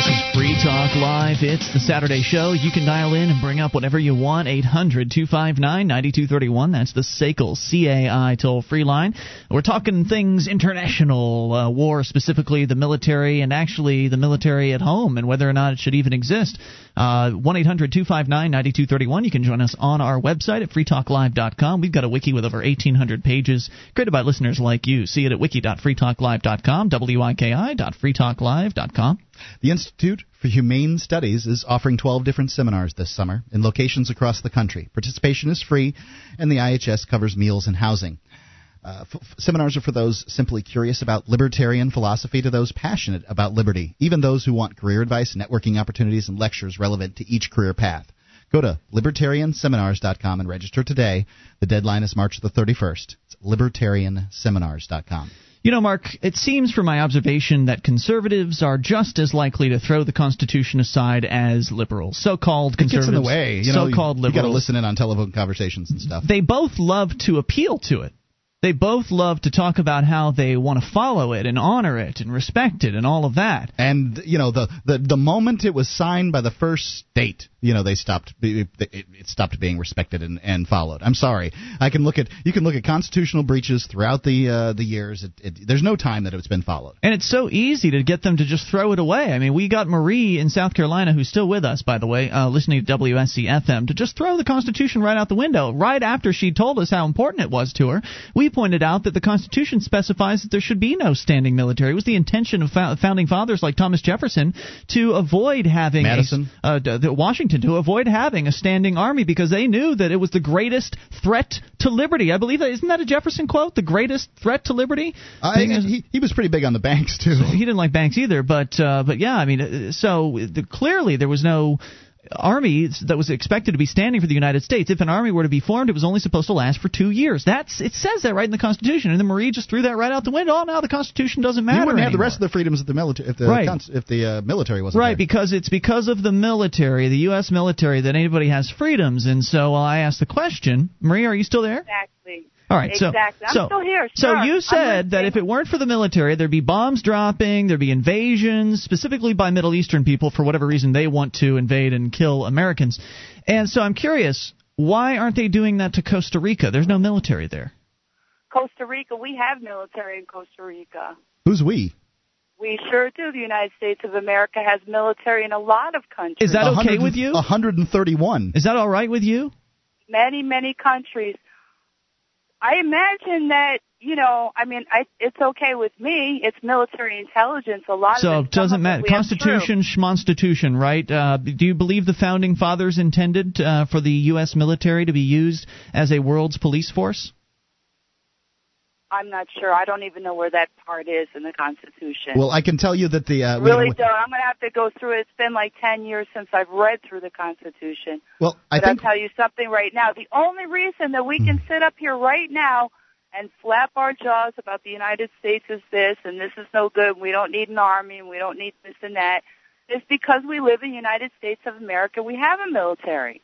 This is Free Talk Live. It's the Saturday show. You can dial in and bring up whatever you want. 800 259 9231. That's the SACL CAI toll free line. We're talking things international, uh, war specifically, the military, and actually the military at home and whether or not it should even exist. Uh, 1 800 259 9231. You can join us on our website at freetalklive.com. We've got a wiki with over 1,800 pages created by listeners like you. See it at wiki.freetalklive.com, wiki.freetalklive.com. The Institute for Humane Studies is offering 12 different seminars this summer in locations across the country. Participation is free, and the IHS covers meals and housing. Uh, f- seminars are for those simply curious about libertarian philosophy to those passionate about liberty, even those who want career advice, networking opportunities, and lectures relevant to each career path. Go to libertarianseminars.com and register today. The deadline is March the 31st. It's libertarianseminars.com. You know, Mark, it seems from my observation that conservatives are just as likely to throw the Constitution aside as liberals. So-called It conservatives, gets in the way. You know, so-called you, you got to listen in on telephone conversations and stuff. They both love to appeal to it. They both love to talk about how they want to follow it and honor it and respect it and all of that. And you know the the the moment it was signed by the first state, you know they stopped it, it stopped being respected and, and followed. I'm sorry. I can look at you can look at constitutional breaches throughout the uh, the years. It, it, there's no time that it's been followed. And it's so easy to get them to just throw it away. I mean, we got Marie in South Carolina, who's still with us, by the way, uh, listening to WSC FM, to just throw the Constitution right out the window. Right after she told us how important it was to her, we pointed out that the Constitution specifies that there should be no standing military. It was the intention of fo- founding fathers like Thomas Jefferson to avoid having Madison. A, uh, Washington to avoid having a standing army because they knew that it was the greatest threat to liberty. I believe that isn't that a Jefferson quote? The greatest threat to liberty. I, Being he he was pretty big on the banks too. he didn't like banks either, but uh, but yeah, I mean, uh, so the, clearly there was no army that was expected to be standing for the United States. If an army were to be formed, it was only supposed to last for two years. That's it says that right in the Constitution, and then Marie just threw that right out the window. Oh, now the Constitution doesn't matter. you wouldn't have the rest of the freedoms of the military if the Right. cons- if the uh, military wasn't Right, there. because it's because of the military, the U.S. military, that anybody has freedoms. And so I asked the question, Marie, are you still there? Exactly. All right, so exactly. I'm so, still here. So you said that if it weren't for the military, there'd be bombs dropping, there'd be invasions, specifically by Middle Eastern people for whatever reason they want to invade and kill Americans. And so I'm curious, why aren't they doing that to Costa Rica? There's no military there. Costa Rica, we have military in Costa Rica. Who's we? We sure do. The United States of America has military in a lot of countries. Is that okay with you? 131. Is that all right with you? Many, many countries. I imagine that, you know, I mean, I, it's okay with me. It's military intelligence. A lot So of it it, doesn't matter. Constitution, schmonstitution, right? Uh, do you believe the founding fathers intended uh, for the U.S. military to be used as a world's police force? I'm not sure. I don't even know where that part is in the Constitution. Well, I can tell you that the uh, really don't. I'm going to have to go through it. It's been like 10 years since I've read through the Constitution. well, I but think I'll tell you something right now. The only reason that we Hmm. can sit up here right now and flap our jaws about the United States is this and this is no good. And we don't need an army and we don't need this and that is because we live in the United States of America. We have a military.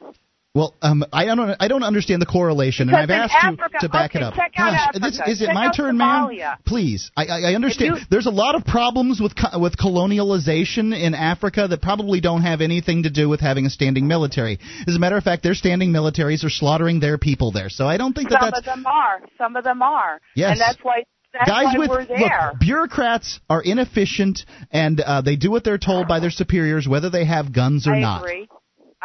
Well, um, I don't I don't understand the correlation, Because and I've asked Africa- you to back okay, it up. Gosh, this, is it Check my turn, Somalia. ma'am? Please, I, I I understand. You- There's a lot of problems with co- with colonialization in Africa that probably don't have anything to do with having a standing military. As a matter of fact, their standing militaries are slaughtering their people there. So I don't think that Some that's of them are. Some of them are. Yes. And that's why that's guys with look bureaucrats are inefficient and uh, they do what they're told by their superiors whether they have guns or I not agree.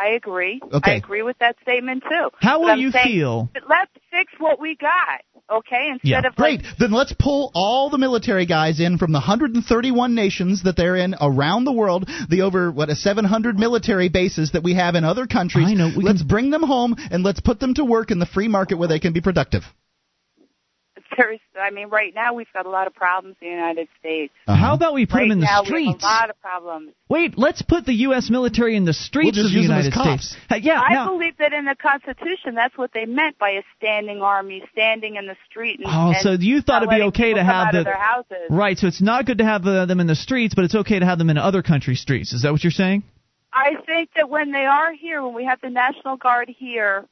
I agree. Okay. I agree with that statement too. How will you saying, feel? Let's fix what we got, okay? Instead yeah, of great. like then let's pull all the military guys in from the 131 nations that they're in around the world, the over what a 700 military bases that we have in other countries. I know. let's bring them home and let's put them to work in the free market where they can be productive. there's I mean right now we've got a lot of problems in the United States. How about we put right them in the now streets? we have a lot of problems. Wait, let's put the U.S. military in the streets just of the use them as United cops. States. Hey, yeah, I now, believe that in the Constitution that's what they meant by a standing army standing in the street and, Oh, and so you thought it'd be okay to have out the their houses. right? So it's not good to have uh, them in the streets, but it's okay to have them in other country streets. Is that what you're saying? I think that when they are here, when we have the National Guard here,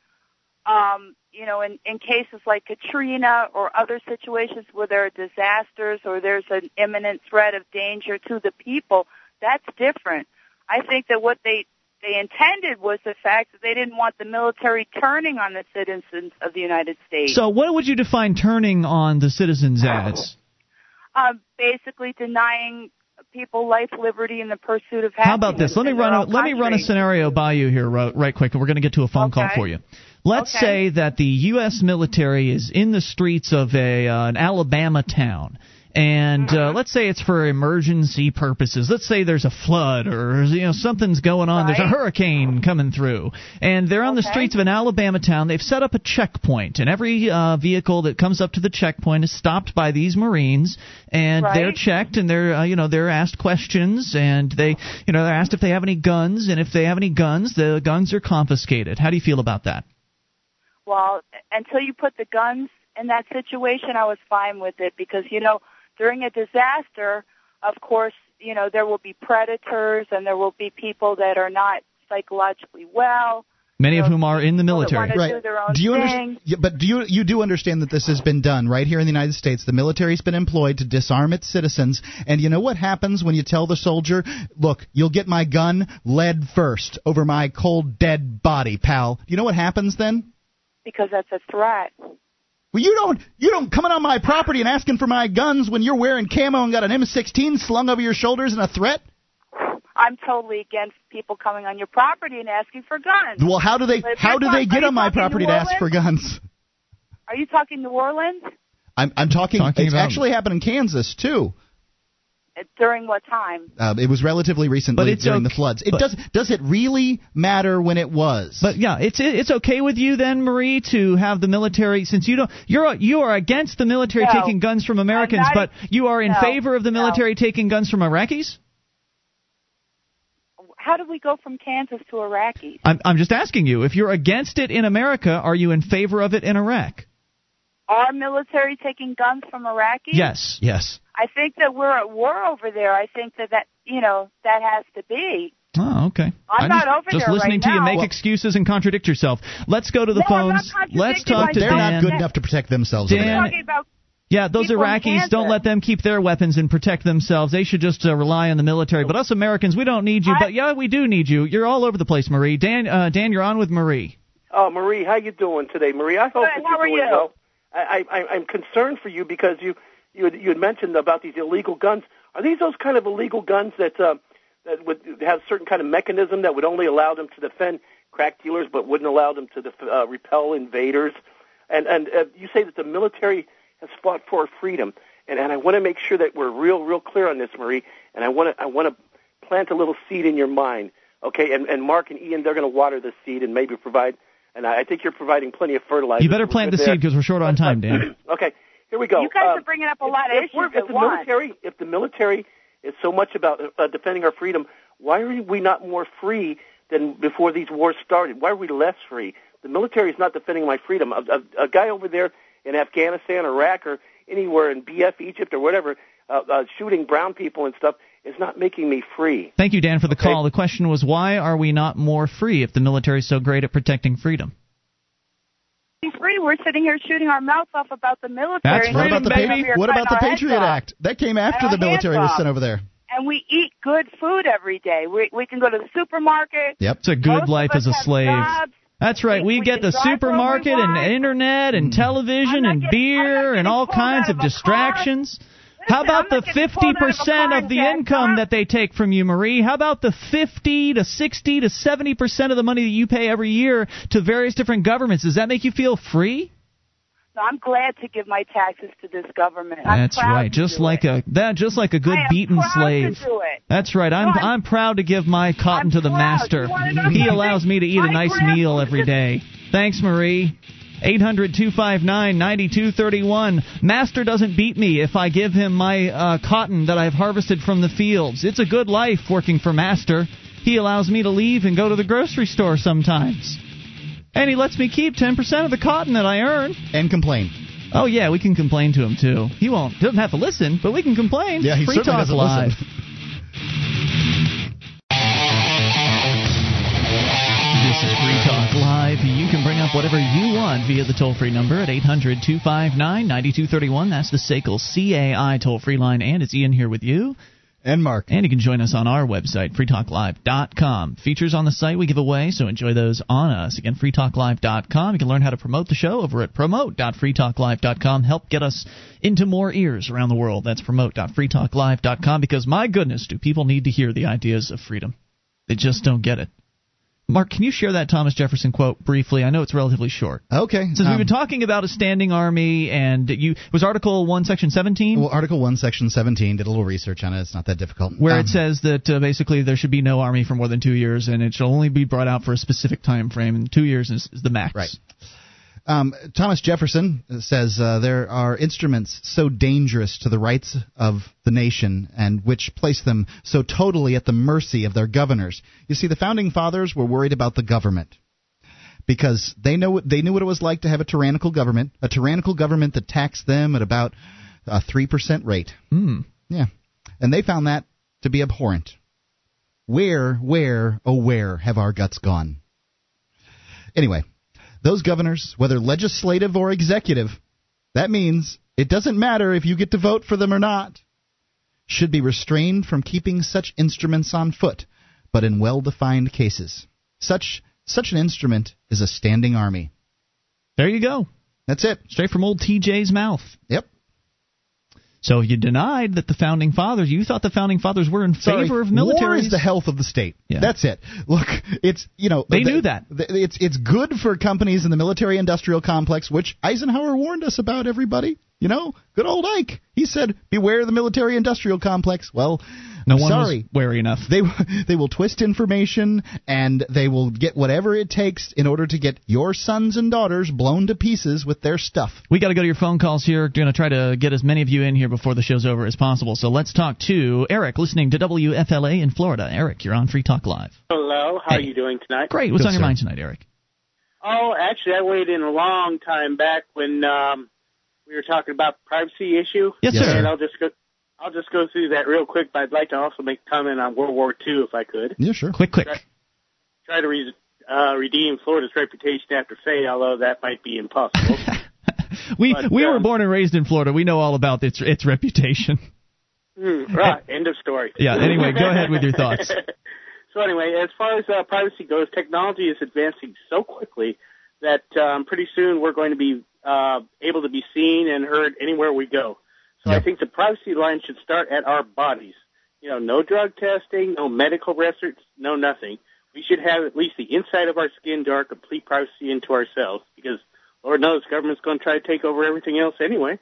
um, you know, in, in cases like Katrina or other situations where there are disasters or there's an imminent threat of danger to the people, that's different. I think that what they they intended was the fact that they didn't want the military turning on the citizens of the United States. So what would you define turning on the citizens as? um, basically denying people life, liberty, and the pursuit of happiness. How about this? Let me run a, let me run a scenario by you here ro- right quick, and we're going to get to a phone call for you. Let's Okay. say that the U.S. military is in the streets of a uh, an Alabama town, and Mm-hmm. uh, let's say it's for emergency purposes. Let's say there's a flood or you know something's going on. There's a hurricane coming through, and they're on the streets of an Alabama town. They've set up a checkpoint, and every uh, vehicle that comes up to the checkpoint is stopped by these Marines, and they're checked, and they're uh, you know they're asked questions, and they you know they're asked if they have any guns, and if they have any guns, the guns are confiscated. How do you feel about that? Well, until you put the guns in that situation, I was fine with it because you know during a disaster, of course, you know there will be predators and there will be people that are not psychologically well. Many of whom are in the military. wanna do their own do you understand? Yeah, but do you you do understand that this has been done right here in the United States? The military's been employed to disarm its citizens, and you know what happens when you tell the soldier, "Look, you'll get my gun lead first over my cold dead body, pal." Do you know what happens then? Because that's a threat. Well, you don't you don't coming on my property and asking for my guns when you're wearing camo and got an M16 slung over your shoulders and a threat. I'm totally against people coming on your property and asking for guns. Well, how do they If how do talk- they get on my property New to ask for guns? Are you talking New Orleans? I'm I'm talking. Talking it's about- actually happened in Kansas too. During what time? Uh, it was relatively recently But it's during the floods. It but- does does it really matter when it was? But yeah, it's it's okay with you then, Marie, to have the military since you don't you're you are against the military No. taking guns from Americans, not- but you are in no, favor of the no. military taking guns from Iraqis. How did we go from Kansas to Iraqi? I'm I'm just asking you if you're against it in America, are you in favor of it in Iraq? Our military taking guns from Iraqis? Yes, yes. I think that we're at war over there. I think that that you know that has to be. Oh, okay. I'm I'm not just, over just there listening right to you make Well- excuses and contradict yourself. Let's go to the No, I'm not phones. Let's talk to they're Dan. not good enough to protect themselves. Dan- talking about Yeah, those People Iraqis, don't let them keep their weapons and protect themselves. They should just uh, rely on the military. But us Americans, we don't need you. But yeah, we do need you. You're all over the place, Marie. Dan, uh, Dan, you're on with Marie. Oh, Marie, how you doing today, Marie? I hope Good, that you're are doing you? well. I, I, I'm concerned for you because you you had, you had mentioned about these illegal guns. Are these those kind of illegal guns that uh, that would have certain kind of mechanism that would only allow them to defend crack dealers, but wouldn't allow them to def- uh, repel invaders? And and uh, you say that the military has fought for freedom, and and I want to make sure that we're real real clear on this, Marie. And I want to I want to plant a little seed in your mind, okay? And and Mark and Ian, they're going to water the seed and maybe provide. And I I think you're providing plenty of fertilizer. You better plant the there. seed because we're short on time, Dan. Okay, here we go. You guys Um, are bringing up a lot of if, issues if the once. military, if the military is so much about uh, defending our freedom, why are we not more free than before these wars started? Why are we less free? The military is not defending my freedom. A, a, a guy over there in Afghanistan, Iraq, or anywhere in BF Egypt or whatever, uh, uh, shooting brown people and stuff, is not making me free. Thank you, Dan, for the call. The question was why are we not more free if the military is so great at protecting freedom? Free. We're sitting here shooting our mouths off about the military. That's and What about the sitting pa- what about the cutting our heads Patriot. Act? That came after the military was sent over there. And we eat good food every day. We we can go to the supermarket. Yep. It's a good Most life as a slave. jobs. That's right. We, we get the drive where we supermarket and internet and hmm. television and beer and all kinds of distractions. How about the 50% of the income that they take from you, Marie? How about the 50 to 60 to 70% of the money that you pay every year to various different governments? Does that make you feel free? I'm glad to give my taxes to this government. I'm That's proud right. Just like a that just like a good beaten proud slave. it. That's right. I'm No, I'm- I'm proud to give my cotton to the master. Wanna know He allows me to eat a nice meal every day. Thanks, Marie. 800 259 9231. Master doesn't beat me if I give him my uh, cotton that I've harvested from the fields. It's a good life working for Master. He allows me to leave and go to the grocery store sometimes. And he lets me keep 10% of the cotton that I earn. And complain. Oh, yeah, we can complain to him, too. He won't. Doesn't have to listen, but we can complain. Yeah, he Free certainly Talk doesn't Live. listen. This is Free Talk Live. You can bring up whatever you want via the toll free number at 800 259 9231. That's the SACL CAI toll free line. And it's Ian here with you. And Mark. And you can join us on our website, freetalklive.com. Features on the site we give away, so enjoy those on us. Again, freetalklive.com. You can learn how to promote the show over at promote.freetalklive.com. Help get us into more ears around the world. That's promote.freetalklive.com because, my goodness, do people need to hear the ideas of freedom. They just don't get it. Mark, can you share that Thomas Jefferson quote briefly? I know it's relatively short. Okay. Since um, we've been talking about a standing army, and you was Article One, Section 17, Well, Article 1, Section 17, did a little research on it. It's not that difficult. where Um, it says that uh, basically there should be no army for more than two years, and it should only be brought out for a specific time frame, and two years is, is the max. Right. Um, Thomas Jefferson says uh, there are instruments so dangerous to the rights of the nation and which place them so totally at the mercy of their governors. You see, the founding fathers were worried about the government because they know they knew what it was like to have a tyrannical government, a tyrannical government that taxed them at about a three percent rate. Hmm. Yeah, and they found that to be abhorrent. Where, where, oh where have our guts gone? Anyway, those governors, whether legislative or executive, that means it doesn't matter if you get to vote for them or not, should be restrained from keeping such instruments on foot, but in well defined cases. Such such an instrument is a standing army. There you go. That's it. Straight from old TJ's mouth. Yep. So you denied that the founding fathers, you thought the founding fathers were in Sorry, favor of military. War is the health of the state. Yeah. That's it. Look, it's you know They the- knew that. it's it's good for companies in the military-industrial complex, which Eisenhower warned us about. Everybody, you know, good old Ike. He said, "Beware the military-industrial complex." Well, no I'm one sorry. was wary enough. They they will twist information and they will get whatever it takes in order to get your sons and daughters blown to pieces with their stuff. We got to go to your phone calls here. Going to try to get as many of you in here before the show's over as possible. So let's talk to Eric, listening to WFLA in Florida. Eric, you're on Free Talk Live. Hello, how are you doing tonight? Great. What's Good, on your sir. mind tonight, Eric? Oh, actually, I weighed in a long time back when um, we were talking about the privacy issue. Yes, Yes, sir. And I'll just go. I'll just go through that real quick, but I'd like to also make a comment on World War II, if I could. Yeah, sure. Quick, quick. Try to re- uh, redeem Florida's reputation after Faye, although that might be impossible. We But, we were um, born and raised in Florida. We know all about its its reputation. Hmm, right. End of story. Yeah, anyway, go ahead with your thoughts. so anyway, as far as uh, privacy goes, technology is advancing so quickly that um, pretty soon we're going to be uh, able to be seen and heard anywhere we go. So I think the privacy line should start at our bodies. You know, no drug testing, no medical records, no nothing. We should have at least the inside of our skin to our complete privacy into ourselves because Lord knows government's going to try to take over everything else anyway.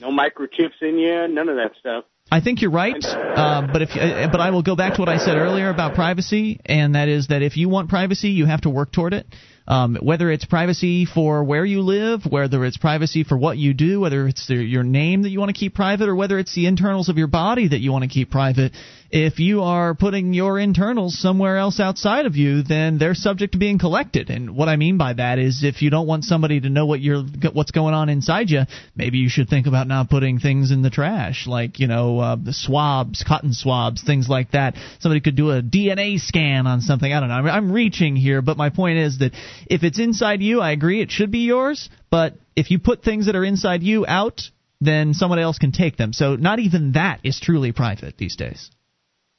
No microchips in you, none of that stuff. I think you're right, uh, but if uh, but I will go back to what I said earlier about privacy, and that is that if you want privacy, you have to work toward it. Um, whether it's privacy for where you live, whether it's privacy for what you do, whether it's the, your name that you want to keep private, or whether it's the internals of your body that you want to keep private, if you are putting your internals somewhere else outside of you, then they're subject to being collected. And what I mean by that is if you don't want somebody to know what you're what's going on inside you, maybe you should think about not putting things in the trash, like you know uh, the swabs, cotton swabs, things like that. Somebody could do a DNA scan on something. I don't know. I'm, I'm reaching here, but my point is that if it's inside you, I agree it should be yours. But if you put things that are inside you out, then someone else can take them. So not even that is truly private these days.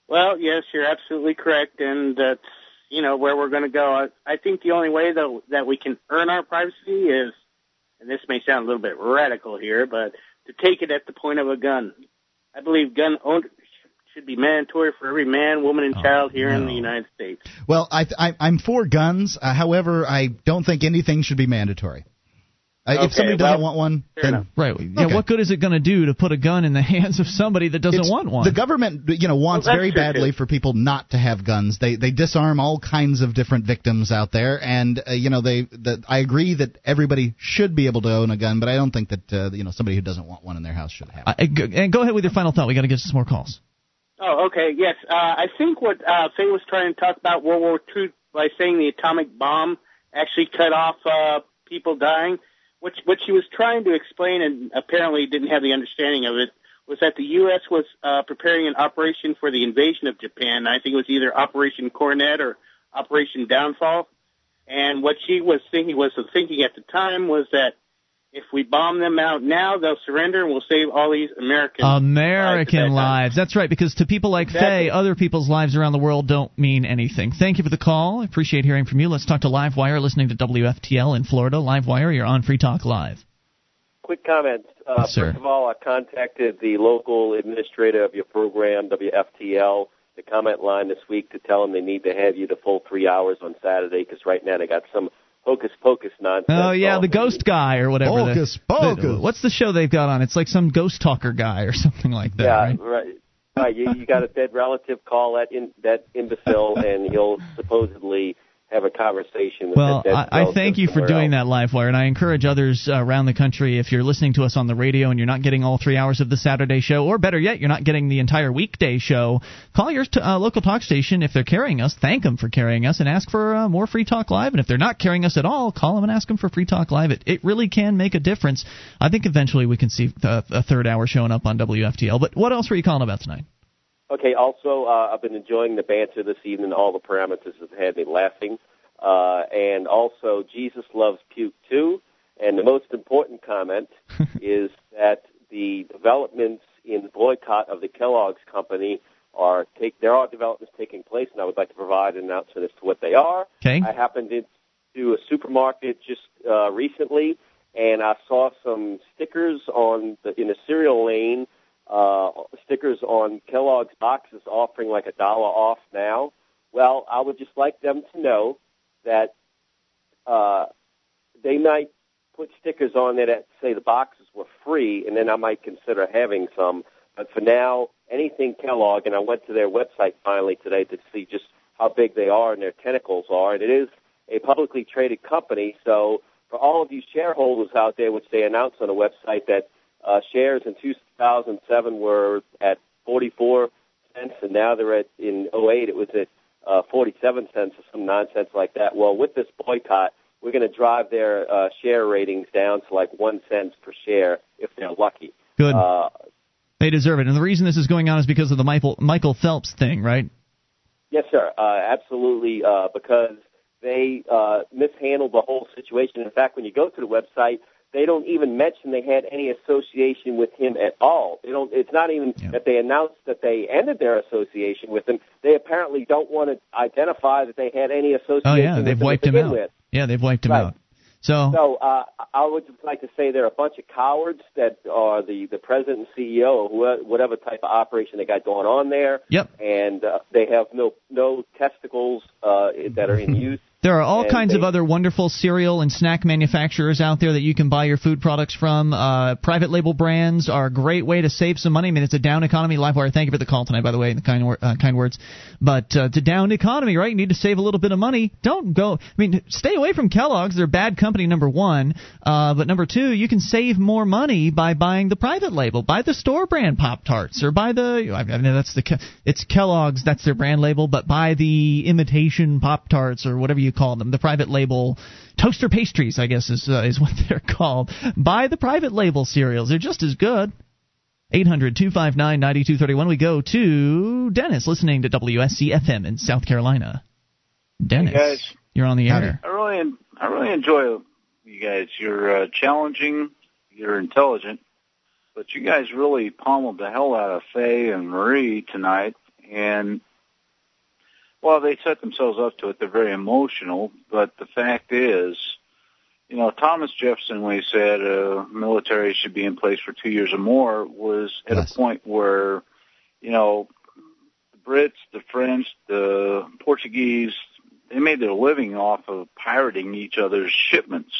Well, yes, you're absolutely correct, and that's you know where we're going to go. I, I think the only way though that we can earn our privacy is, and this may sound a little bit radical here, but to take it at the point of a gun. I believe gun ownership should be mandatory for every man, woman, and child here no. in the United States. Well, I, I, I'm for guns. Uh, however, I don't think anything should be mandatory. Uh, okay, if somebody doesn't well, want one, then enough. right. Yeah, Okay. what good is it going to do to put a gun in the hands of somebody that doesn't It's- want one? The government, you know, wants Well, very true, badly too. for people not to have guns. They they disarm all kinds of different victims out there, and uh, you know they. The, I agree that everybody should be able to own a gun, but I don't think that uh, you know somebody who doesn't want one in their house should have. I, and go ahead with your final thought. We got to get some more calls. Oh, okay. Yes, uh, I think what uh, Faye was trying to talk about World War II by saying the atomic bomb actually cut off uh, people dying. What what she was trying to explain, and apparently didn't have the understanding of it, was that the U.S. was uh, preparing an operation for the invasion of Japan. I think it was either Operation Coronet or Operation Downfall. And what she was thinking was thinking at the time was that if we bomb them out now, they'll surrender and we'll save all these Americans. American lives. That's right, because to people like Exactly. Faye, other people's lives around the world don't mean anything. Thank you for the call. I appreciate hearing from you. Let's talk to Livewire, listening to WFTL in Florida. Livewire, you're on Free Talk Live. Quick comment. Uh, Yes, sir. first of all, I contacted the local administrator of your program, WFTL, the comment line this week to tell them they need to have you the full three hours on Saturday because right now they got some hocus pocus nonsense. Oh yeah, the ghost guy or whatever. the- Hocus the- pocus. what's the show they've got on? It's like some ghost talker guy or something like that. yeah, right? right. Right, you, you got a dead relative call that in, that imbecile, and he'll supposedly have a conversation with Well, that I, I thank you for doing else. that, Livewire, and I encourage others uh, around the country. If you're listening to us on the radio and you're not getting all three hours of the Saturday show, or better yet, you're not getting the entire weekday show, call your t- uh, local talk station if they're carrying us. Thank them for carrying us, and ask for uh, more Free Talk Live. And if they're not carrying us at all, call them and ask them for Free Talk Live. It, it really can make a difference. I think eventually we can see uh, a third hour showing up on WFTL. But what else were you calling about tonight? Okay. Also, uh, I've been enjoying the banter this evening. All the parameters have had me laughing. Uh, and also, Jesus loves puke too. And the most important comment is that the developments in the boycott of the Kellogg's company are take. There are developments taking place, and I would like to provide an announcement as to what they are. Okay. I happened into a supermarket just uh, recently, and I saw some stickers on the in the cereal lane uh, stickers on Kellogg's boxes offering like a dollar off now. Well, I would just like them to know that uh, they might put stickers on there that say the boxes were free, and then I might consider having some. But for now, anything Kellogg, and I went to their website finally today to see just how big they are and their tentacles are, and it is a publicly traded company. So for all of you shareholders out there, which they announced on the website that uh, shares in 2007 were at 44 cents, and now they're at in 08 it was at uh, 47 cents or some nonsense like that. Well, with this boycott, we're going to drive their uh, share ratings down to like one cent per share if they're lucky. Good. Uh, They deserve it. And the reason this is going on is because of the Michael Michael Phelps thing, right? Yes, sir. Uh, absolutely, uh, because they uh, mishandled the whole situation. In fact, when you go to the website, they don't even mention they had any association with him at all. They don't. It's not even that they announced that they ended their association with him. They apparently don't want to identify that they had any association. Oh yeah, with they've wiped him out. With. Yeah, they've wiped him Right. out. So So uh, I would just like to say they're a bunch of cowards that are the the president and CEO whatever type of operation they got going on there. Yep. And uh, they have no no testicles uh, that are in use. There are all And kinds they- of other wonderful cereal and snack manufacturers out there that you can buy your food products from. Uh, private label brands are a great way to save some money. I mean, it's a down economy. Livewire, thank you for the call tonight, by the way, and the kind, wor- uh, kind words. But uh, it's a down economy, right? You need to save a little bit of money. Don't go. I mean, stay away from Kellogg's. They're bad company, number one. Uh, but number two, you can save more money by buying the private label. Buy the store brand Pop Tarts, or buy the. I mean, that's the. It's Kellogg's. That's their brand label. But buy the imitation Pop Tarts or whatever you call them, the private label toaster pastries, I guess is uh, is what they're called. Buy the private label cereals; they're just as good. 800 259 9231. We go to Dennis, listening to WSCFM in South Carolina. Dennis, Hey, guys. you're on the air. I really, I really enjoy you guys. You're uh, challenging, you're intelligent, but you guys really pummeled the hell out of Faye and Marie tonight. And well, they set themselves up to it. They're very emotional, but the fact is, you know, Thomas Jefferson, when he said uh, military should be in place for two years or more, was at a point where, you know, the Brits, the French, the Portuguese, they made their living off of pirating each other's shipments.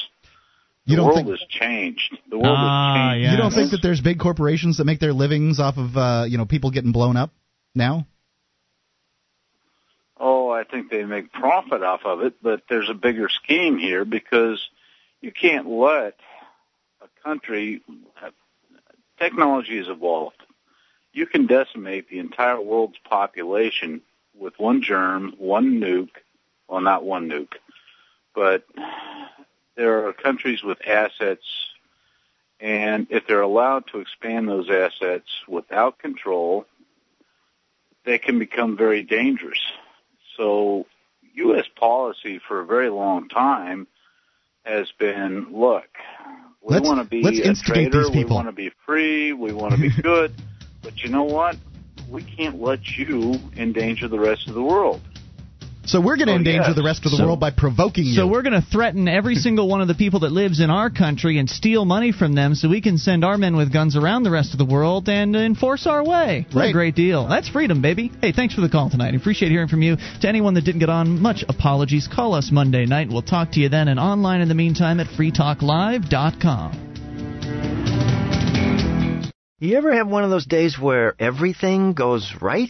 You the don't world think- has changed. The world Ah, has changed. You don't think that there's big corporations that make their livings off of uh, you know people getting blown up now? I think they make profit off of it, but there's a bigger scheme here because you can't let a country. Technology has evolved. You can decimate the entire world's population with one germ, one nuke. Well, not one nuke, but there are countries with assets, and if they're allowed to expand those assets without control, they can become very dangerous. So U.S. policy for a very long time has been, look, we Let's- want to be let's a instigate trader, these we people. want to be free, we want to be good, but you know what? We can't let you endanger the rest of the world. So we're going to Oh, endanger yes. the rest of the So- world by provoking you. So we're going to threaten every single one of the people that lives in our country and steal money from them so we can send our men with guns around the rest of the world and enforce our way. What a great deal. That's freedom, baby. Hey, thanks for the call tonight. Appreciate hearing from you. To anyone that didn't get on, much apologies. Call us Monday night. We'll talk to you then and online in the meantime at freetalklive.com. You ever have one of those days where everything goes right?